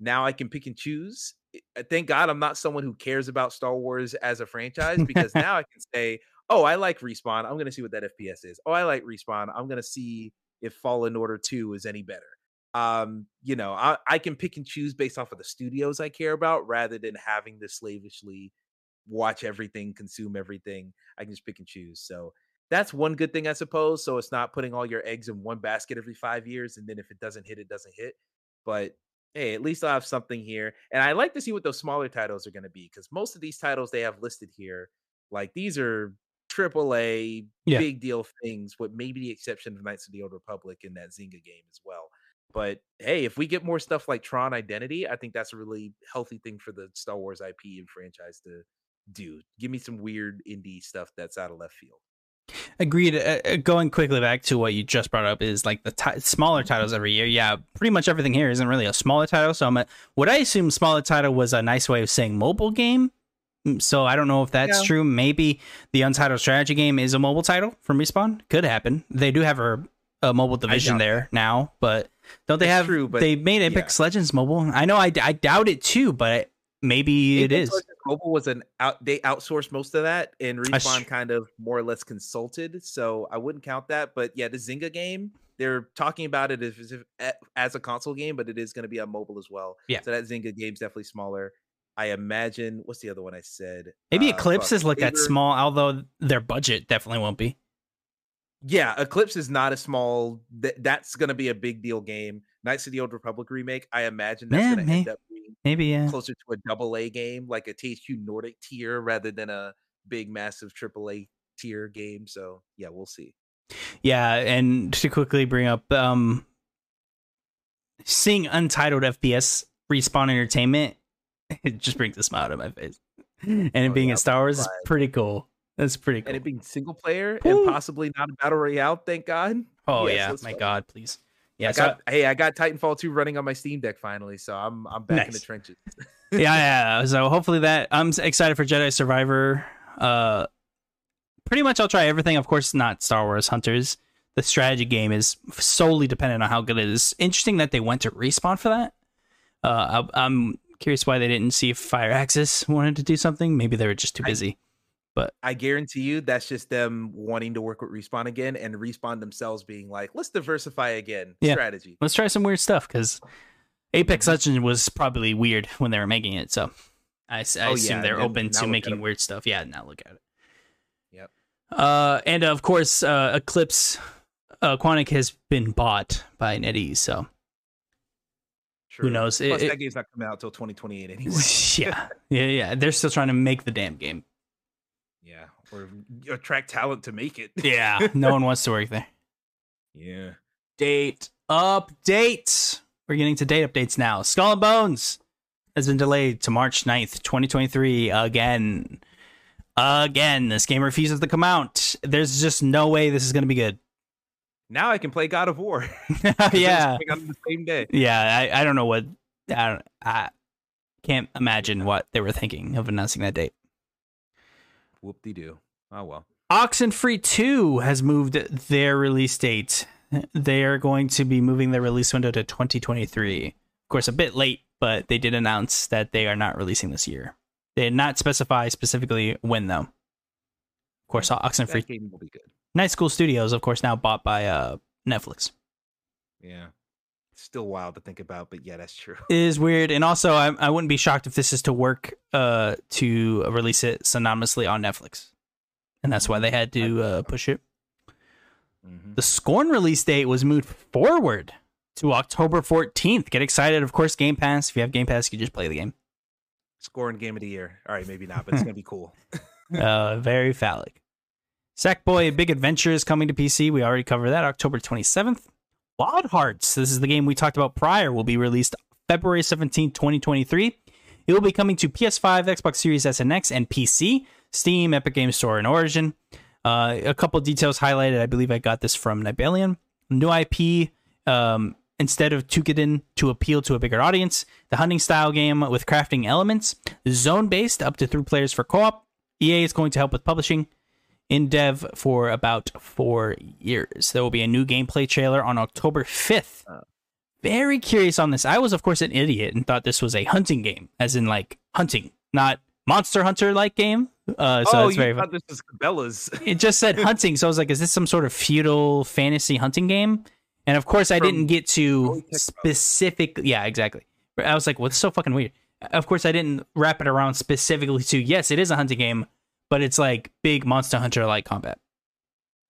now I can pick and choose. Thank God I'm not someone who cares about Star Wars as a franchise because now I can say, oh, I like Respawn. I'm gonna see what that FPS is. Oh, I like Respawn. I'm gonna see if Fallen Order 2 is any better. Um, you know, I, I can pick and choose based off of the studios I care about rather than having to slavishly watch everything, consume everything. I can just pick and choose. So that's one good thing, I suppose. So it's not putting all your eggs in one basket every five years, and then if it doesn't hit, it doesn't hit. But hey, at least I'll have something here. And I like to see what those smaller titles are going to be because most of these titles they have listed here, like these are triple A Yeah. big deal things, with maybe the exception of Knights of the Old Republic in that Zynga game as well. But hey, if we get more stuff like Tron Identity, I think that's a really healthy thing for the Star Wars IP and franchise to do. Give me some weird indie stuff that's out of left field. Agreed. Uh, uh, going quickly back to what you just brought up is like the ti- smaller titles every year. Yeah, pretty much everything here isn't really a smaller title. So I'm a, what I assume smaller title was a nice way of saying mobile game. Mm, So I don't know if that's Yeah. true. Maybe the Untitled Strategy game is a mobile title from Respawn. Could happen. They do have a, a mobile division doubt there now, but don't they It's have? true, but they made Apex Legends mobile. I know. I, I doubt it too, but maybe it Apex is. Legends Mobile was an out. They outsourced most of that, and Respawn true. kind of more or less consulted. So I wouldn't count that. But yeah, the Zynga game, they're talking about it as if, as a console game, but it is going to be on mobile as well. Yeah. So that Zynga game's definitely smaller. I imagine. What's the other one I said? Maybe Uh, Eclipse is like that small, although their budget definitely won't be. Yeah, Eclipse is not a small. Th- that's going to be a big deal game. Knights of the Old Republic remake. I imagine that's going to end up Maybe yeah. closer to a double A game, like a THQ Nordic tier, rather than a big, massive triple A tier game. So yeah, we'll see. Yeah, and to quickly bring up um seeing untitled FPS respawn entertainment, it just brings a smile to my face. And it Oh, being yeah, in Star Wars is pretty cool. That's pretty cool. And it being single player Woo. and possibly not a battle royale. Thank God. oh Yes, yeah, my go. god, please. Yeah, I so, got, hey, I got Titanfall 2 running on my Steam Deck finally, so I'm I'm back in the trenches. yeah, yeah. So hopefully that I'm excited for Jedi Survivor. Uh pretty much I'll try everything. Of course, not Star Wars Hunters. The strategy game is solely dependent on how good it is. Interesting that they went to respawn for that. Uh, I, I'm curious why they didn't see if Firaxis wanted to do something. Maybe they were just too I- busy. I guarantee you that's just them wanting to work with Respawn again and Respawn themselves being like, let's diversify again. Yeah. Strategy. Let's try some weird stuff because Apex Legends was probably weird when they were making it. So I Oh, assume yeah, they're and open to making weird stuff. Yeah, now look at it. Yep. Uh, and of course, uh, Eclipse uh, Quantic has been bought by NetEase. So True. Who knows? Plus, it- that game's not coming out until 2028 anyway. yeah, yeah, yeah. They're still trying to make the damn game. Yeah. Or attract talent to make it. Yeah, no one wants to work there. Yeah. Date updates. We're getting to date updates now. Skull and Bones has been delayed to March 9th, 2023 again. Again, this game refuses to come out. There's just no way this is going to be good. Now I can play God of War. yeah. on the same day. Yeah, I, I don't know what I don't I can't imagine what they were thinking of announcing that date. Whoop de doo. Oh well. Oxenfree 2 has moved their release date. They are going to be moving their release window to 2023. Of course, a bit late, but they did announce that they are not releasing this year. They did not specify specifically when, though. Of course, Oxenfree That game will be good. Night School Studios, of course, now bought by uh, Netflix. Yeah. Still wild to think about, but yeah, that's true. It is weird, and also I, I wouldn't be shocked if this is to work uh, to release it synonymously on Netflix, and that's why they had to uh, push it. Mhm. The Scorn release date was moved forward to October 14th. Get excited. Of course, Game Pass. If you have Game Pass, you can just play the game. Scoring game of the year. All right, maybe not, but it's gonna be cool. Uh, very phallic. Sackboy a Big Adventure is coming to PC. We already covered that October 27th. Wild Hearts. This is the game we talked about prior. Will be released February 17th, 2023. It will be coming to PS5, Xbox Series S and X, and PC, Steam, Epic Game Store, and Origin. Uh, a couple details highlighted. I believe I got this from Nibellion. New IP. Um, instead of Toukiden to appeal to a bigger audience, the hunting style game with crafting elements, zone based, up to three players for co op. EA is going to help with publishing in dev for about four years. There will be a new gameplay trailer on October 5th. Uh. Very curious on this. I was, of course, an idiot and thought this was a hunting game, as in like hunting, not Monster Hunter like game. Uh, so oh, it's you very. thought this was Cabela's. It just said hunting, so I was like, "Is this some sort of feudal fantasy hunting game?" And of course, I From didn't get to Toy Tech specific. Yeah, exactly. I was like, "What's so fucking weird?" Of course, I didn't wrap it around specifically to yes, it is a hunting game, but it's like big Monster Hunter like combat.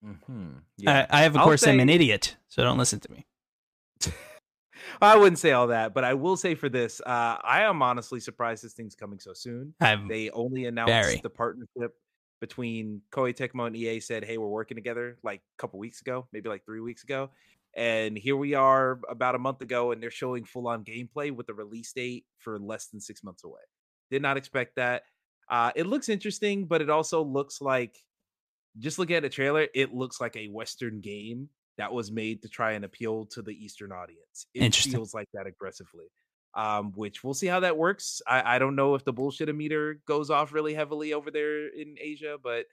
Mm-hmm. I, I, have, of I'll course, I'm an idiot, so don't listen to me. I wouldn't say all that, but I will say for this, uh, I am honestly surprised this thing's coming so soon. I'm They only announced Very. the partnership between Koei Tecmo and EA. Said, "Hey, we're working together." Like a couple weeks ago, maybe like three weeks ago, and here we are about a month ago, and they're showing full-on gameplay with the release date for less than six months away. Did not expect that. Uh, it looks interesting, but it also looks like, just looking at the trailer, it looks like a Western game that was made to try and appeal to the Eastern audience. It feels like that aggressively um, which we'll see how that works. I, I don't know if the bullshit meter goes off really heavily over there in Asia, but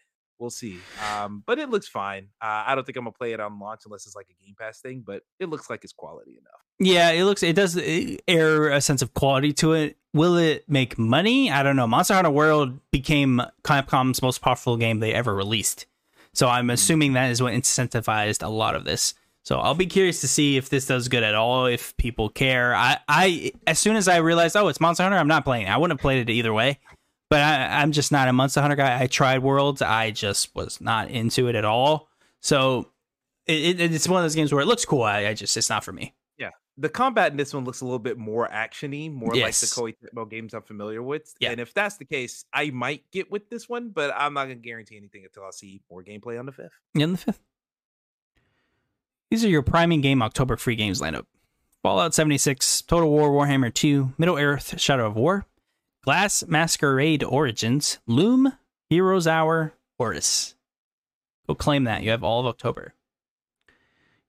we'll see. Um, but it looks fine. Uh, I don't think I'm gonna play it on launch unless it's like a Game Pass thing, but it looks like it's quality enough. Yeah, it looks it does uh, air a sense of quality to it. Will it make money? I don't know. Monster Hunter World became Capcom's most powerful game they ever released. So I'm assuming that is what incentivized a lot of this. So I'll be curious to see if this does good at all, if people care. I, I as soon as I realized, oh, it's Monster Hunter, I'm not playing. I wouldn't have played it either way. But I, I'm just not a Monster Hunter guy. I tried Worlds, I just was not into it at all. So it, it, it's one of those games where it looks cool. I, I just it's not for me. Yeah, the combat in this one looks a little bit more actiony, more Yes. like the Koei Tecmo games I'm familiar with. Yeah. And if that's the case, I might get with this one, but I'm not gonna guarantee anything until I see more gameplay on the fifth. Yeah, on the fifth. These are your Prime Gaming October free games lineup: Fallout 76, Total War Warhammer 2, Middle Earth Shadow of War, Glass Masquerade Origins, Loom, Heroes Hour, Horace. Go claim that. You have all of October.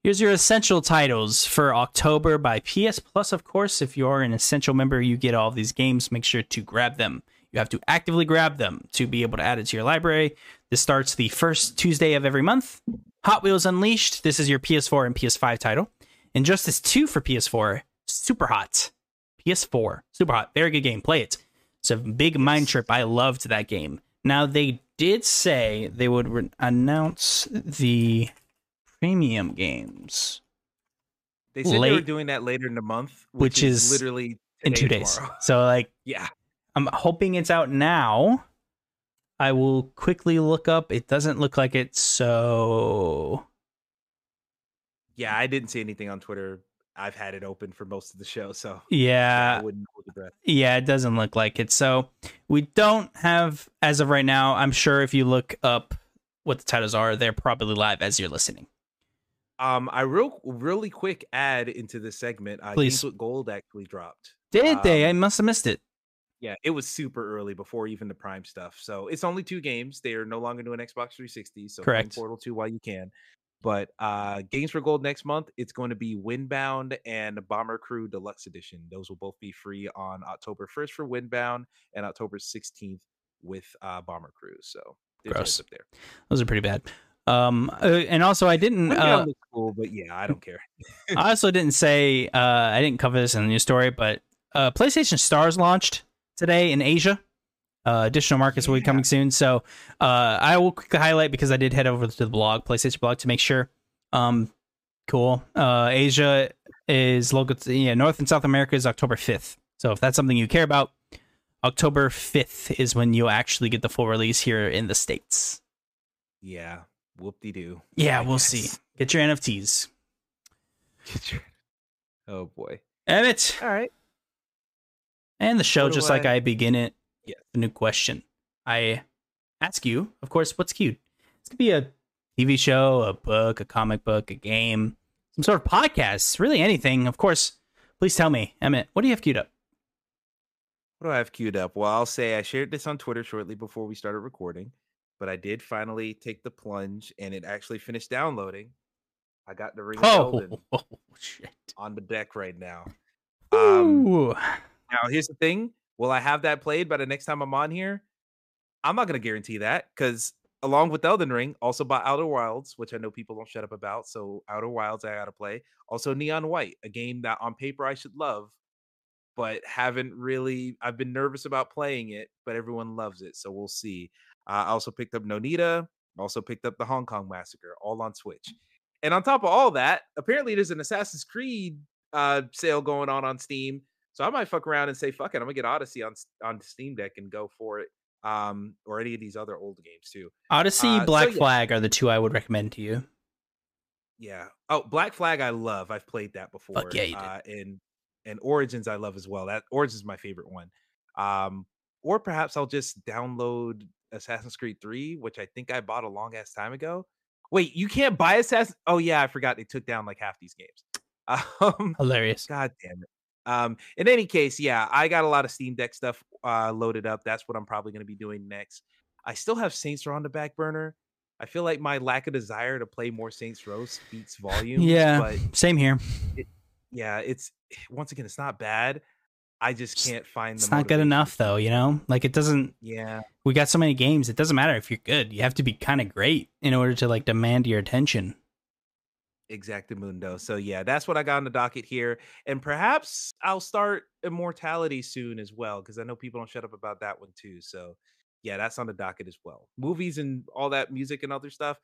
Here's your essential titles for October by PS Plus, of course. If you're an essential member, you get all these games. Make sure to grab them. You have to actively grab them to be able to add it to your library. This starts the first Tuesday of every month. Hot Wheels Unleashed. This is your PS4 and PS5 title. Injustice 2 for PS4. Superhot. PS4. Superhot. Very good game. Play it. It's a big mind trip. I loved that game. Now, they did say they would re- announce the premium games They said they were doing that later in the month, Which which, is is literally in two days. tomorrow. So, like, Yeah. I'm hoping it's out now. I will quickly look up. It doesn't look like it, so Yeah, I didn't see anything on Twitter. I've had it open for most of the show, so yeah, I wouldn't hold your breath. Yeah, it doesn't look like it. So we don't have, as of right now, I'm sure if you look up what the titles are, they're probably live as you're listening. Um, I real really quick add into this segment. Uh, Please. Games Gold actually dropped. Did they? I Um, must have missed it. Yeah, it was super early before even the Prime stuff. So it's only two games. They are no longer doing Xbox 360. So Correct. Portal 2 while you can. But uh Games for Gold next month, it's going to be Windbound and Bomber Crew Deluxe Edition. Those will both be free on October 1st for Windbound and October 16th with uh Bomber Crew. So Gross. those up there. Those are pretty bad. Um, uh, and also I didn't. Uh, cool, but yeah, I don't care. I also didn't say. Uh, I didn't cover this in the news story, but uh, PlayStation Stars launched today in Asia. Uh, additional markets will be coming soon. So uh, I will quickly highlight because I did head over to the blog, PlayStation blog, to make sure. Um, cool. Uh, Asia is local. To, yeah, North and South America is October fifth. So if that's something you care about, October fifth is when you'll actually get the full release here in the states. Yeah. Whoop de doo. Yeah, we'll see. Get your NFTs. Get your. Oh boy. Emmett. All right. And the show, What just like I- I begin it, Yes. a new question. I ask you, of course, what's cute? This could be a TV show, a book, a comic book, a game, some sort of podcast, really anything. Of course, please tell me, Emmett, what do you have queued up? What do I have queued up? Well, I'll say I shared this on Twitter shortly before we started recording, but I did finally take the plunge and it actually finished downloading. I got the Ring Oh, shit. on the deck right now. Um, now here's the thing: Will I have that played by the next time I'm on here? I'm not going to guarantee that because along with Elden Ring, also by Outer Wilds, which I know people don't shut up about. So Outer Wilds, I got to play. Also Neon White, a game that on paper I should love, but haven't really. I've been nervous about playing it, but everyone loves it, so we'll see. Uh, I also picked up Nonita. Also picked up the Hong Kong Massacre, all on Switch. And on top of all that, apparently there's an Assassin's Creed uh, sale going on on Steam. So I might fuck around and say, "Fuck it, I'm gonna get Odyssey on on Steam Deck and go for it." um, or any of these other old games too. Odyssey, Uh, so Black yeah. Flag are the two I would recommend to you. Yeah. Oh, Black Flag, I love. I've played that before. yeah, you did. Uh, and and Origins, I love as well. That Origins is my favorite one. Um, or perhaps I'll just download Assassin's Creed 3, which I think I bought a long ass time ago. Wait, you can't buy Assassin? Oh yeah, I forgot they took down like half these games. Um, Hilarious. God damn it. Um, in any case, yeah, I got a lot of Steam Deck stuff uh loaded up. That's what I'm probably gonna be doing next. I still have Saints Row on the back burner. I feel like my lack of desire to play more Saints Row speaks volumes. Yeah. But Same here. yeah, it's once again, it's not bad. I just can't find the It's not good enough though, you know? Like it doesn't Yeah. we got so many games, it doesn't matter if you're good. You have to be kind of great in order to like demand your attention. Exactamundo. So yeah, that's what I got on the docket here. And perhaps I'll start Immortality soon as well, because I know people don't shut up about that one too. So yeah, that's on the docket as well. Movies and all that music and other stuff.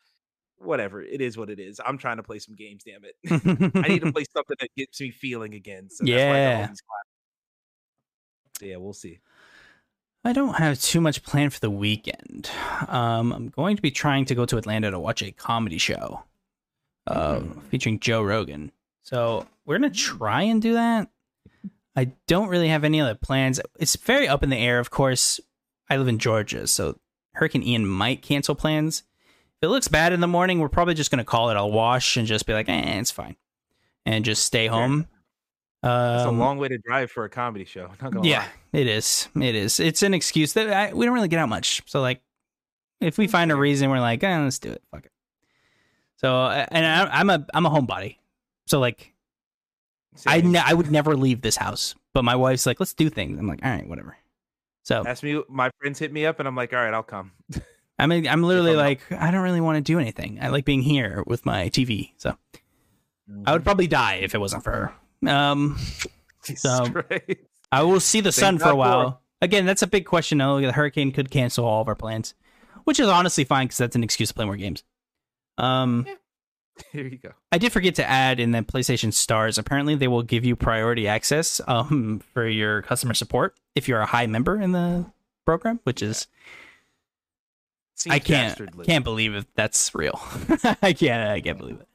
Whatever. It is what it is. I'm trying to play some games, damn it. I need to play something that gets me feeling again. So that's why I Yeah. So yeah, we'll see. I don't have too much planned for the weekend. Um, I'm going to be trying to go to Atlanta to watch a comedy show uh, Mhm. featuring Joe Rogan. So we're going to try and do that. I don't really have any other plans. It's very up in the air, of course. I live in Georgia, so Hurricane Ian might cancel plans. If it looks bad in the morning, we're probably just going to call it a wash and just be like, eh, it's fine. And just stay home. It's a Um, long way to drive for a comedy show. Not gonna yeah, lie. it is. It is. It's an excuse that I, we don't really get out much. So like, if we find a reason, we're like, eh, let's do it. Fuck it. So and I, I'm a I'm a homebody. So like, I ne- I would never leave this house. But my wife's like, let's do things. I'm like, all right, whatever. So Ask me. My friends hit me up, and I'm like, all right, I'll come. I mean, I'm literally like, I don't really want to do anything. I like being here with my TV. So I would probably die if it wasn't for her. Um, Jesus so- Christ. I will see the sun for a while. Again, that's a big question. though. the hurricane could cancel all of our plans, which is honestly fine because that's an excuse to play more games. Um, Here you go. I did forget to add in the PlayStation Stars. Apparently, they will give you priority access um, for your customer support if you're a high member in the program, which is Seems I can't dastardly. can't believe if that's real. I can't I can't believe it.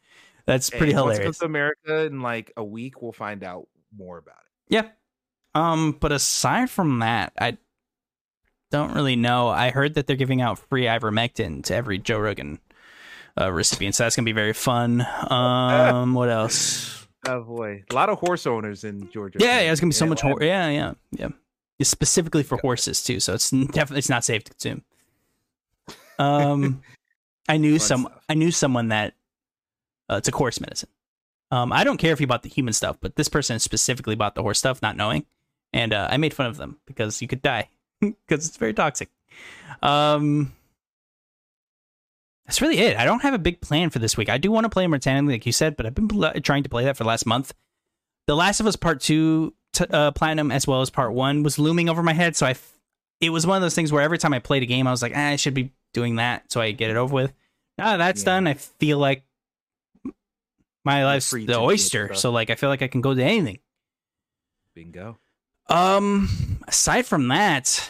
That's Hey, pretty once it hilarious. comes to America in like a week, we'll find out more about it. Yeah. Um, but aside from that, I don't really know. I heard that they're giving out free ivermectin to every Joe Rogan uh, recipient, so that's gonna be very fun. Um, what else? Oh boy, a lot of horse owners in Georgia. Yeah, yeah, it's gonna be so Yeah, much. well, Hor- yeah, yeah, yeah. It's specifically for horses too, so it's definitely it's not safe to consume. Um, I knew some. stuff. I knew someone that uh, it's a horse medicine. Um, I don't care if you bought the human stuff, but this person specifically bought the horse stuff, not knowing, and uh, I made fun of them because you could die because it's very toxic. Um, that's really it. I don't have a big plan for this week. I do want to play Mortality, like you said, but I've been pl- trying to play that for the last month. The Last of Us Part Two t- uh, Platinum, as well as Part One, was looming over my head. So I, f- it was one of those things where every time I played a game, I was like, ah, I should be doing that, so I get it over with. Now that's Yeah. done, I feel like my life's the oyster. So like, I feel like I can go to anything. Bingo. Um, aside from that,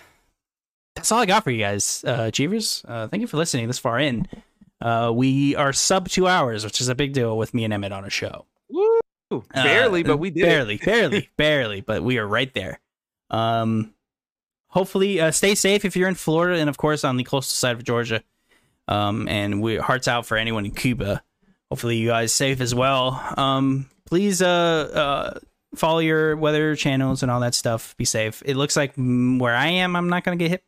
that's all I got for you guys, uh, Achievers. Uh, thank you for listening this far in. Uh, we are sub two hours, which is a big deal with me and Emmett on a show. Woo! Uh, Barely, but we did. barely, barely, barely, but we are right there. Um, hopefully, uh, stay safe if you're in Florida, and of course on the coastal side of Georgia. Um, and we hearts out for anyone in Cuba. Hopefully, you guys safe as well. Um, please, uh, uh, follow your weather channels and all that stuff. Be safe. It looks like mm, where I am, I'm not gonna get hit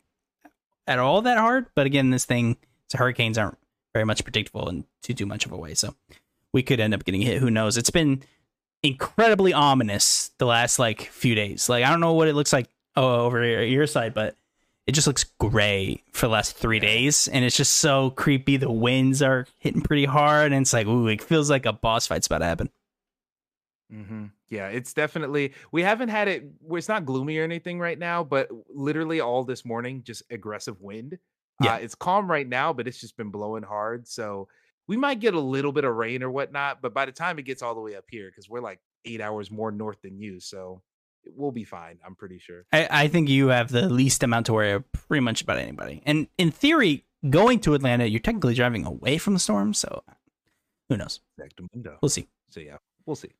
at all that hard. But again, this thing, hurricanes aren't very much predictable in too too much of a way. So we could end up getting hit. Who knows? It's been incredibly ominous the last like few days. Like I don't know what it looks like oh, over your, side, but it just looks gray for the last three days, and it's just so creepy. The winds are hitting pretty hard, and it's like ooh, it feels like a boss fight's about to happen. hmm Yeah, it's definitely. We haven't had it. It's not gloomy or anything right now, but literally all this morning, just aggressive wind. Yeah. Uh, it's calm right now, but it's just been blowing hard. So we might get a little bit of rain or whatnot. But by the time it gets all the way up here, because we're like eight hours more north than you, so we'll be fine. I'm pretty sure. I, I think you have the least amount to worry pretty much about anybody. And in theory, going to Atlanta, you're technically driving away from the storm, so who knows? We'll see. So yeah, we'll see.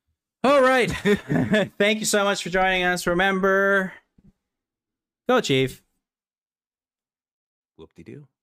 All right. Thank you so much for joining us. Remember, go Chief. Whoop de doo.